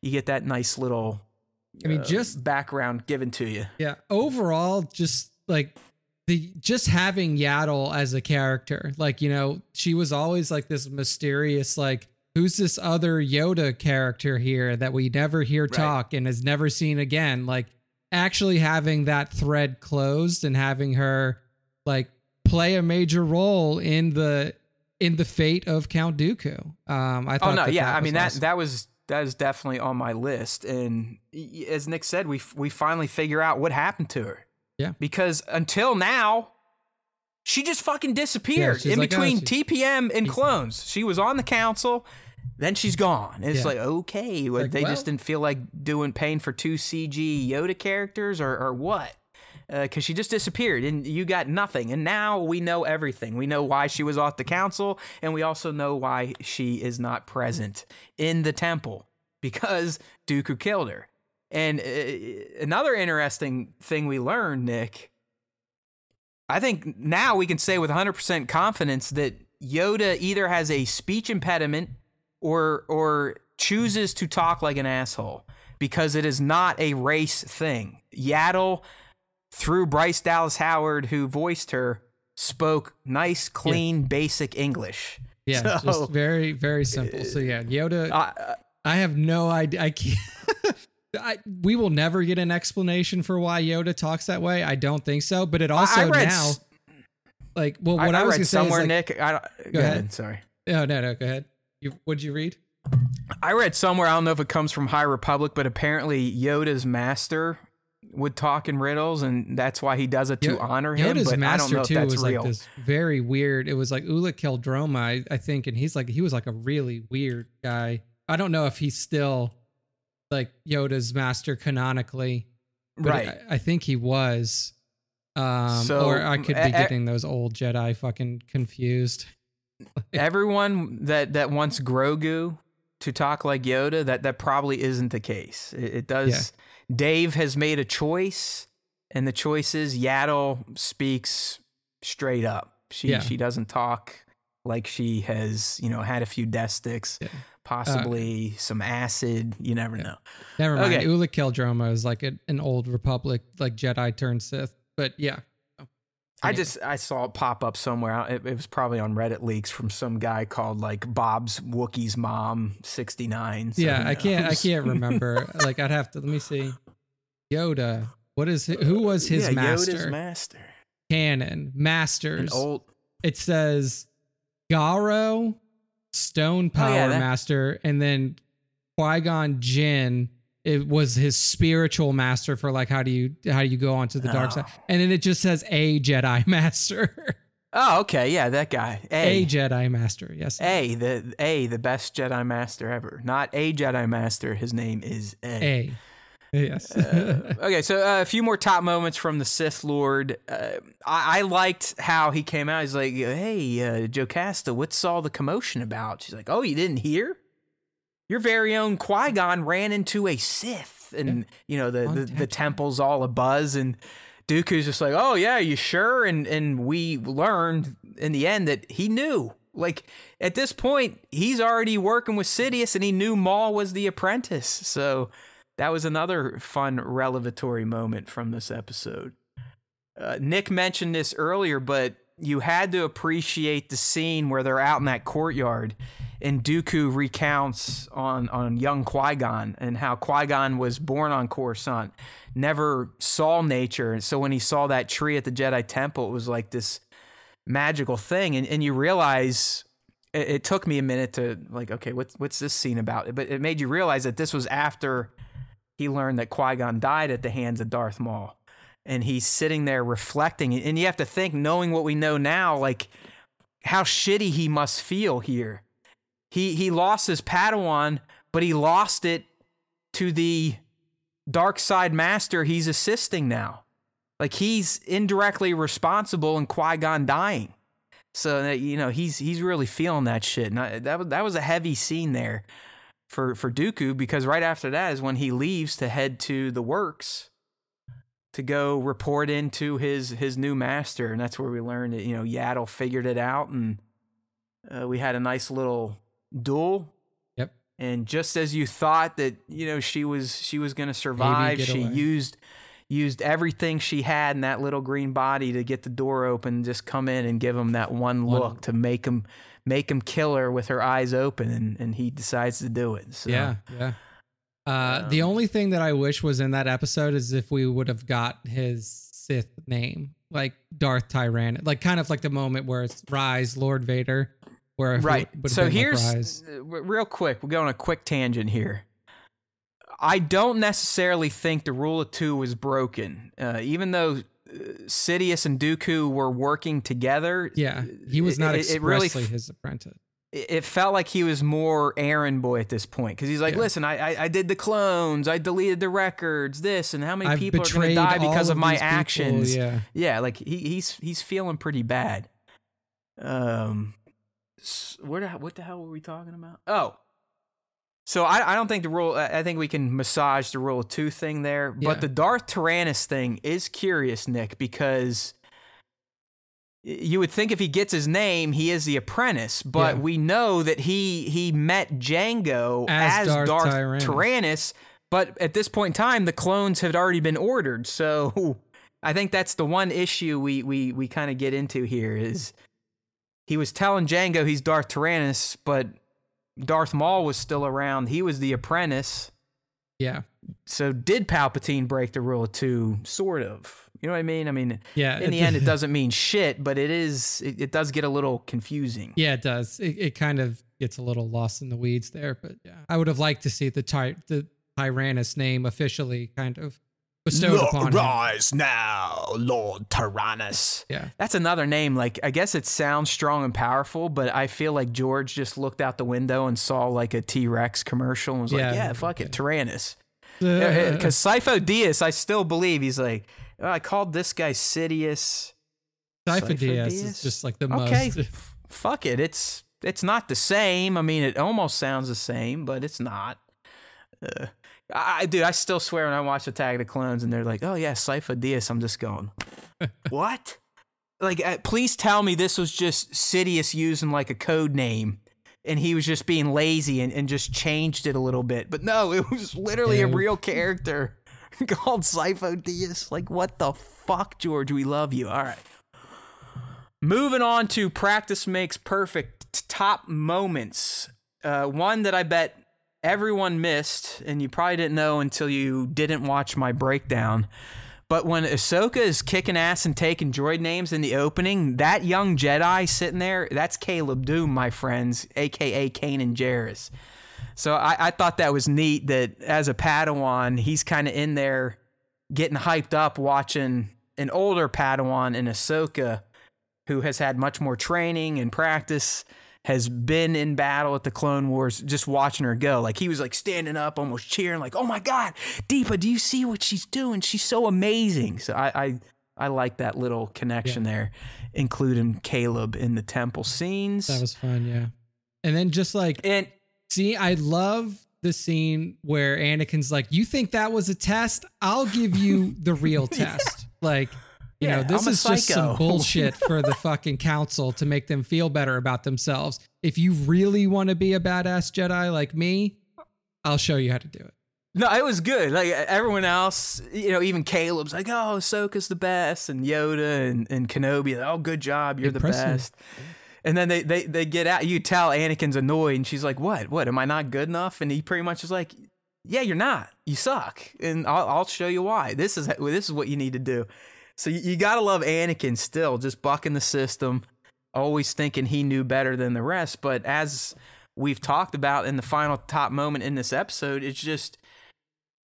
you get that nice little I mean uh, just background given to you. Yeah. Overall, just like the just having Yaddle as a character, like, you know, she was always like this mysterious, like who's this other Yoda character here that we never hear right. talk and is never seen again? Like actually having that thread closed and having her like play a major role in the in the fate of Count Dooku. Um, I oh, thought. Oh no, that yeah. That I mean that awesome. that was that is definitely on my list. And as Nick said, we we finally figure out what happened to her. Yeah. Because until now, she just fucking disappeared yeah, in like, between oh, TPM and clones. She was on the council then she's gone. It's yeah. like okay, like, they well, just didn't feel like doing paying for two CG Yoda characters or or what? Because uh, she just disappeared and you got nothing. And now we know everything. We know why she was off the council, and we also know why she is not present in the temple because Dooku killed her. And uh, another interesting thing we learned, Nick, I think now we can say with 100% confidence that Yoda either has a speech impediment or or chooses to talk like an asshole because it is not a race thing. Yaddle, through Bryce Dallas Howard, who voiced her, spoke nice, clean, yeah. basic English. Yeah, so, just very, very simple. So yeah, Yoda. Uh, I have no idea. I can't. I, we will never get an explanation for why Yoda talks that way. I don't think so. But it also I, I now, like, well, what I, I was read somewhere, like, Nick. I don't, go, go ahead. ahead. Sorry. No, no, no. Go ahead. You what'd you read? I read somewhere, I don't know if it comes from High Republic, but apparently Yoda's master would talk in riddles, and that's why he does it to honor him. Yoda's but master I don't know too if that's was real. like this very weird. It was like Ulic Qel-Droma, I, I think, and he's like he was like a really weird guy. I don't know if he's still like Yoda's master canonically. right. I, I, think he was. Um, so, or I could be getting those old Jedi fucking confused. everyone that that wants Grogu to talk like Yoda, that that probably isn't the case. It, it does. Yeah. Dave has made a choice, and the choice is Yaddle speaks straight up. She yeah. she doesn't talk like she has you know had a few death sticks. Yeah. Possibly uh, some acid. You never know. Never mind. Okay. Ulic Qel-Droma is like a, an old Republic, like Jedi turned Sith. But yeah, I just I saw it pop up somewhere. It, it, was probably on Reddit leaks from some guy called like Bob's Wookie's mom sixty nine. So yeah, I can't I can't remember. like I'd have to let me see. Yoda. What is who was his yeah, master? Yoda's master. Canon masters. An old. It says Garo, Stone Power oh, yeah, that- Master, and then Qui Gon Jinn it was his spiritual master for like how do you how do you go onto the dark oh. side? And then it just says a jedi master. Oh okay. Yeah that guy. A, a jedi master yes. A the a the best jedi master ever. Not a jedi master. His name is a, a. yes. Uh, okay so uh, a few more top moments from the sith lord. Uh, I, I, liked how he came out. He's like hey uh, jocasta what's all the commotion about? She's like oh you didn't hear your very own Qui Gon ran into a Sith, and yeah. you know the, the, the temple's all a buzz, and Dooku's just like, "Oh yeah, you sure?" And and we learned in the end that he knew. Like at this point, he's already working with Sidious, and he knew Maul was the apprentice. So that was another fun revelatory moment from this episode. Uh, Nick mentioned this earlier, but you had to appreciate the scene where they're out in that courtyard and Dooku recounts on on young Qui Gon and how Qui Gon was born on Coruscant, never saw nature, and so when he saw that tree at the Jedi Temple, it was like this magical thing, and and you realize. It, it took me a minute to like, okay, what's what's this scene about? But it made you realize that this was after he learned that Qui Gon died at the hands of Darth Maul, and he's sitting there reflecting. And you have to think, knowing what we know now, like how shitty he must feel here he he lost his Padawan, but he lost it to the dark side master he's assisting now. Like he's indirectly responsible in Qui Gon dying. So uh, you know he's he's really feeling that shit. And I, that was that was a heavy scene there for for Dooku because right after that is when he leaves to head to the works to go report into his his new master, and that's where we learned that you know Yaddle figured it out, and uh, we had a nice little duel. Yep. And just as you thought that you know she was she was going to survive, she away. used used everything she had in that little green body to get the door open, just come in and give him that one, one. look to make him make him kill her with her eyes open, and and he decides to do it. So, yeah, yeah. Uh, um, the only thing that I wish was in that episode is if we would have got his Sith name, like Darth Tyrann, like kind of like the moment where it's Rise Lord Vader, where right. So here's uh, real quick. We're going on a quick tangent here. I don't necessarily think the rule of two was broken, uh, even though uh, Sidious and Dooku were working together. Yeah, he was not it, expressly it really, his apprentice. It felt like he was more errand boy at this point because he's like, yeah. "Listen, I, I, I did the clones, I deleted the records, this, and how many I've people are going to die because of, of my actions?" People, yeah, yeah, like he, he's he's feeling pretty bad. Um, where the, what the hell were we talking about? Oh, so I, I don't think the rule. I think we can massage the rule of two thing there, but yeah. the Darth Tyrannus thing is curious, Nick, because you would think if he gets his name, he is the apprentice, but yeah. we know that he he met Django as, as Darth, Darth Tyrannus. Tyrannus. But at this point in time, the clones had already been ordered. So I think that's the one issue we we we kind of get into here is he was telling Django he's Darth Tyrannus, but Darth Maul was still around. He was the apprentice. Yeah. So did Palpatine break the rule of two? Sort of. You know what I mean? I mean, yeah. In the end, it doesn't mean shit, but it is. It, it does get a little confusing. Yeah, it does. It, it kind of gets a little lost in the weeds there, but yeah, I would have liked to see the ty- the Tyrannus name officially kind of bestowed Lord, upon him. rise now, Lord Tyrannus. Yeah. That's another name. Like, I guess it sounds strong and powerful, but I feel like George just looked out the window and saw like a T Rex commercial and was Yeah, like, yeah, fuck okay. it, Tyrannus. Uh, uh, uh, because Sifo Dyas, I still believe he's like, I called this guy Sidious. Cypher is just like the Okay, most. f- fuck it. It's it's not the same. I mean, it almost sounds the same, but it's not. Uh, I, dude, I still swear when I watch Attack of the Clones and they're like, "Oh yeah, Dyas," I'm just going, "What?" Like, uh, please tell me this was just Sidious using like a code name, and he was just being lazy and, and just changed it a little bit. But no, it was literally a real character called Dyas. Like, what the fuck, George? We love you. All right. Moving on to practice makes perfect top moments. Uh, one that I bet everyone missed, and you probably didn't know until you didn't watch my breakdown. But when Ahsoka is kicking ass and taking droid names in the opening, that young Jedi sitting there, that's Caleb Dume, my friends, aka Kanan Jarrus. So I, I thought that was neat that as a Padawan, he's kind of in there getting hyped up watching an older Padawan in Ahsoka who has had much more training and practice, has been in battle at the Clone Wars, just watching her go. Like he was like standing up, almost cheering, like, "Oh my God, Depa, do you see what she's doing? She's so amazing." So I I, I like that little connection there, including Caleb in the temple scenes. That was fun, yeah. And then just like and See, I love the scene where Anakin's like, "You think that was a test? I'll give you the real test." Like, you Yeah, know, this is just some bullshit for the fucking council to make them feel better about themselves. If you really want to be a badass Jedi like me, I'll show you how to do it. No, it was good. Like everyone else, you know, even Caleb's like, "Oh, Ahsoka's the best," and Yoda and, and Kenobi, like, "Oh, good job, you're Impressive. the best." And then they, they they get out. You tell Anakin's annoyed, and she's like, "What? What? Am I not good enough?" And he pretty much is like, "Yeah, you're not. You suck, and I'll, I'll show you why. This is this is what you need to do." So you, you gotta love Anakin still, just bucking the system, always thinking he knew better than the rest. But as we've talked about in the final top moment in this episode, it's just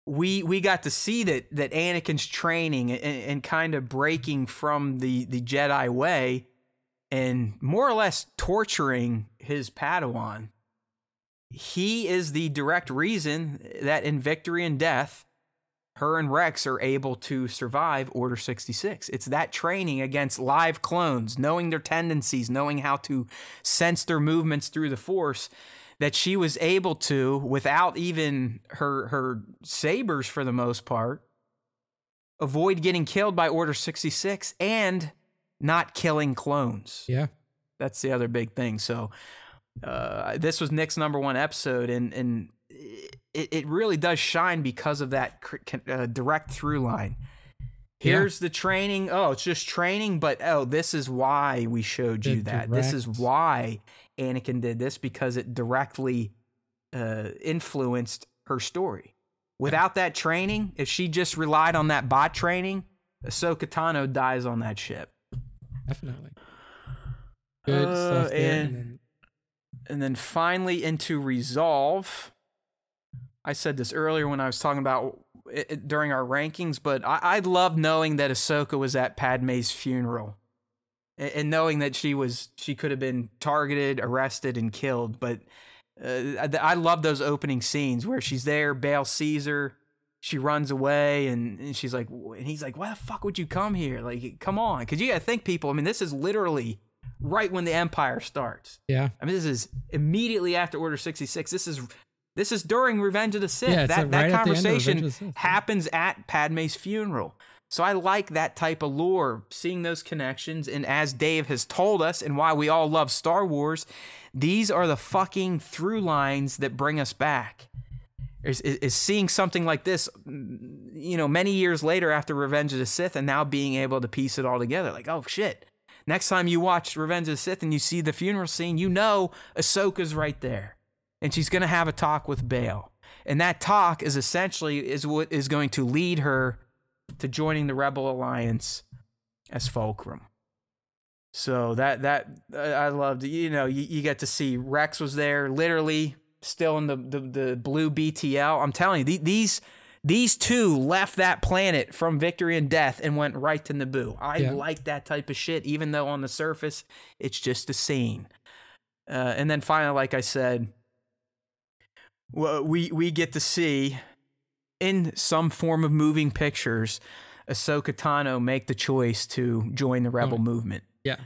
we we got to see that that Anakin's training and, and kind of breaking from the the Jedi way and more or less torturing his Padawan. He is the direct reason that in victory and death, her and Rex are able to survive Order 66. It's that training against live clones, knowing their tendencies, knowing how to sense their movements through the Force, that she was able to, without even her her sabers for the most part, avoid getting killed by Order 66 and not killing clones. Yeah. That's the other big thing. So uh, this was Nick's number one episode, and and it, it really does shine because of that uh, direct through line. Yeah. Here's the training. Oh, it's just training, but oh, this is why we showed you The that. This is why Anakin did this because it directly uh, influenced her story. Without that training, if she just relied on that bot training, Ahsoka Tano dies on that ship. Definitely. Good Uh, stuff there. and- then- and then finally into resolve i said this earlier when i was talking about it, it- during our rankings but I, I love knowing that ahsoka was at padme's funeral and, and knowing that she was she could have been targeted arrested and killed but uh, I, I love those opening scenes where she's there bail Caesar she runs away and, and she's like and he's like why the fuck would you come here like come on because you gotta think people i mean this is literally right when the empire starts yeah. I mean, this is immediately after Order 66. This is this is during Revenge of the Sith. Yeah, that that right at the end of conversation the Sith, happens at Padme's funeral. So I like that type of lore, seeing those connections. And as Dave has told us, and why we all love Star Wars, these are the fucking through lines that bring us back. Is, is, seeing something like this, you know, many years later after Revenge of the Sith, and now being able to piece it all together. Like, oh shit, Next time you watch Revenge of the Sith and you see the funeral scene, you know Ahsoka's right there. And she's going to have a talk with Bail. And that talk is essentially is what is going to lead her to joining the Rebel Alliance as Fulcrum. So that that uh, I loved. You know, you, you get to see Rex was there, literally still in the the, the blue BTL. I'm telling you, the- these These two left that planet from Victory and Death and went right to Naboo. I yeah. like that type of shit, even though on the surface it's just a scene. Uh, and then finally, like I said, we we get to see in some form of moving pictures Ahsoka Tano make the choice to join the rebel oh, movement. Yeah.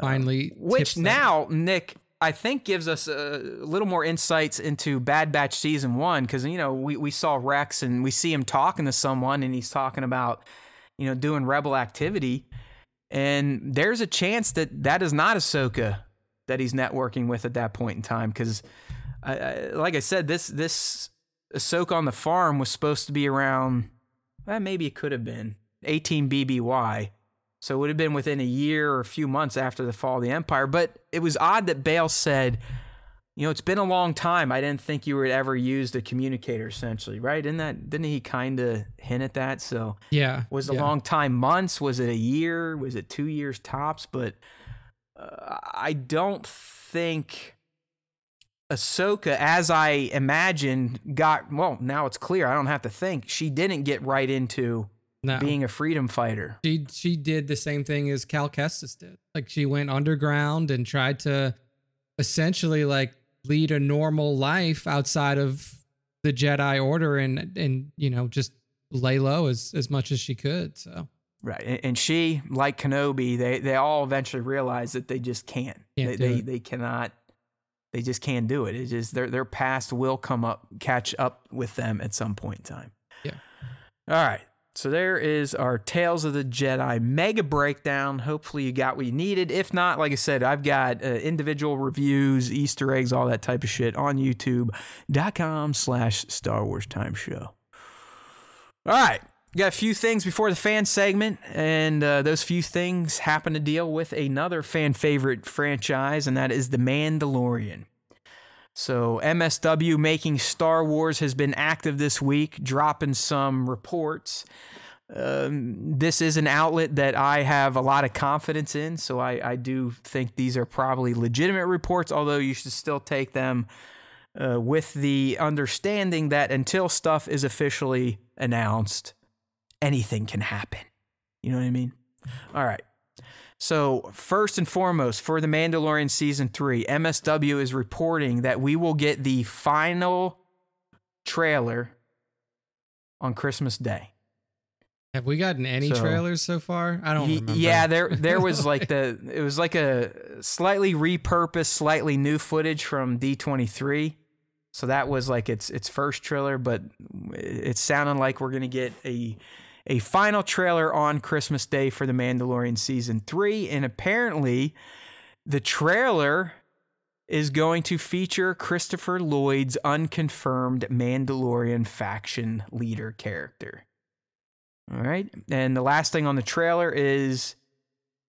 Finally. Uh, which now, Nick, I think gives us a little more insights into Bad Batch season one because you know we, we saw Rex and we see him talking to someone and he's talking about you know doing rebel activity. And there's a chance that that is not Ahsoka that he's networking with at that point in time because like I said this this Ahsoka on the farm was supposed to be around well, maybe it could have been 18 BBY so it would have been within a year or a few months after the fall of the empire. But it was odd that Bail said, you know, it's been a long time. I didn't think you would ever used a communicator, essentially, right? Didn't that? Didn't he kind of hint at that? So yeah, was a yeah. long time months? Was it a year? Was it two years tops? But uh, I don't think Ahsoka, as I imagined, got well. Now it's clear. I don't have to think. She didn't get right into no. being a freedom fighter. She she did the same thing as Cal Kestis did. Like she went underground and tried to essentially like lead a normal life outside of the Jedi Order and and you know just lay low as as much as she could. So right, and, she like Kenobi, they they all eventually realize that they just can't. can't they they, they cannot. They just can't do it. It's just their their past will come up, catch up with them at some point in time. Yeah. All right. So there is our Tales of the Jedi mega breakdown. Hopefully you got what you needed. If not, like I said, I've got uh, individual reviews, Easter eggs, all that type of shit on YouTube.com slash Star Wars Time Show. All right. Got a few things before the fan segment, and uh, those few things happen to deal with another fan favorite franchise, and that is The Mandalorian. So, MSW making Star Wars has been active this week, dropping some reports. Um, this is an outlet that I have a lot of confidence in, so I, I do think these are probably legitimate reports, although you should still take them uh, with the understanding that until stuff is officially announced, anything can happen. You know what I mean? All right. So, first and foremost, for The Mandalorian Season 3, MSW is reporting that we will get the final trailer on Christmas Day. Have we gotten any so, trailers so far? I don't remember. Yeah, there there was like the it was like a slightly repurposed, slightly new footage from D23. So that was like its its first trailer, but it's sounding like we're gonna get a a final trailer on Christmas Day for The Mandalorian Season 3. And apparently, the trailer is going to feature Christopher Lloyd's unconfirmed Mandalorian faction leader character. All right. And the last thing on the trailer is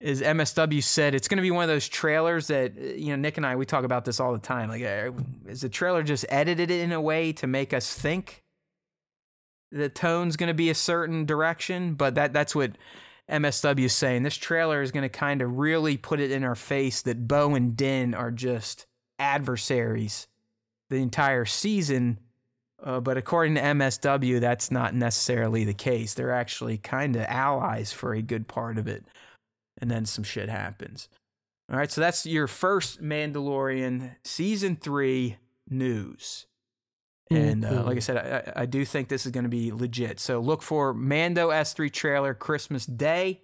is MSW said it's going to be one of those trailers that you know Nick and I we talk about this all the time. Like, uh, is the trailer just edited in a way to make us think the tone's going to be a certain direction, but that that's what MSW is saying. This trailer is going to kind of really put it in our face that Bo and Din are just adversaries the entire season. Uh, but according to MSW, that's not necessarily the case. They're actually kind of allies for a good part of it. And then some shit happens. All right, so that's your first Mandalorian season three news. And uh, like I said, I, I do think this is going to be legit. So look for Mando S3 trailer Christmas Day.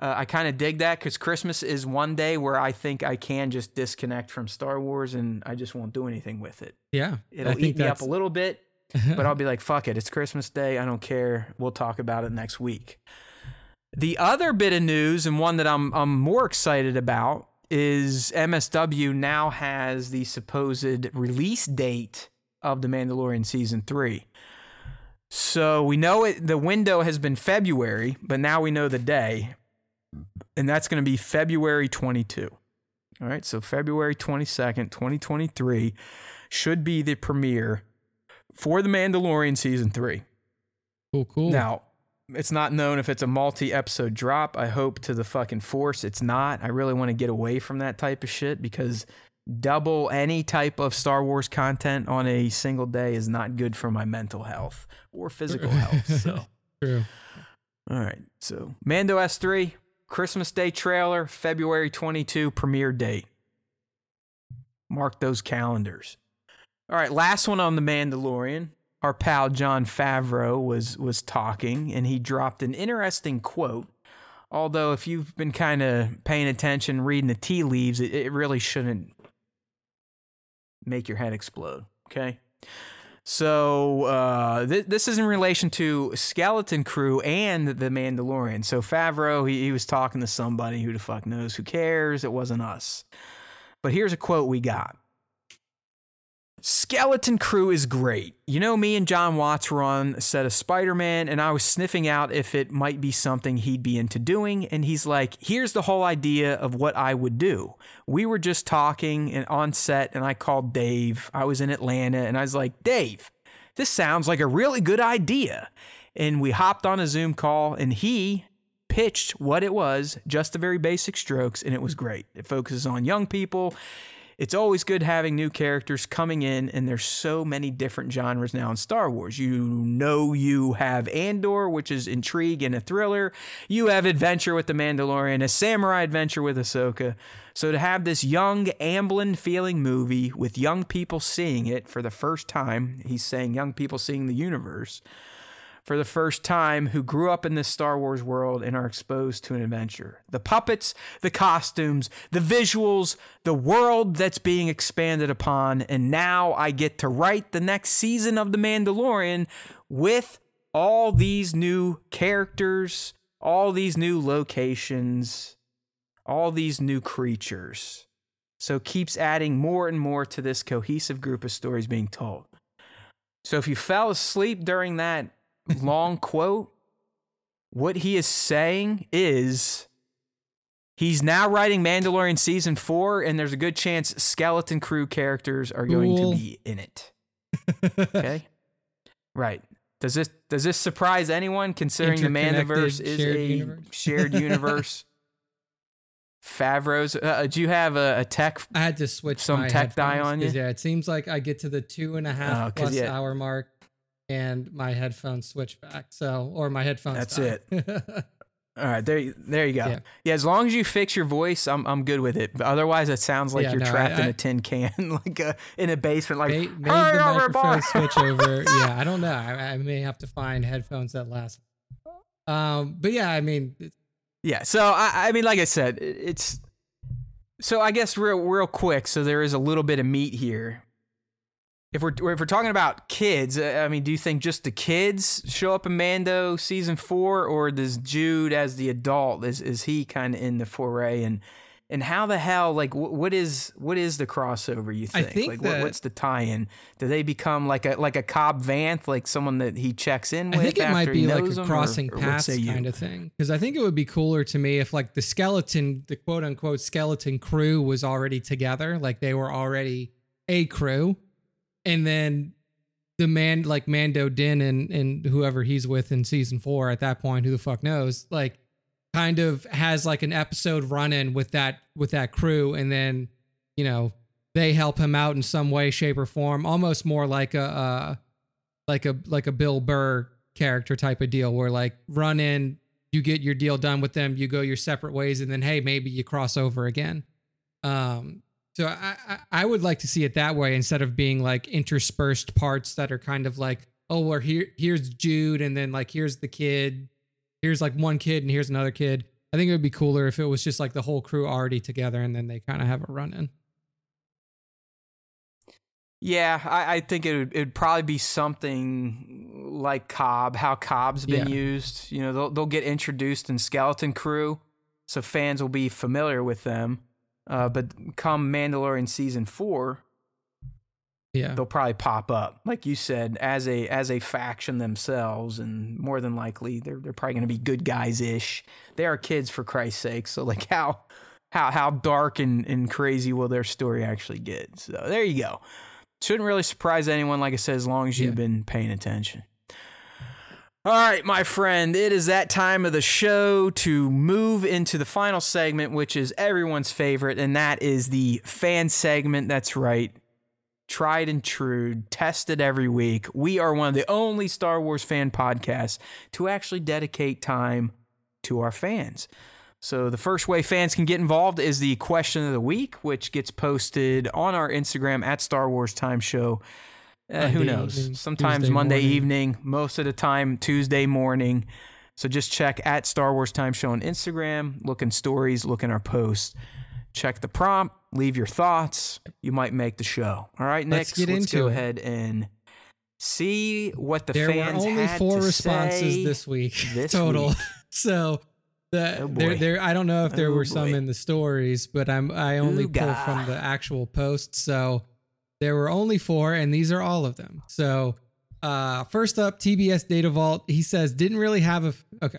Uh, I kind of dig that because Christmas is one day where I think I can just disconnect from Star Wars and I just won't do anything with it. Yeah. It'll eat me up a little bit, but I'll be like, fuck it. It's Christmas Day. I don't care. We'll talk about it next week. The other bit of news, and one that I'm, I'm more excited about, is MSW now has the supposed release date of The Mandalorian season three. So we know it, the window has been February, but now we know the day, and that's going to be February 22. All right, so February 22nd, 2023 should be the premiere for The Mandalorian season three. Cool, cool. Now, it's not known if it's a multi episode drop. I hope to the fucking force it's not. I really want to get away from that type of shit because double any type of Star Wars content on a single day is not good for my mental health or physical health. So, True. all right. So, Mando S3, Christmas Day trailer, February 22 premiere date. Mark those calendars. All right, last one on The Mandalorian. Our pal Jon Favreau was was talking and he dropped an interesting quote. Although if you've been kind of paying attention, reading the tea leaves, it, it really shouldn't make your head explode. Okay. So uh, th- this is in relation to Skeleton Crew and The Mandalorian. So Favreau, he, he was talking to somebody who the fuck knows, who cares? It wasn't us. But here's a quote we got. Skeleton Crew is great. You know, me and Jon Watts were on a set of Spider Man, and I was sniffing out if it might be something he'd be into doing. And he's like, Here's the whole idea of what I would do. We were just talking and on set, and I called Dave. I was in Atlanta, and I was like, Dave, this sounds like a really good idea. And we hopped on a Zoom call, and he pitched what it was, just the very basic strokes, and it was great. It focuses on young people it's always good having new characters coming in, and there's so many different genres now in Star Wars. You know, you have Andor, which is intrigue and a thriller. You have adventure with the Mandalorian, a samurai adventure with Ahsoka. So to have this young Amblin feeling movie with young people seeing it for the first time, he's saying young people seeing the universe for the first time who grew up in this Star Wars world and are exposed to an adventure. The puppets, the costumes, the visuals, the world that's being expanded upon, and now I get to write the next season of The Mandalorian with all these new characters, all these new locations, all these new creatures. So keeps adding more and more to this cohesive group of stories being told. So if you fell asleep during that long quote, what he is saying is he's now writing Mandalorian season four, and there's a good chance skeleton crew characters are going cool. to be in it. okay. right. Does this does this surprise anyone considering the Mandiverse is a universe. shared universe? Favreau's. Uh, do you have a, a, tech? I had to switch some tech die on you. Yeah, it seems like I get to the two and a half oh, plus yeah. hour mark and my headphones switch back. So, or my headphones. That's die. it. All right, there, there you go. Yeah. yeah. as long as you fix your voice, I'm, I'm good with it. But otherwise, it sounds like yeah, you're no, trapped I, in a tin can, like a, in a basement. Like, made, made the microphone switch over. Yeah, I don't know. I, I, may have to find headphones that last. Um, but yeah, I mean, yeah. So I, I mean, like I said, it's so I guess real, real quick. So there is a little bit of meat here if we're if we're talking about kids, uh, I mean, do you think just the kids show up in Mando season four, or does Jude as the adult is is he kind of in the foray and and how the hell like what is what is the crossover? You think, I think like that, what's the tie-in? Do they become like a like a Cobb Vanth, like someone that he checks in with? I think it might be like a crossing or, or kind of thing because I think it would be cooler to me if like the skeleton, the quote unquote skeleton crew was already together, like they were already a crew and then the man like Mando Din and and whoever he's with in season four at that point, who the fuck knows, like kind of has like an episode run in with that with that crew, and then you know they help him out in some way, shape, or form, almost more like a uh, like a like a Bill Burr character type of deal, where like run in, you get your deal done with them, you go your separate ways, and then hey, maybe you cross over again. Um, so I, I, I would like to see it that way instead of being like interspersed parts that are kind of like, oh, well, here here's Jude, and then like here's the kid, here's like one kid, and here's another kid. I think it would be cooler if it was just like the whole crew already together, and then they kind of have a run in. Yeah, I, I think it would it'd probably be something like Cobb, how Cobb's been yeah. used. You know, they'll they'll get introduced in Skeleton Crew, so fans will be familiar with them. Uh, but come Mandalorian season four, yeah, they'll probably pop up, like you said, as a as a faction themselves, and more than likely they're they're probably going to be good guys ish. They are kids for Christ's sake, so like how how how dark and, and crazy will their story actually get? So there you go. Shouldn't really surprise anyone, like I said, as long as you've yeah. been paying attention. All right, my friend, it is that time of the show to move into the final segment, which is everyone's favorite, and that is the fan segment. That's right. Tried and true, tested every week. We are one of the only Star Wars fan podcasts to actually dedicate time to our fans. So, the first way fans can get involved is the question of the week, which gets posted on our Instagram at Star Wars Time Show uh, who knows? Evening, Sometimes Tuesday Monday morning. evening, most of the time Tuesday morning. So just check at Star Wars Time Show on Instagram, look in stories, look in our posts, check the prompt, leave your thoughts. You might make the show. All right, next, let's, let's go it. ahead and see what the there fans were only four responses this week this total. Week. so the, oh there, there. I don't know if there oh were boy. some in the stories, but I'm I only Ooh, pull from the actual post. So there were only four, and these are all of them. So, uh, first up, TBS Data Vault. He says didn't really have a. Okay.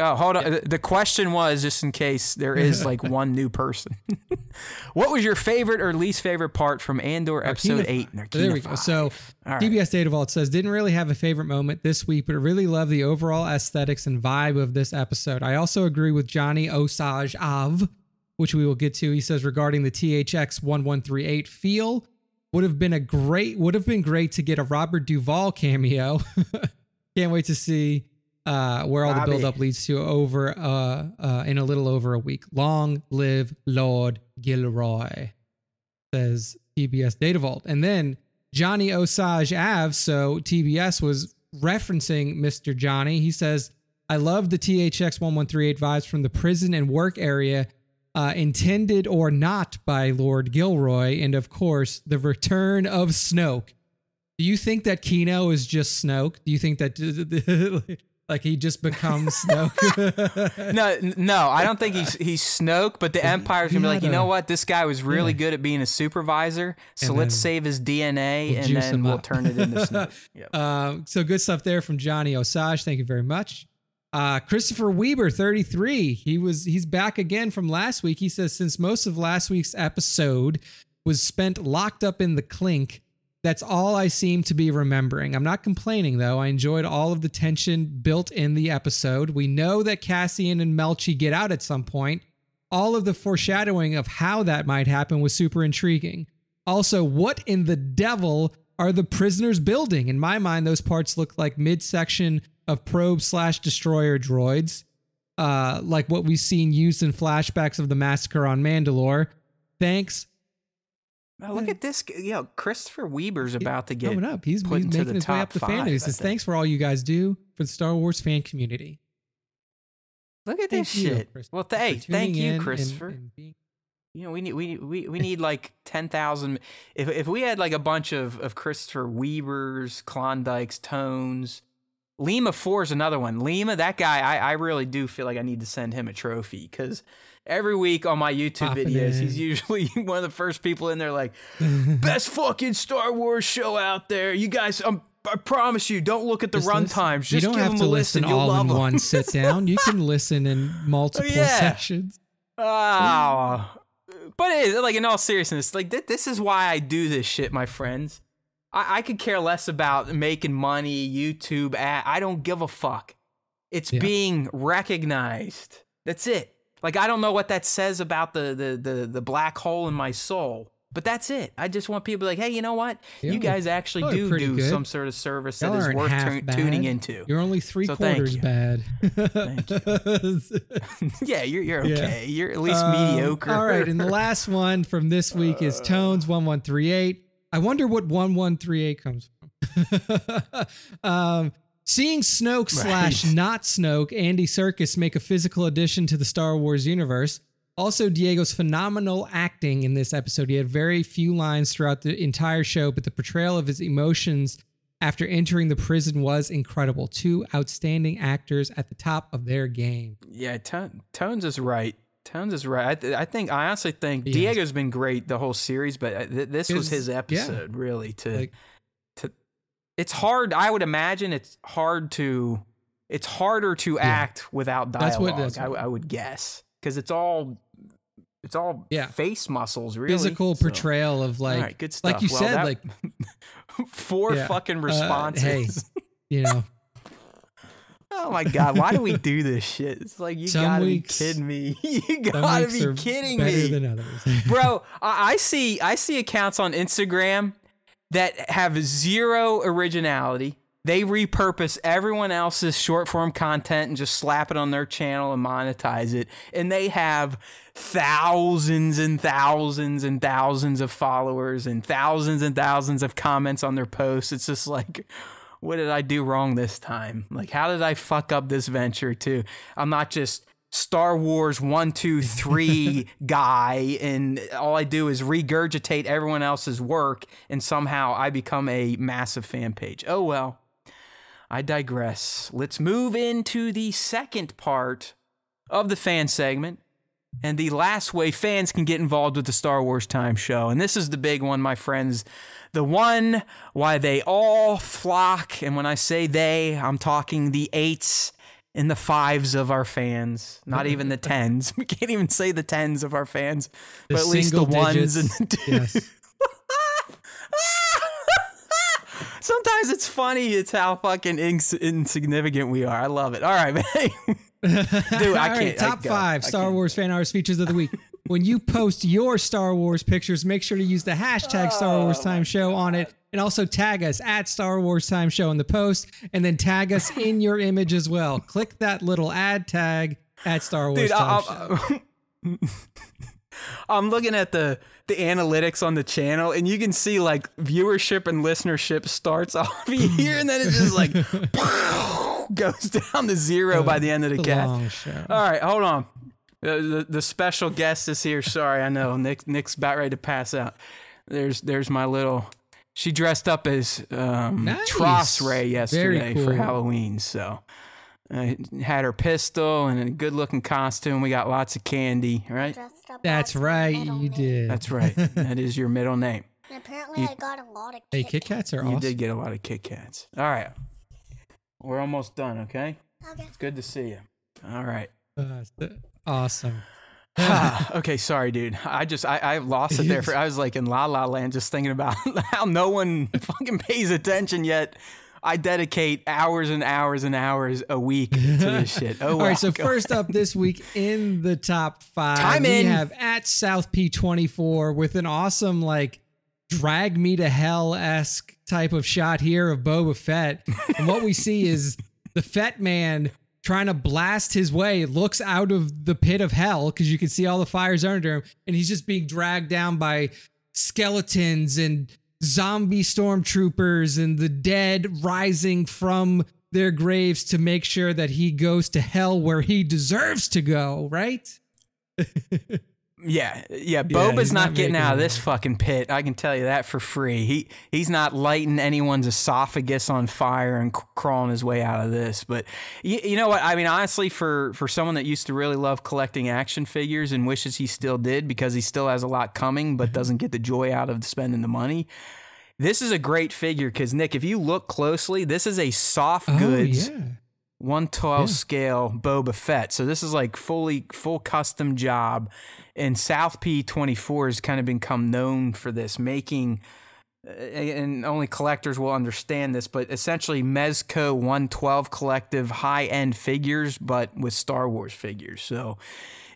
Oh, hold on. Yeah. The question was just in case there is like one new person. what was your favorite or least favorite part from Andor episode eight? there we go. So right. TBS Data Vault says didn't really have a favorite moment this week, but really love the overall aesthetics and vibe of this episode. I also agree with Johnny Osage Av, which we will get to. He says regarding the THX one one three eight feel would have been a great would have been great to get a Robert Duvall cameo. Can't wait to see uh, where all the buildup leads to over uh, uh, in a little over a week. Long live Lord Gilroy, says TBS Data Vault. And then Johnny Osage Ave, so TBS was referencing Mr. Johnny. He says, I love the THX 1138 vibes from the prison and work area uh, intended or not by Lord Gilroy, and of course, the return of Snoke. Do you think that Kino is just Snoke? Do you think that like he just becomes Snoke? no, no, I don't think he's he's Snoke. But the Empire's gonna be like, you know what? This guy was really yeah. good at being a supervisor, so let's save his DNA we'll and then we'll turn it into Snoke. Yep. Um, so good stuff there from Johnny Osage. Thank you very much. Uh, Christopher Weber, 33. He was he's back again from last week. He says since most of last week's episode was spent locked up in the clink, that's all I seem to be remembering. I'm not complaining though. I enjoyed all of the tension built in the episode. We know that Cassian and Melshi get out at some point. All of the foreshadowing of how that might happen was super intriguing. Also, what in the devil are the prisoners building? In my mind, those parts look like midsection of probe slash destroyer droids, uh, like what we've seen used in flashbacks of the massacre on Mandalore. Thanks. Oh, look at this. You know, Christopher Weber's about to get coming up. He's, he's making his way up the fan news. Says, thanks for all you guys do for the Star Wars fan community. Look at thank this you, shit. Well, th- hey, thank you, Christopher. And, and being- you know, we need we we we need like ten thousand. If if we had like a bunch of of Christopher Weavers, Klondikes, Tones, Lima Four is another one. Lima, that guy, I, I really do feel like I need to send him a trophy because every week on my YouTube Popping videos, in. he's usually one of the first people in there, like, best fucking Star Wars show out there. You guys, um, I promise you, don't look at the run times. Just you don't have to listen, listen all in them. one sit down. You can listen in multiple yeah. sessions. Oh, but it is like in all seriousness, like th- this is why I do this shit, my friends. I, I could care less about making money, YouTube ad. I don't give a fuck. It's yeah. being recognized. That's it. Like I don't know what that says about the the the the black hole in my soul. But that's it. I just want people like, hey, you know what? Yeah, you guys actually do do good. some sort of service Y'all that is worth tu- tuning into. You're only three so quarters bad. yeah, you're you're okay. Yeah. You're at least um, mediocre. All right, and the last one from this week is Tones one one three eight. I wonder what 1138 comes from. um, seeing Snoke right. slash not Snoke, Andy Serkis make a physical addition to the Star Wars universe. Also, Diego's phenomenal acting in this episode. He had very few lines throughout the entire show, but the portrayal of his emotions after entering the prison was incredible. Two outstanding actors at the top of their game. Yeah, Tones is right. Towns is right. I, th- I, think I honestly think he Diego's has. been great the whole series, but uh, th- this was his episode yeah. really to like, to. It's hard. I would imagine it's hard to. It's harder to yeah. act without dialogue. That's what, that's I, I would guess because it's all it's all yeah. face muscles, really. Physical so, portrayal of like, right, good stuff. like you well, said, that, like four yeah. fucking responses. Uh, hey, you know, Oh my god, why do we do this shit? It's like you Some gotta weeks- be kidding me. You gotta be kidding me. Bro, I I see I see accounts on Instagram that have zero originality. They repurpose everyone else's short form content and just slap it on their channel and monetize it. And they have thousands and thousands and thousands of followers and thousands and thousands of comments on their posts. It's just like, what did I do wrong this time? Like, how did I fuck up this venture too? I'm not just Star Wars one, two, three guy, and all I do is regurgitate everyone else's work, and somehow I become a massive fan page. Oh well, I digress. Let's move into the second part of the fan segment and the last way fans can get involved with the Star Wars Time Show. And this is the big one, my friends. The one why they all flock. And when I say they, I'm talking the eights and the fives of our fans, not even the tens. We can't even say the tens of our fans, The but at least the single ones and the twos. yes. Sometimes it's funny. It's how fucking ins- insignificant we are. I love it. All right, man. Dude, I can't- I top go. five I Star. Wars fan arts features of the week. When you post your Star Wars pictures, make sure to use the hashtag Star Oh Wars Time Show on it, and also tag us at Star Wars Time Show in the post, and then tag us in your image as well. Click that little ad tag at Star Wars Dude, Time I, Show. I'm, looking at the the analytics on the channel, and you can see like viewership and listenership starts off here, and then it just like goes down to zero by the end of the It's cast. All right, hold on. The, the, the special guest is here. Sorry, I know Nick Nick's about ready to pass out. There's there's my little. She dressed up as um, Nice. Tross Ray yesterday Very for. Halloween, so uh, had her pistol and a good looking costume. We got lots of candy, right? That's right, you did. That's right. that is your middle name. And apparently, You- I got a lot of Hey, Kit Kit Kats are You awesome. did get a lot of Kit Kats. All right, we're almost done. Okay, Okay. it's good to see you. All right. Uh, awesome. okay, sorry, dude. I just I, I lost it there. For, I was like in La La Land, just thinking about how no one fucking pays attention yet. I dedicate hours and hours and hours a week to this shit. Oh, All right, wow. so Go first up this week in the top five, Time we in. have at South P24 with an awesome like drag me to hell esque type of shot here of Boba Fett. and what we see is the Fett man trying to blast his way, looks out of the pit of hell because you can see all the fires under him, and he's just being dragged down by skeletons and zombie stormtroopers and the dead rising from their graves to make sure that he goes to hell where he deserves to go, right? Yeah, yeah. Boba's he's not, not getting out of this fucking pit. I can tell you that for free. He he's not lighting anyone's esophagus on fire and c- crawling his way out of this. But you, you know what? I mean, honestly, for for someone that used to really love collecting action figures and wishes he still did because he still has a lot coming, but mm-hmm. doesn't get the joy out of spending the money. This is a great figure because Nick, if you look closely, this is a soft oh, goods Oh, yeah. 112 Yeah. scale Boba Fett. So this is like fully full custom job. And South P24 has kind of become known for this, making uh, and only collectors will understand this, but essentially Mezco 112 collective high end figures, but with Star Wars figures. So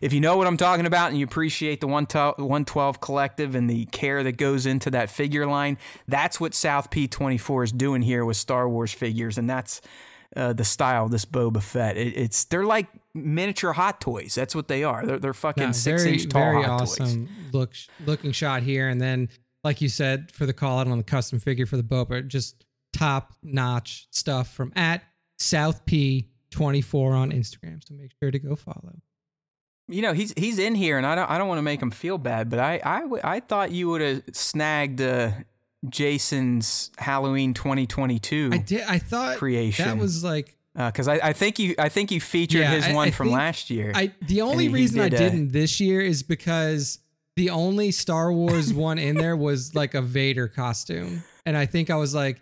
if you know what I'm talking about and you appreciate the 112 112 collective and the care that goes into that figure line, that's what South P24 is doing here with Star Wars figures. And that's uh, the style of this Boba Fett. It, it's they're like miniature hot toys. That's what they are. They're, they're fucking No, six very, inch tall very hot toys. awesome look looking shot here. And then, like you said, for the call out on the custom figure for the Boba, just top notch stuff from at South P24 on Instagram. So make sure to go follow. You know, he's he's in here, and I don't I don't want to make him feel bad, but I I, I thought you would have snagged uh, Jason's Halloween 2022 I did. I thought creation. that was like because I, I think you I think you featured Yeah, his I- one I from last year. I. The only reason I did, uh, didn't this year is because the only Star Wars one in there was like a Vader costume, and I think I was like.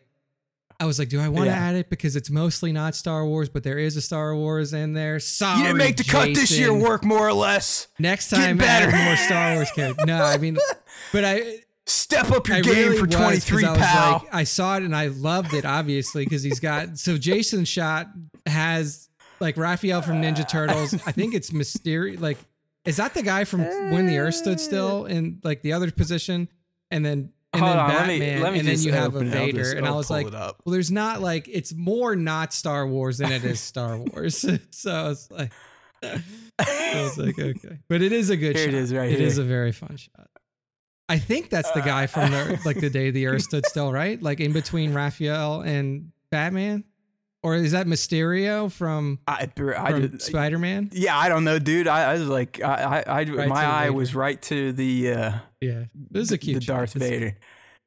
I was like, do I want to Yeah. add it because it's mostly not Star Wars, but there is a Star Wars in there. Sorry, you didn't make the cut this year work more or less. Next Get time, better. add more Star Wars characters. No, I mean, but I Step up your I game really for 23, was, pal. Like, I saw it and I loved it, obviously, because he's got. So Jason Shot has like Raphael from Ninja Turtles. I think it's Mysterio. Like, is that the guy from When the Earth Stood Still in like the other position? And then and Hold then on, Batman, let me, let me and then you have a Vader, just, and I was like, well, there's not like it's more not Star Wars than it is Star Wars. so it's like, I was like, okay, but it is a good here shot. It is right. It here. is a very fun shot. I think that's the guy from the like the day the Earth stood still, right? Like in between Raphael and Batman. Or is that Mysterio from, I, I, from Spider Man? Yeah, I don't know, dude. I, I was like, I, I, right my eye Vader. was right to the, uh, yeah, this is a cute the Darth Vader.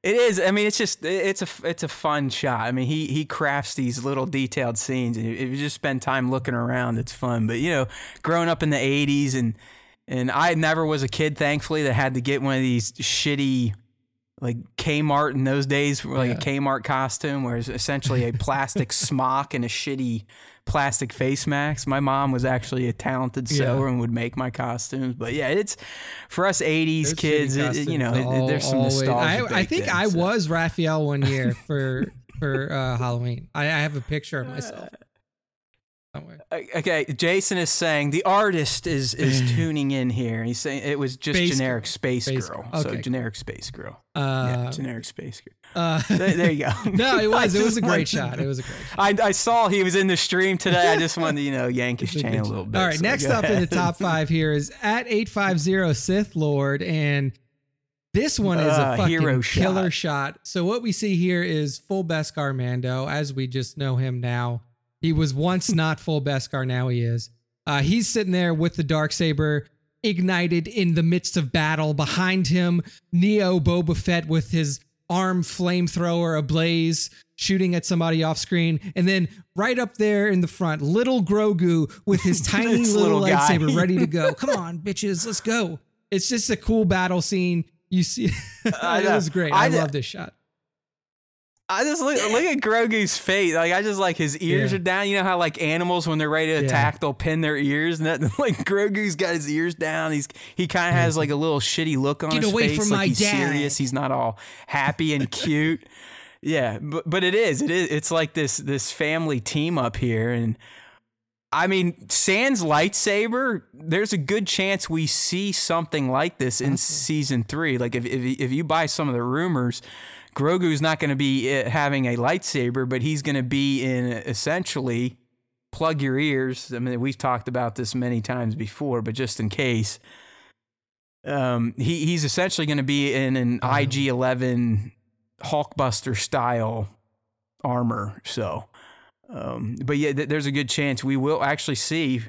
It is. I mean, it's just it's a it's a fun shot. I mean, he he crafts these little detailed scenes, and if you just spend time looking around, it's fun. But you know, growing up in the '80s, and and I never was a kid, thankfully, that had to get one of these shitty like Kmart in those days, like yeah. a Kmart costume, where it's essentially a plastic smock and a shitty plastic face mask. My mom was actually a talented sewer yeah. and would make my costumes. But yeah, it's for us '80s there's kids. It, you know, all, there's some nostalgia. I, I think in, I so. was Raphael one year for for uh, Halloween. I, I, have a picture of myself. Okay, Jason is saying the artist is is tuning in here. He's saying it was just space generic space, space girl. girl. Okay. So generic space girl. Uh, yeah, generic space girl. Uh, there, there, you go. no, it was. It was a great shot. It was a great shot. I, I saw he was in the stream today. I just wanted to, you know, yank his chain a little bit. All right, so next up ahead. in the top five here is at 850 Sith Lord. And this one is a uh, fucking killer shot. shot. So what we see here is full Beskar Mando, as we just know him now. He was once not full Beskar, now he is. Uh, he's sitting there with the dark saber ignited in the midst of battle. Behind him, Neo Boba Fett with his arm flamethrower ablaze, shooting at somebody off screen. And then right up there in the front, little Grogu with his tiny little, little lightsaber ready to go. Come on, bitches, let's go. It's just a cool battle scene. You see, it was great. I, I love this shot. I just look, look at Grogu's face. Like I just like his ears yeah. are down. You know how like animals when they're ready to attack, they'll pin their ears. And that like Grogu's got his ears down. He's he kind of has like a little shitty look on Get his away face. From like my he's dad. serious. He's not all happy and cute. yeah, but but it is. It is. It's like this this family team up here, and I mean, Sans lightsaber. There's a good chance we see something like this in okay. season three. Like if if if you buy some of the rumors Grogu's not going to be uh, having a lightsaber, but he's going to be in essentially plug your ears. I mean, we've talked about this many times before, but just in case, um, he he's essentially going to be in an uh-huh. IG Eleven Hulkbuster style armor. So, um, but yeah, th- there's a good chance we will actually see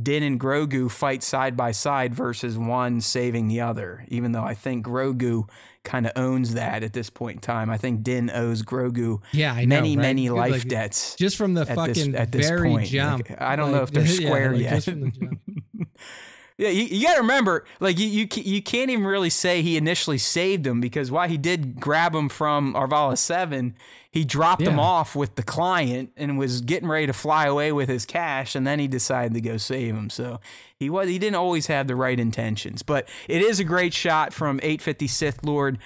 Din and Grogu fight side by side versus one saving the other. Even though I think Grogu kind of owns that at this point in time. I think Din owes Grogu yeah, many, right? many life like, debts. Just from the fucking this, at this very point. jump. Like, I don't like, know if they're square yeah, yet. Yeah, you, you got to remember, like you, you you can't even really say he initially saved him because while he did grab him from Arvala Seven, he dropped yeah. him off with the client and was getting ready to fly away with his cash, and then he decided to go save him. So he was he didn't always have the right intentions, but it is a great shot from 850 Sith Lord.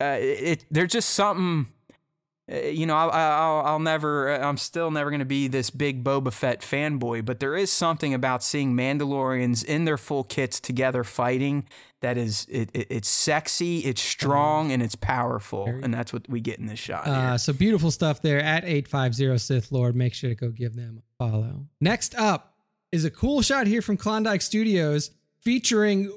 Uh, it there's just something you know, I'll, I'll, I'll never, uh, I'm still never going to be this big Boba Fett fanboy, but there is something about seeing Mandalorians in their full kits together fighting that is, it, it it's sexy, it's strong, and it's powerful, and that's what we get in this shot. Uh, so beautiful stuff there at 850 Sith Lord. Make sure to go give them a follow. Next up is a cool shot here from Klondike Studios featuring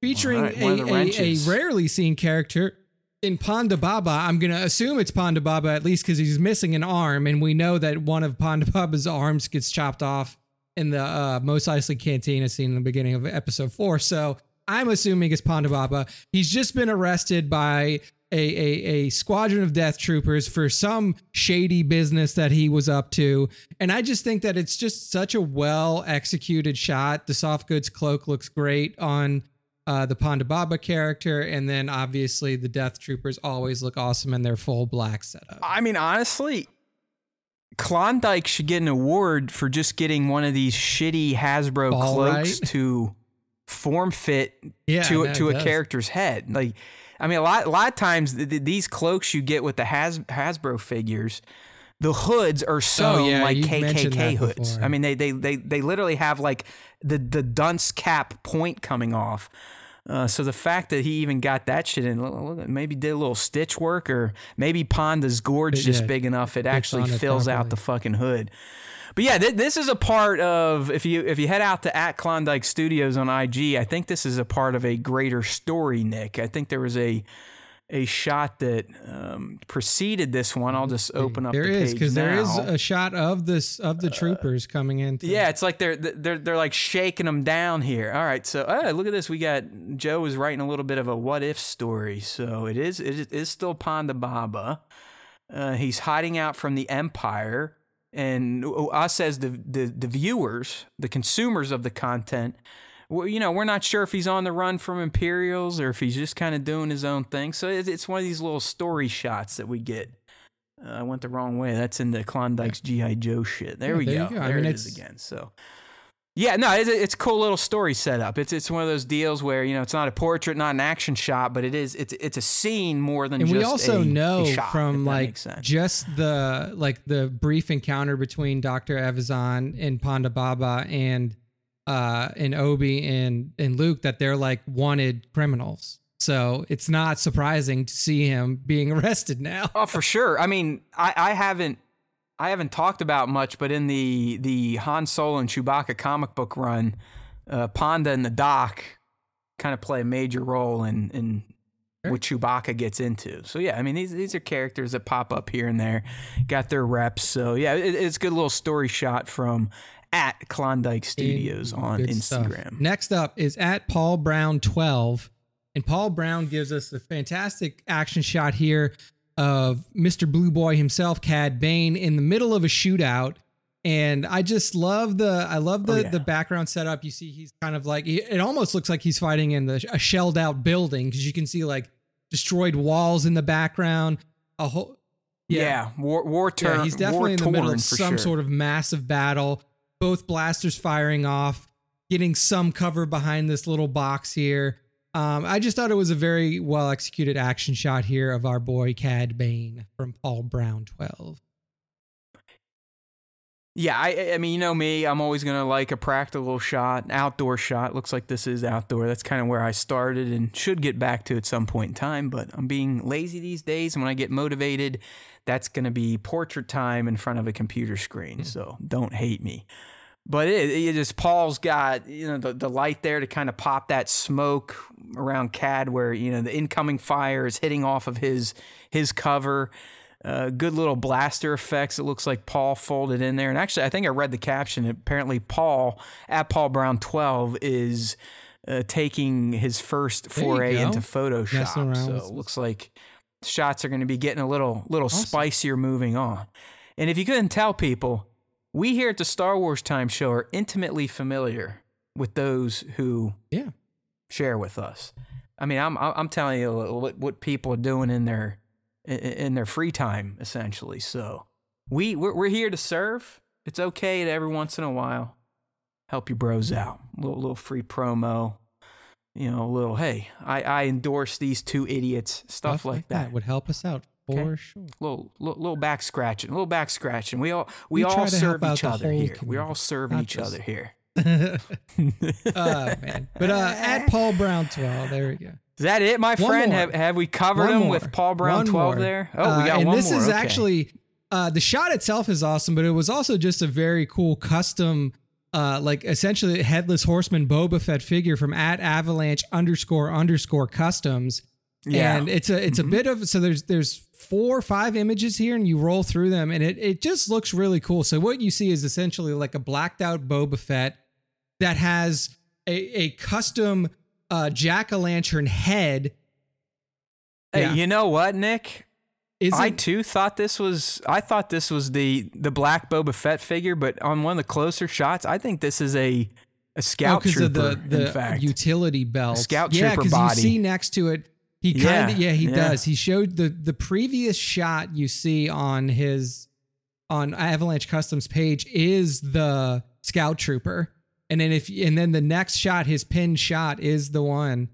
featuring right, a, a, a rarely seen character in Ponda Baba, I'm going to assume it's Ponda Baba at least because he's missing an arm. And we know that one of Ponda Baba's arms gets chopped off in the uh, Mos Eisley Cantina scene in the beginning of episode four. So I'm assuming it's Ponda Baba. He's just been arrested by a, a, a squadron of death troopers for some shady business that he was up to. And I just think that it's just such a well executed shot. The soft goods cloak looks great on uh, the Ponda Baba character, and then obviously the Death Troopers always look awesome in their full black setup. I mean, honestly, Klondike should get an award for just getting one of these shitty Hasbro All cloaks right. to form fit yeah, to to a character's head. Like I mean, a lot, a lot of times th- th- these cloaks you get with the Has- Hasbro figures, the hoods are sewn Oh, yeah, like KKK hoods. I mean, they, they they they literally have like the the dunce cap point coming off. Uh, so the fact that he even got that shit in, maybe did a little stitch work, or maybe Ponda's gorge just Yeah, big enough it actually fills out the fucking hood. But yeah, th- this is a part of if you if you head out to at Klondike Studios on IG, I think this is a part of a greater story, Nick. I think there was a a shot that um, preceded this one. I'll just open up. There the is because there is. Uh, a shot of this of the troopers coming in. Yeah, it's like they're they're they're like shaking them down here. All right, so oh, look at this. We got Joe is writing a little bit of a what if story. So it is it is still Ponda Baba. Uh, he's hiding out from the Empire, and us as the, the the viewers, the consumers of the content, you know, we're not sure if he's on the run from Imperials or if he's just kind of doing his own thing. So it's, one of these little story shots that we get. Uh, I went the wrong way. That's in the Klondike's GI Joe shit. There Yeah, we there go. go. I There mean, it is it's- again. So. Yeah, no, it's a, it's a cool little story setup. It's it's one of those deals where you know it's not a portrait, not an action shot, but it is it's it's a scene more than and just we also a- a know shot, from like just the like the brief encounter between Doctor Evazan and Ponda Baba and uh and Obi and and Luke that they're like wanted criminals. So it's not surprising to see him being arrested now. Oh, for sure. I mean, I, I haven't I haven't talked about much, but in the the Han Solo and Chewbacca comic book run, uh, Ponda and the Doc kind of play a major role in in what Chewbacca gets into. So yeah, I mean these these are characters that pop up here and there, got their reps. So yeah, it, it's a good little story shot from at Klondike Studios on Good stuff. Instagram. Next up is at Paul Brown 12. And Paul Brown gives us a fantastic action shot here of Mr. Blue Boy himself, Cad Bane, in the middle of a shootout. And I just love the I love the Oh, yeah. the background setup. You see, he's kind of like it almost looks like he's fighting in the a shelled out building because you can see like destroyed walls in the background. A whole Yeah, war war turn. yeah, he's definitely in the middle of some sure. sort of massive battle. Both blasters firing off, getting some cover behind this little box here. Um, I just thought it was a very well executed action shot here of our boy Cad Bane from Paul Brown 12. Yeah, I, I mean, you know me. I'm always gonna like a practical shot, outdoor shot. Looks like this is outdoor. That's kind of where I started and should get back to at some point in time. But I'm being lazy these days. And when I get motivated, that's gonna be portrait time in front of a computer screen. So don't hate me. But it, it just Paul's got you know the, the light there to kind of pop that smoke around Cad where you know the incoming fire is hitting off of his his cover. Uh, good little blaster effects. It looks like Paul folded in there. And actually, I think I read the caption. Apparently, Paul at Paul Brown twelve is uh, taking his first foray into Photoshop. So it looks like shots are going to be getting a little little spicier moving on. And if you couldn't tell people, we here at the Star Wars Time Show are intimately familiar with those who Yeah. share with us. I mean, I'm I'm telling you what what people are doing in their in- in their free time, essentially. So we we're, we're here to serve. It's okay to every once in a while help your bros out. A little little free promo. You know, a little hey, I I endorse these two idiots. Stuff, like, that. would help us out for Okay. sure. Little, little little back scratching, a little back scratching. We all we, We all serve each other here. We're all community, serving each other here. uh, man. But uh, at Paul Brown 12, there we go. Is that it, my One friend? more. Have have we covered One him more. with Paul Brown One 12 more. there? Oh, Uh, we got and one this more. is okay. actually uh, the shot itself is awesome, but it was also just a very cool custom, uh, like essentially a headless horseman Boba Fett figure from at Avalanche underscore underscore customs. Yeah. And it's a it's Mhm. a bit of so there's there's four or five images here and you roll through them and it it just looks really cool. So what you see is essentially like a blacked out Boba Fett that has a, a custom uh jack o' lantern head. Hey, Yeah. you know what, Nick? Isn't, I too thought this was. I thought this was the the black Boba Fett figure, but on one of the closer shots, I think this is a a oh, scout because trooper. of the the in fact, utility belt. Scout yeah, trooper body. you see next to it, he Yeah, kind of yeah, he yeah. does. He showed the the previous shot you see on his on Avalanche Customs page is the scout trooper, and then if and then the next shot, his pin shot is the one.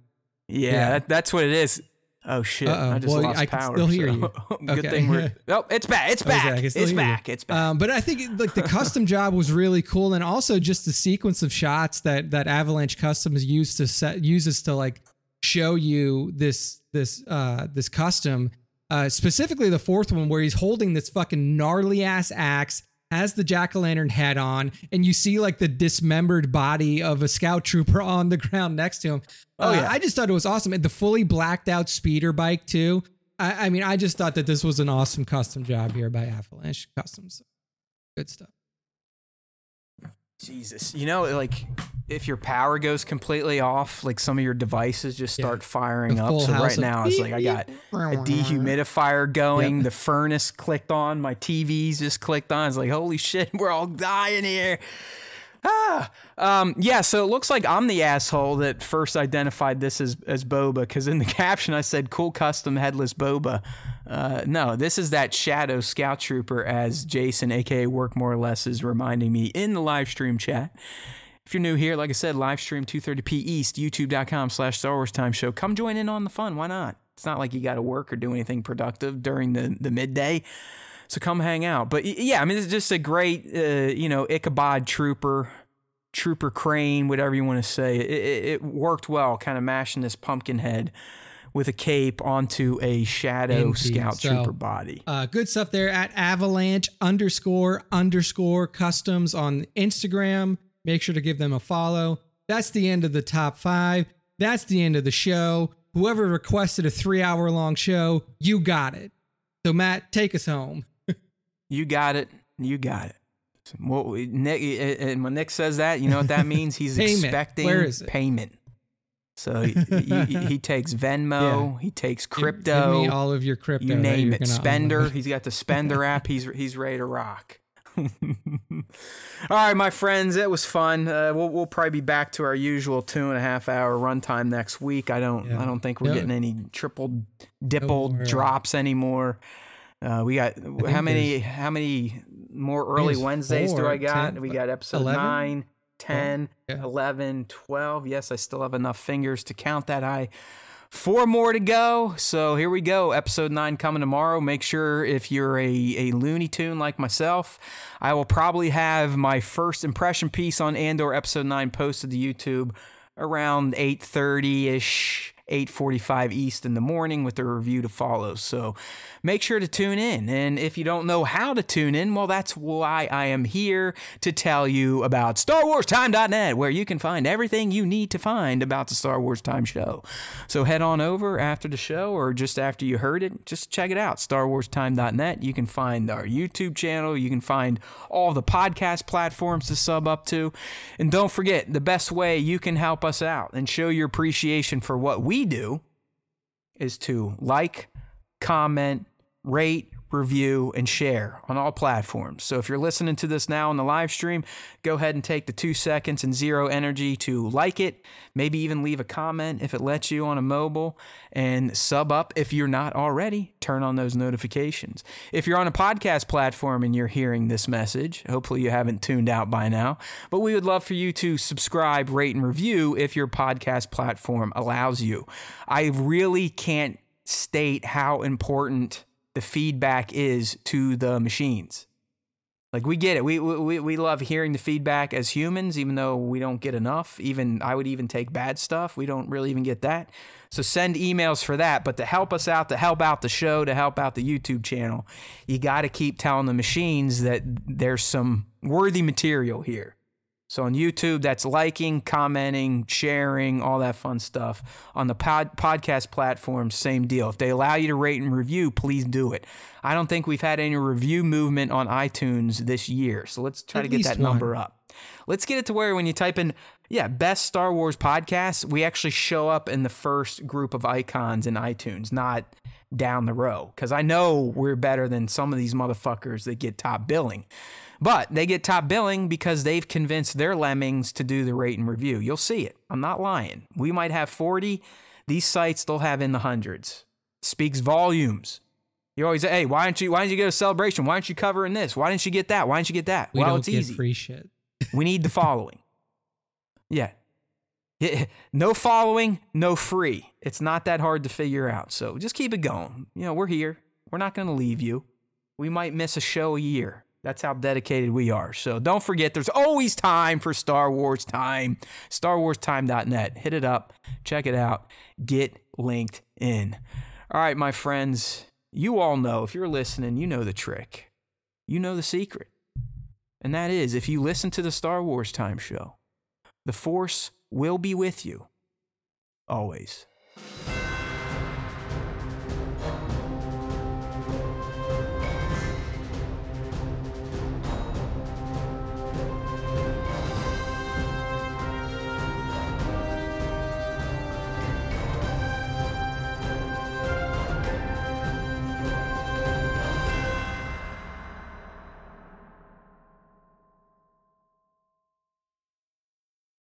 yeah, yeah. That, that's what it is. Oh shit! Uh-oh. I just well, lost I can power. Still hear so. you. Good okay. thing we're. Oh, it's back! It's back! Okay, it's back! You. It's back! Um, but I think like the custom job was really cool, and also just the sequence of shots that that Avalanche Customs used to set uses to like show you this this uh this custom. Uh, specifically the fourth one where he's holding this fucking gnarly ass axe has the jack o' lantern head on, and you see like the dismembered body of a scout trooper on the ground next to him. Oh, uh, yeah. I just thought it was awesome. And the fully blacked out speeder bike, too. I, I, mean, I just thought that this was an awesome custom job here by Avalanche Customs. Good stuff. Jesus. You know, like if your power goes completely off, like some of your devices just start yeah. firing up. So right now it's like I got a dehumidifier going, yep. the furnace clicked on, my TVs just clicked on. It's like, holy shit, we're all dying here. Ah, um, yeah. So it looks like I'm the asshole that first identified this as as boba because in the caption I said "cool custom headless boba." Uh, no, this is that shadow scout trooper, as Jason, aka Work More or Less, is reminding me in the live stream chat. If you're new here, like I said, live stream 2:30 p East, YouTube.com/slash Star Wars Time Show. Come join in on the fun. Why not? It's not like you got to work or do anything productive during the the midday. So come hang out. But yeah, I mean, it's just a great, uh, you know, Ichabod trooper, trooper crane, whatever you want to say. It, it, it worked well, kind of mashing this pumpkin head with a cape onto a shadow Indeed. scout so, trooper body. Uh, good stuff there at avalanche underscore underscore customs on Instagram. Make sure to give them a follow. That's the end of the top five. That's the end of the show. Whoever requested a three hour long show, you got it. So, Matt, take us home. you got it. You got it. Well, Nick, eh, eh, and when Nick says that, you know what that means? He's expecting Where is it? payment. So he, he, he, takes Venmo, yeah. he takes crypto. Give, me all of your crypto. You name it. Spender. He's got the Spender app. He's he's ready to rock. all right, my friends, it was fun. Uh, we'll we'll probably be back to our usual two and a half hour runtime next week. I don't yeah. I don't think we're no. getting any triple dipple no drops anymore. Uh, we got how many how many more early Wednesdays four, do I got? 10, we got episode 11? 9, 10, yeah. 11, 12. Yes, I still have enough fingers to count that high. Four more to go. So here we go. Episode 9 coming tomorrow. Make sure if you're a, a Looney Tune like myself, I will probably have my first impression piece on Andor episode 9 posted to YouTube around 8:30ish 8:45 East in the morning with a review to follow. So make sure to tune in. And if you don't know how to tune in, well that's why I am here to tell you about starwarstime.net where you can find everything you need to find about the Star Wars Time show. So head on over after the show or just after you heard it, just check it out starwarstime.net. You can find our YouTube channel, you can find all the podcast platforms to sub up to. And don't forget, the best way you can help us out and show your appreciation for what we we do is to like, comment, rate, review, and share on all platforms. So if you're listening to this now on the live stream, go ahead and take the two seconds and zero energy to like it, maybe even leave a comment if it lets you on a mobile, and sub up if you're not already. Turn on those notifications. If you're on a podcast platform and you're hearing this message, hopefully you haven't tuned out by now, but we would love for you to subscribe, rate, and review if your podcast platform allows you. I really can't state how important the feedback is to the machines. Like we get it. We, we we love hearing the feedback as humans, even though we don't get enough. Even I would even take bad stuff. We don't really even get that. So send emails for that. But to help us out, to help out the show, to help out the YouTube channel, you got to keep telling the machines that there's some worthy material here. So on YouTube, that's liking, commenting, sharing, all that fun stuff. On the pod- podcast platforms, same deal. If they allow you to rate and review, please do it. I don't think we've had any review movement on iTunes this year. So let's try At to get that one. number up. Let's get it to where when you type in, yeah, best Star Wars podcast, we actually show up in the first group of icons in iTunes, not down the row. Because I know we're better than some of these motherfuckers that get top billing. But they get top billing because they've convinced their lemmings to do the rate and review. You'll see it. I'm not lying. We might have 40. These sites they'll have in the hundreds. Speaks volumes. You always say, "Hey, why don't you why don't you get a celebration? Why aren't you covering this? Why didn't you get that? Why didn't you get that?" We well, don't it's easy. Free shit. we need the following. Yeah. no following, no free. It's not that hard to figure out. So just keep it going. You know, we're here. We're not going to leave you. We might miss a show a year. That's how dedicated we are. So don't forget, there's always time for Star Wars Time. StarWarsTime.net. Hit it up. Check it out. Get linked in. All right, my friends, you all know, if you're listening, you know the trick. You know the secret. And that is if you listen to the Star Wars Time show, the Force will be with you always.